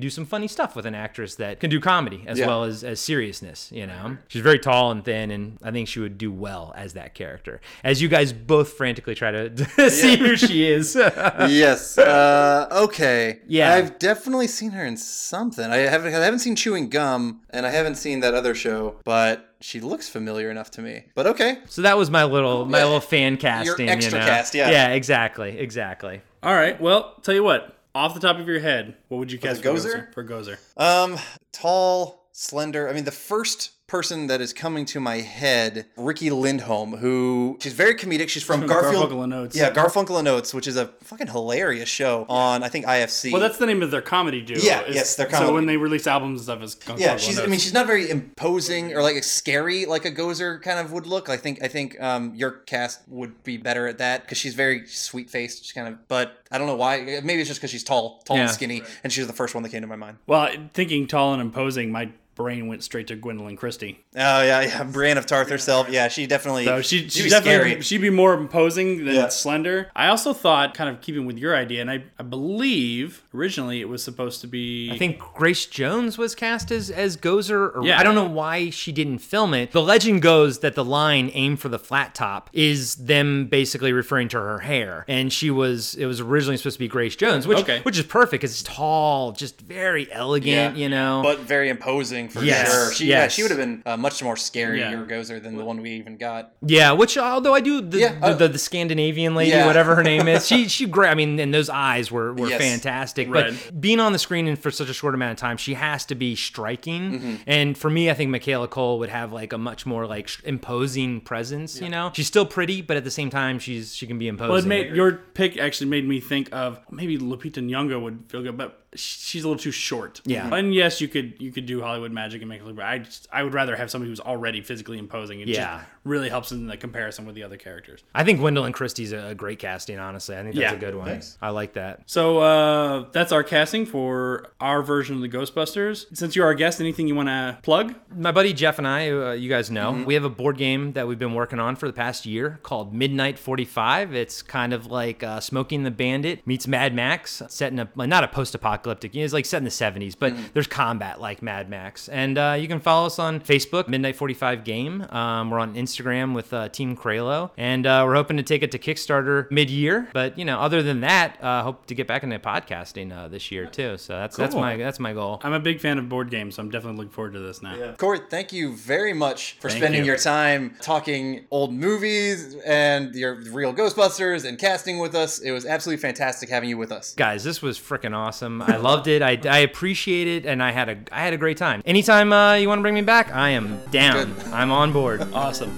do some funny stuff with an actress that can do comedy as Yeah. well as as seriousness. You know, she's very tall and thin, and I think she would do well as that character. As you guys both frantically try to [laughs] see who she is. [laughs] yes. Uh, okay. Yeah. I've definitely seen her in something. I haven't. I haven't seen chewing gum, and I haven't seen that other show, but she looks familiar enough to me. But okay. So that was my little my Yeah. little fan casting. Your extra you know? cast, yeah. Yeah, exactly, exactly. All right. Well, tell you what. Off the top of your head, what would you cast the for Gozer? Gozer? For Gozer. Um, tall, slender. I mean, the first person that is coming to my head, Riki Lindhome, who she's very comedic. She's from From Garfield. Garfunkel and Oates. Yeah, Garfunkel and Oates, which is a fucking hilarious show on I think IFC. Well, that's the name of their comedy duo. Yeah, is- yes, their So comedy. So when they release albums and stuff, it's Garfunkel yeah, and she's. I mean, she's not very imposing or like scary like a Gozer kind of would look. I think. I think um, your cast would be better at that because she's very sweet faced. She's kind of. But I don't know why. Maybe it's just because she's tall, tall Yeah. and skinny, and she was the first one that came to my mind. Well, thinking tall and imposing, my brain went straight to Gwendoline Christie. Oh yeah, yeah. Brienne of Tarth herself. Yeah, she definitely. So she, she'd be definitely scary. she'd be more imposing than Yeah. slender. I also thought, kind of keeping with your idea, and I, I believe originally it was supposed to be. I think Grace Jones was cast as as Gozer. Or Yeah. I don't know why she didn't film it. The legend goes that the line "aim for the flat top" is them basically referring to her hair, and she was it was originally supposed to be Grace Jones, which Okay. which is perfect because it's tall, just very elegant, you know. but very imposing for Yes, sure. She, yeah, she would have been uh, much more scary Yeah. or Gozer than the one we even got. Yeah, which although I do the Yeah, uh, the, the, the Scandinavian lady, yeah. whatever her name is, she [laughs] she great. I mean, and those eyes were were Yes. fantastic. Right. But being on the screen and for such a short amount of time, she has to be striking. Mm-hmm. And for me, I think Michaela Coel would have like a much more like sh- imposing presence. You know, she's still pretty, but at the same time, she's she can be imposing. Well, it made your pick actually made me think of maybe Lupita Nyong'o would feel good, but she's a little too short. Yeah. And yes, you could you could do Hollywood magic and make it look. But I just I would rather have somebody who's already physically imposing. It Yeah. just really helps in the comparison with the other characters. I think Gwendoline Christie's a, a great casting. Honestly, I think that's Yeah. a good one. Thanks. I like that. So uh, that's our casting for our version of the Ghostbusters. Since you're our guest, anything you want to plug? My buddy Jeff and I, uh, you guys know, Mm-hmm. we have a board game that we've been working on for the past year called Midnight 45. It's kind of like uh, Smokey and the Bandit meets Mad Max, set in a, not a post apocalyptic, it's like set in the 70s, but Mm-hmm. there's combat like Mad Max. And uh, you can follow us on Facebook, Midnight 45 Game. Um, we're on Instagram with uh, Team Kralo. And uh, we're hoping to take it to Kickstarter mid year. But, you know, other than that, uh, hope to get back into podcasting uh, this year too. So that's, that's, my, that's my goal. I'm a big fan of board games, so I'm definitely looking forward to this now. Court, thank you very much for Thank spending you. your time talking old movies and your real Ghostbusters and casting with us. It was absolutely fantastic having you with us. guys this was freaking awesome i loved it I, I appreciate it and i had a i had a great time anytime uh, you want to bring me back i am down i'm on board Awesome.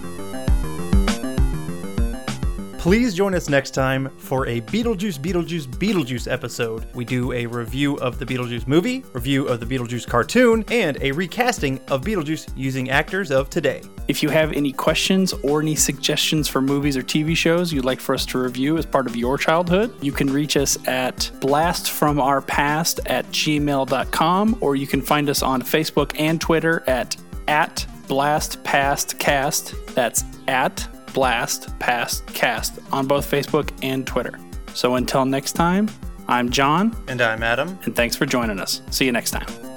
Please join us next time for a Beetlejuice, Beetlejuice, Beetlejuice episode. We do a review of the Beetlejuice movie, review of the Beetlejuice cartoon, and a recasting of Beetlejuice using actors of today. If you have any questions or any suggestions for movies or TV shows you'd like for us to review as part of your childhood, you can reach us at blastfromourpast at gmail.com or you can find us on Facebook and Twitter at at blastpastcast. That's at Blast Past Cast on both Facebook and Twitter. So until next time, I'm John, And I'm Adam. and thanks for joining us. See you next time.